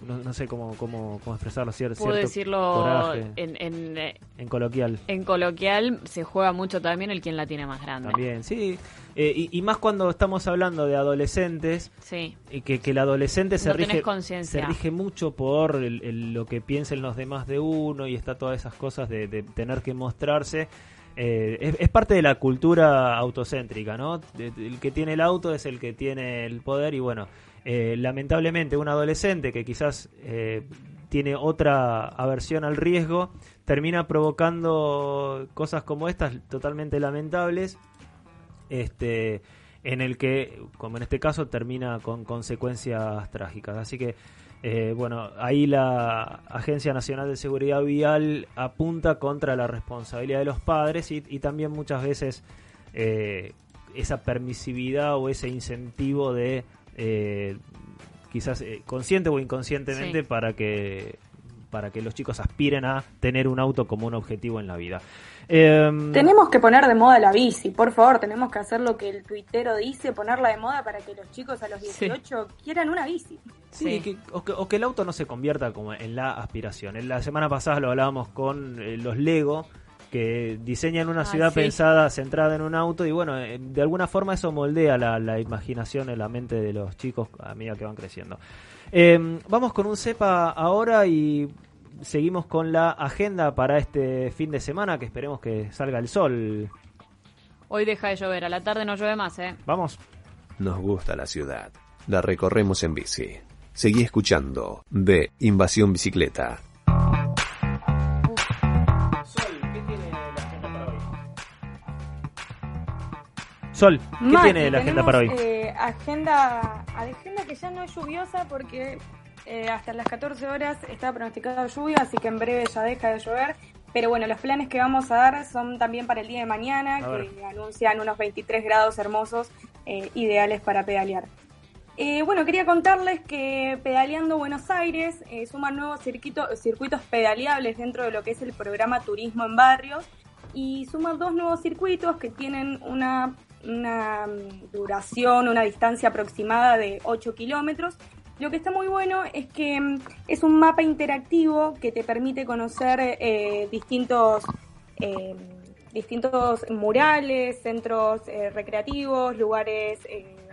no, no sé cómo, cómo, cómo expresarlo, cier- Puedo cierto decirlo coraje en, en, eh, en coloquial. en coloquial, se juega mucho también el quien la tiene más grande. También, sí. Eh, y, y más cuando estamos hablando de adolescentes, Sí. y que, que el adolescente se No rige, se rige mucho por el- el- lo que piensen los demás de uno y está todas esas cosas de, de tener que mostrarse. Eh, es, es parte de la cultura autocéntrica, ¿no? El que tiene el auto es el que tiene el poder y bueno, eh, lamentablemente un adolescente que quizás eh, tiene otra aversión al riesgo termina provocando cosas como estas totalmente lamentables este en el que, como en este caso, termina con consecuencias trágicas. Así que, eh, bueno, ahí la Agencia Nacional de Seguridad Vial apunta contra la responsabilidad de los padres y, también muchas veces esa permisividad o ese incentivo de eh, quizás eh, consciente o inconscientemente Sí. para que para que los chicos aspiren a tener un auto como un objetivo en la vida. Em, Tenemos que poner de moda la bici, por favor, tenemos que hacer lo que el tuitero dice, ponerla de moda para que los chicos a los 18 quieran una bici. Sí, que- o, que, o que el auto no se convierta como en la aspiración. En la semana pasada lo hablábamos con eh, los Lego, que diseñan una Ah, ciudad sí. pensada, centrada en un auto, y bueno, eh, de alguna forma eso moldea la, la imaginación en la mente de los chicos a medida que van creciendo. Eh, vamos con un cepa ahora y seguimos con la agenda para este fin de semana, que esperemos que salga el sol. Hoy deja de llover, a la tarde no llueve más, ¿eh? Vamos. Nos gusta la ciudad. La recorremos en bici. Seguí escuchando de Invasión Bicicleta. Sol, ¿qué Mati, tiene la agenda para hoy? eh, agenda, agenda que ya no es lluviosa porque eh, hasta las 14 horas está pronosticada lluvia, así que en breve ya deja de llover. Pero bueno, los planes que vamos a dar son también para el día de mañana, A ver. que anuncian unos 23 grados hermosos, eh, ideales para pedalear. Eh, bueno, quería contarles que Pedaleando Buenos Aires eh, suma nuevos circuito- circuitos pedaleables dentro de lo que es el programa Turismo en Barrios y suma dos nuevos circuitos que tienen una, una mm, duración, una distancia aproximada de 8 kilómetros. Lo que está muy bueno es que mm, es un mapa interactivo que te permite conocer eh, distintos eh, distintos murales, centros eh, recreativos, lugares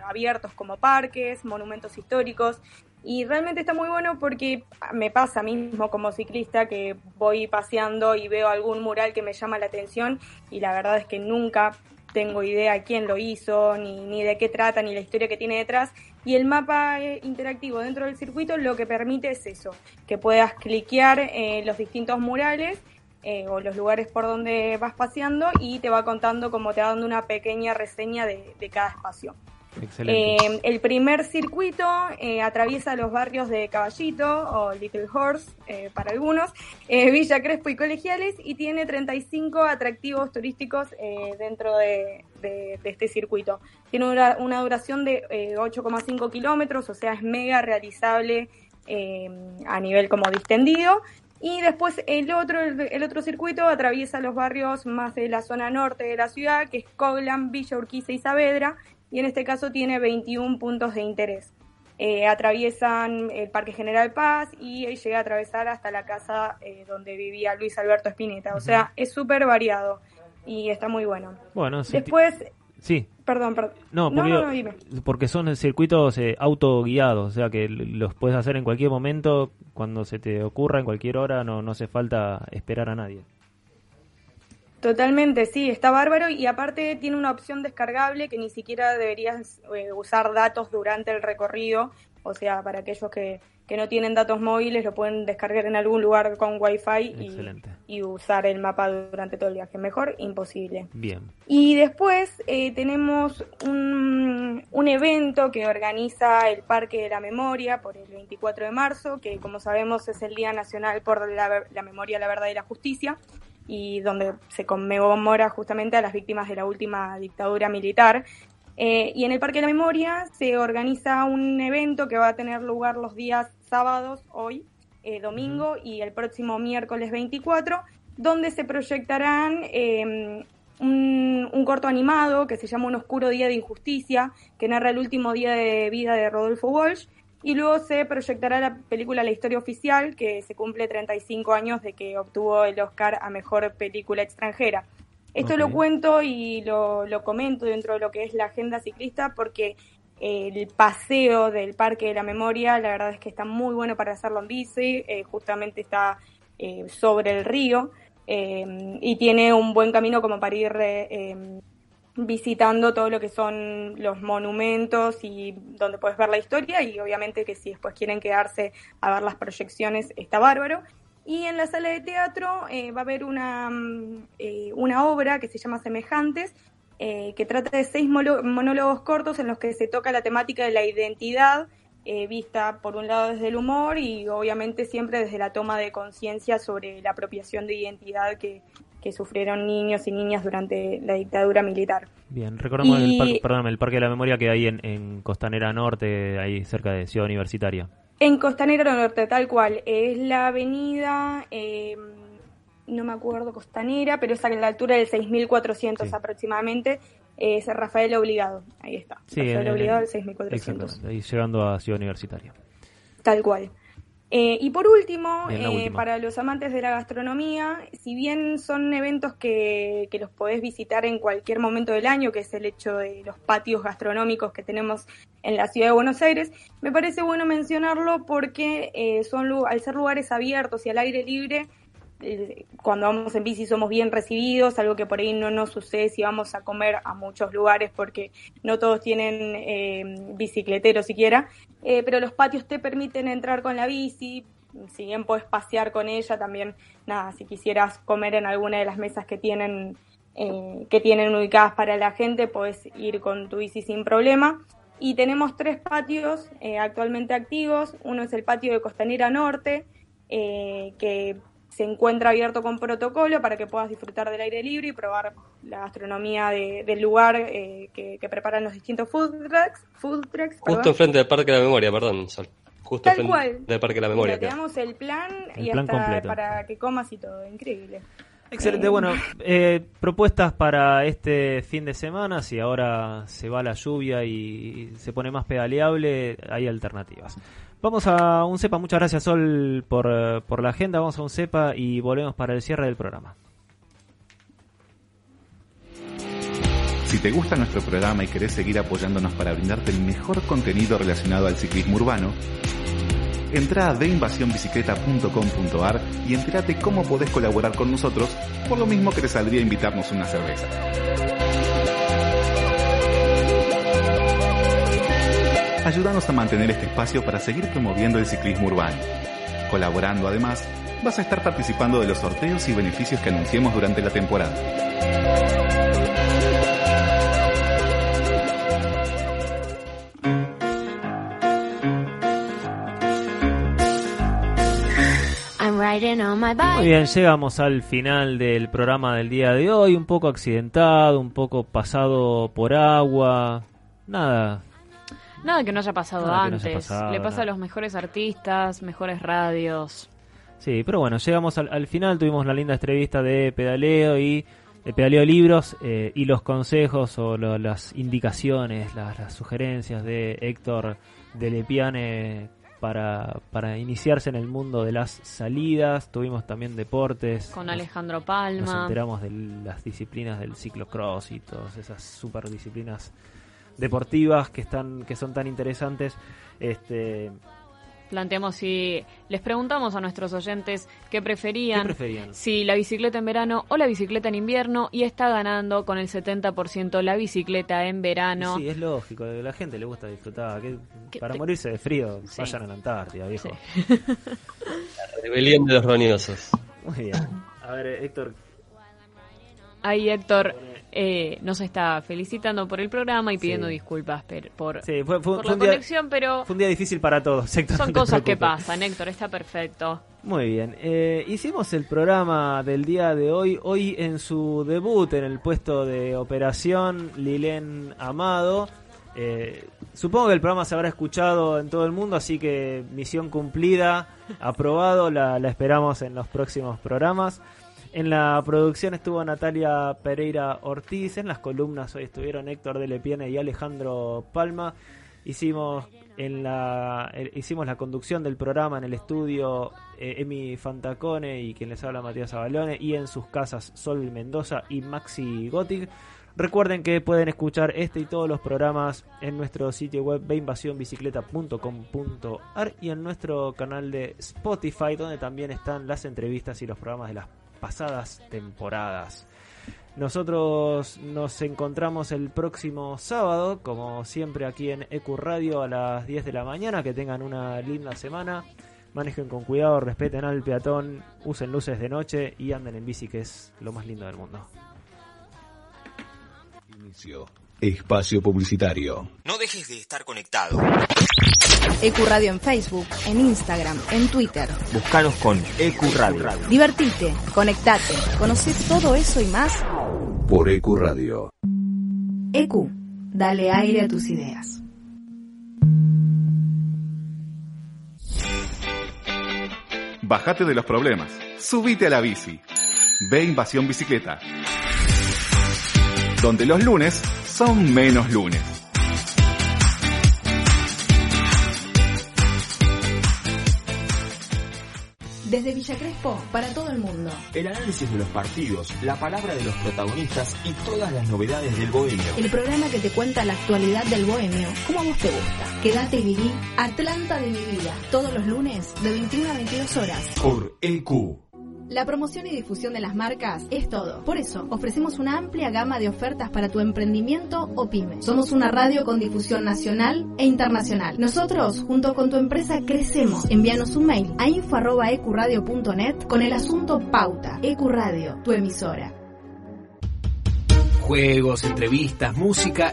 abiertos como parques, monumentos históricos. Y realmente está muy bueno porque me pasa mismo como ciclista que voy paseando y veo algún mural que me llama la atención y la verdad es que nunca tengo idea quién lo hizo, ni, ni de qué trata, ni la historia que tiene detrás. Y el mapa eh, interactivo dentro del circuito lo que permite es eso, que puedas cliquear eh, los distintos murales eh, o los lugares por donde vas paseando y te va contando como te va dando una pequeña reseña de, de cada espacio. Eh, el primer circuito eh, atraviesa los barrios de Caballito o Little Horse eh, para algunos, Villa Crespo y Colegiales y tiene 35 atractivos turísticos dentro de, este circuito. Tiene una, duración de eh, 8,5 kilómetros, o sea, es mega realizable a nivel como distendido. Y después el otro, el otro circuito atraviesa los barrios más de la zona norte de la ciudad, que es Coglan, Villa Urquiza y Saavedra, y en este caso tiene 21 puntos de interés. Eh, atraviesan el Parque General Paz y llega a atravesar hasta la casa eh, donde vivía Luis Alberto Spinetta. O sea, es súper variado y está muy bueno. Bueno, sí, Después, Sí. perdón, perdón. No, no, porque, no, no, dime. porque son circuitos eh, autoguiados, o sea que los puedes hacer en cualquier momento, cuando se te ocurra, en cualquier hora, no, no hace falta esperar a nadie. Totalmente, sí, está bárbaro y aparte tiene una opción descargable que ni siquiera deberías eh, usar datos durante el recorrido, o sea, para aquellos que, que no tienen datos móviles lo pueden descargar en algún lugar con wifi y, y usar el mapa durante todo el viaje. Mejor, imposible. Bien. Y después eh, tenemos un, un evento que organiza el Parque de la Memoria por el 24 de marzo, que como sabemos es el Día Nacional por la, la Memoria, la Verdad y la Justicia, y donde se conmemora justamente a las víctimas de la última dictadura militar. Eh, y en el Parque de la Memoria se organiza un evento que va a tener lugar los días sábados, hoy, eh, domingo y el próximo miércoles 24, donde se proyectarán eh, un, un corto animado que se llama Un oscuro día de injusticia, que narra el último día de vida de Rodolfo Walsh, y luego se proyectará la película La historia oficial, que se cumple 35 años de que obtuvo el Oscar a Mejor Película Extranjera. Esto lo cuento y lo, lo comento dentro de lo que es la agenda ciclista porque eh, el paseo del Parque de la Memoria, la verdad es que está muy bueno para hacerlo en bici, eh, justamente está eh, sobre el río eh, y tiene un buen camino como para ir eh, visitando todo lo que son los monumentos y donde puedes ver la historia y obviamente que si después quieren quedarse a ver las proyecciones está bárbaro. Y en la sala de teatro eh, va a haber una, mm, eh, una obra que se llama Semejantes, eh, que trata de seis monólogos cortos en los que se toca la temática de la identidad, eh, vista por un lado desde el humor y obviamente siempre desde la toma de conciencia sobre la apropiación de identidad que, que sufrieron niños y niñas durante la dictadura militar. Bien, recordamos el, parque, el Parque de la Memoria que hay en, en Costanera Norte, ahí cerca de Ciudad Universitaria. En Costanera Norte, tal cual, es la avenida, eh, no me acuerdo, Costanera, pero es a la altura del 6400 aproximadamente, es Rafael Obligado, ahí está, Sí, Rafael en- Obligado del 6400. Exactamente, ahí llegando a Ciudad Universitaria. Tal cual. Eh, y por último, eh, para los amantes de la gastronomía, si bien son eventos que, que los podés visitar en cualquier momento del año, que es el hecho de los patios gastronómicos que tenemos en la ciudad de Buenos Aires, me parece bueno mencionarlo porque eh, son al ser lugares abiertos y al aire libre, cuando vamos en bici somos bien recibidos, algo que por ahí no nos sucede si vamos a comer a muchos lugares porque no todos tienen eh, bicicleteros siquiera, Eh, pero los patios te permiten entrar con la bici, si bien puedes pasear con ella, también, nada, si quisieras comer en alguna de las mesas que tienen, eh, que tienen ubicadas para la gente, puedes ir con tu bici sin problema. Y tenemos tres patios eh, actualmente activos. Uno es el patio de Costanera Norte, que se encuentra abierto con protocolo para que puedas disfrutar del aire libre y probar la gastronomía de- del lugar eh, que, que preparan los distintos food trucks. Food trucks Justo perdón. enfrente del Parque de la Memoria, perdón, Sol. Justo Tal cual. del Parque de la Memoria. Mira, te queda. damos el plan El y plan hasta completo. para que comas y todo. Increíble. Excelente, Eh, bueno, eh, propuestas para este fin de semana, si ahora se va la lluvia y se pone más pedaleable, hay alternativas. Vamos a un cepa, muchas gracias Sol por, por la agenda, vamos a un cepa y volvemos para el cierre del programa. Si te gusta nuestro programa y querés seguir apoyándonos para brindarte el mejor contenido relacionado al ciclismo urbano, entra a deinvasionbicicleta.com.ar y entérate cómo podés colaborar con nosotros, por lo mismo que te saldría invitarnos una cerveza. Ayúdanos a mantener este espacio para seguir promoviendo el ciclismo urbano. Colaborando además, vas a estar participando de los sorteos y beneficios que anunciemos durante la temporada. Muy bien, llegamos al final del programa del día de hoy, un poco accidentado, un poco pasado por agua, nada. Nada que no haya pasado Nada que no haya antes. pasado, Le pasa a los mejores artistas, mejores radios. Sí, pero bueno, llegamos al, al final, tuvimos la linda entrevista de Pedaleo y de Pedaleo Libros eh, y los consejos o lo- las indicaciones, las, las sugerencias de Héctor de Lepiane para, para iniciarse en el mundo de las salidas. Tuvimos también deportes. Con Nos- Alejandro Nos Palma. enteramos de las disciplinas del ciclocross y todas esas super disciplinas deportivas que están que son tan interesantes. Este, Planteamos si les preguntamos a nuestros oyentes qué preferían, ¿Qué preferían? si la bicicleta en verano o la bicicleta en invierno y está ganando con el 70% la bicicleta en verano. Sí, es lógico, a la gente le gusta disfrutar. que- Que para te- morirse de frío, Sí. vayan a la Antártida, viejo. <laughs> Rebelión de los roñosos. Muy bien. A ver, Héctor, Ahí Héctor eh, nos está felicitando por el programa y pidiendo Sí. disculpas per- por, Sí, fue, fue- por la día, conexión, pero fue un día difícil para todos, <laughs> Héctor. son no cosas que pasan, Héctor, está perfecto. Muy bien, eh, hicimos el programa del día de hoy, hoy en su debut en el puesto de operación Lilén Amado. Eh, supongo que el programa se habrá escuchado en todo el mundo, así que misión cumplida, aprobado, la, la esperamos en los próximos programas. En la producción estuvo Natalia Pereira Ortiz, en las columnas hoy estuvieron Héctor de Lepiene y Alejandro Palma. Hicimos en la conducción del programa en el estudio eh, Emi Fantacone y quien les habla Matías Abalone y en sus casas Sol Mendoza y Maxi Gothic. Recuerden que pueden escuchar este y todos los programas en nuestro sitio web beinvasionbicicleta.com.ar y en nuestro canal de Spotify donde también están las entrevistas y los programas de las pasadas temporadas. Nosotros nos encontramos el próximo sábado, como siempre aquí en EQ Radio a las 10 de la mañana. Que tengan una linda semana. Manejen con cuidado, respeten al peatón, usen luces de noche y anden en bici, que es lo más lindo del mundo. Inicio. Espacio publicitario. No dejes de estar conectado. EQ Radio en Facebook, en Instagram, en Twitter. Búscanos con EQ Radio. Divertite, conectate, conoce todo eso y más. Por EQ Radio. EQ, dale aire a tus ideas. Bájate de los problemas. Subite a la bici. Ve Invasión Bicicleta. Donde los lunes son menos lunes. Desde Villa Crespo, para todo el mundo. El análisis de los partidos, la palabra de los protagonistas y todas las novedades del bohemio. El programa que te cuenta la actualidad del bohemio, como a vos te gusta. Quédate y viví Atlanta de mi vida, todos los lunes de 21 a 22 horas. Por EQ. La promoción y difusión de las marcas es todo. Por eso, ofrecemos una amplia gama de ofertas para tu emprendimiento o pyme. Somos una radio con difusión nacional e internacional. Nosotros, junto con tu empresa, crecemos. Envíanos un mail a info.ecuradio.net con el asunto Pauta. Ecuradio, tu emisora. Juegos, entrevistas, música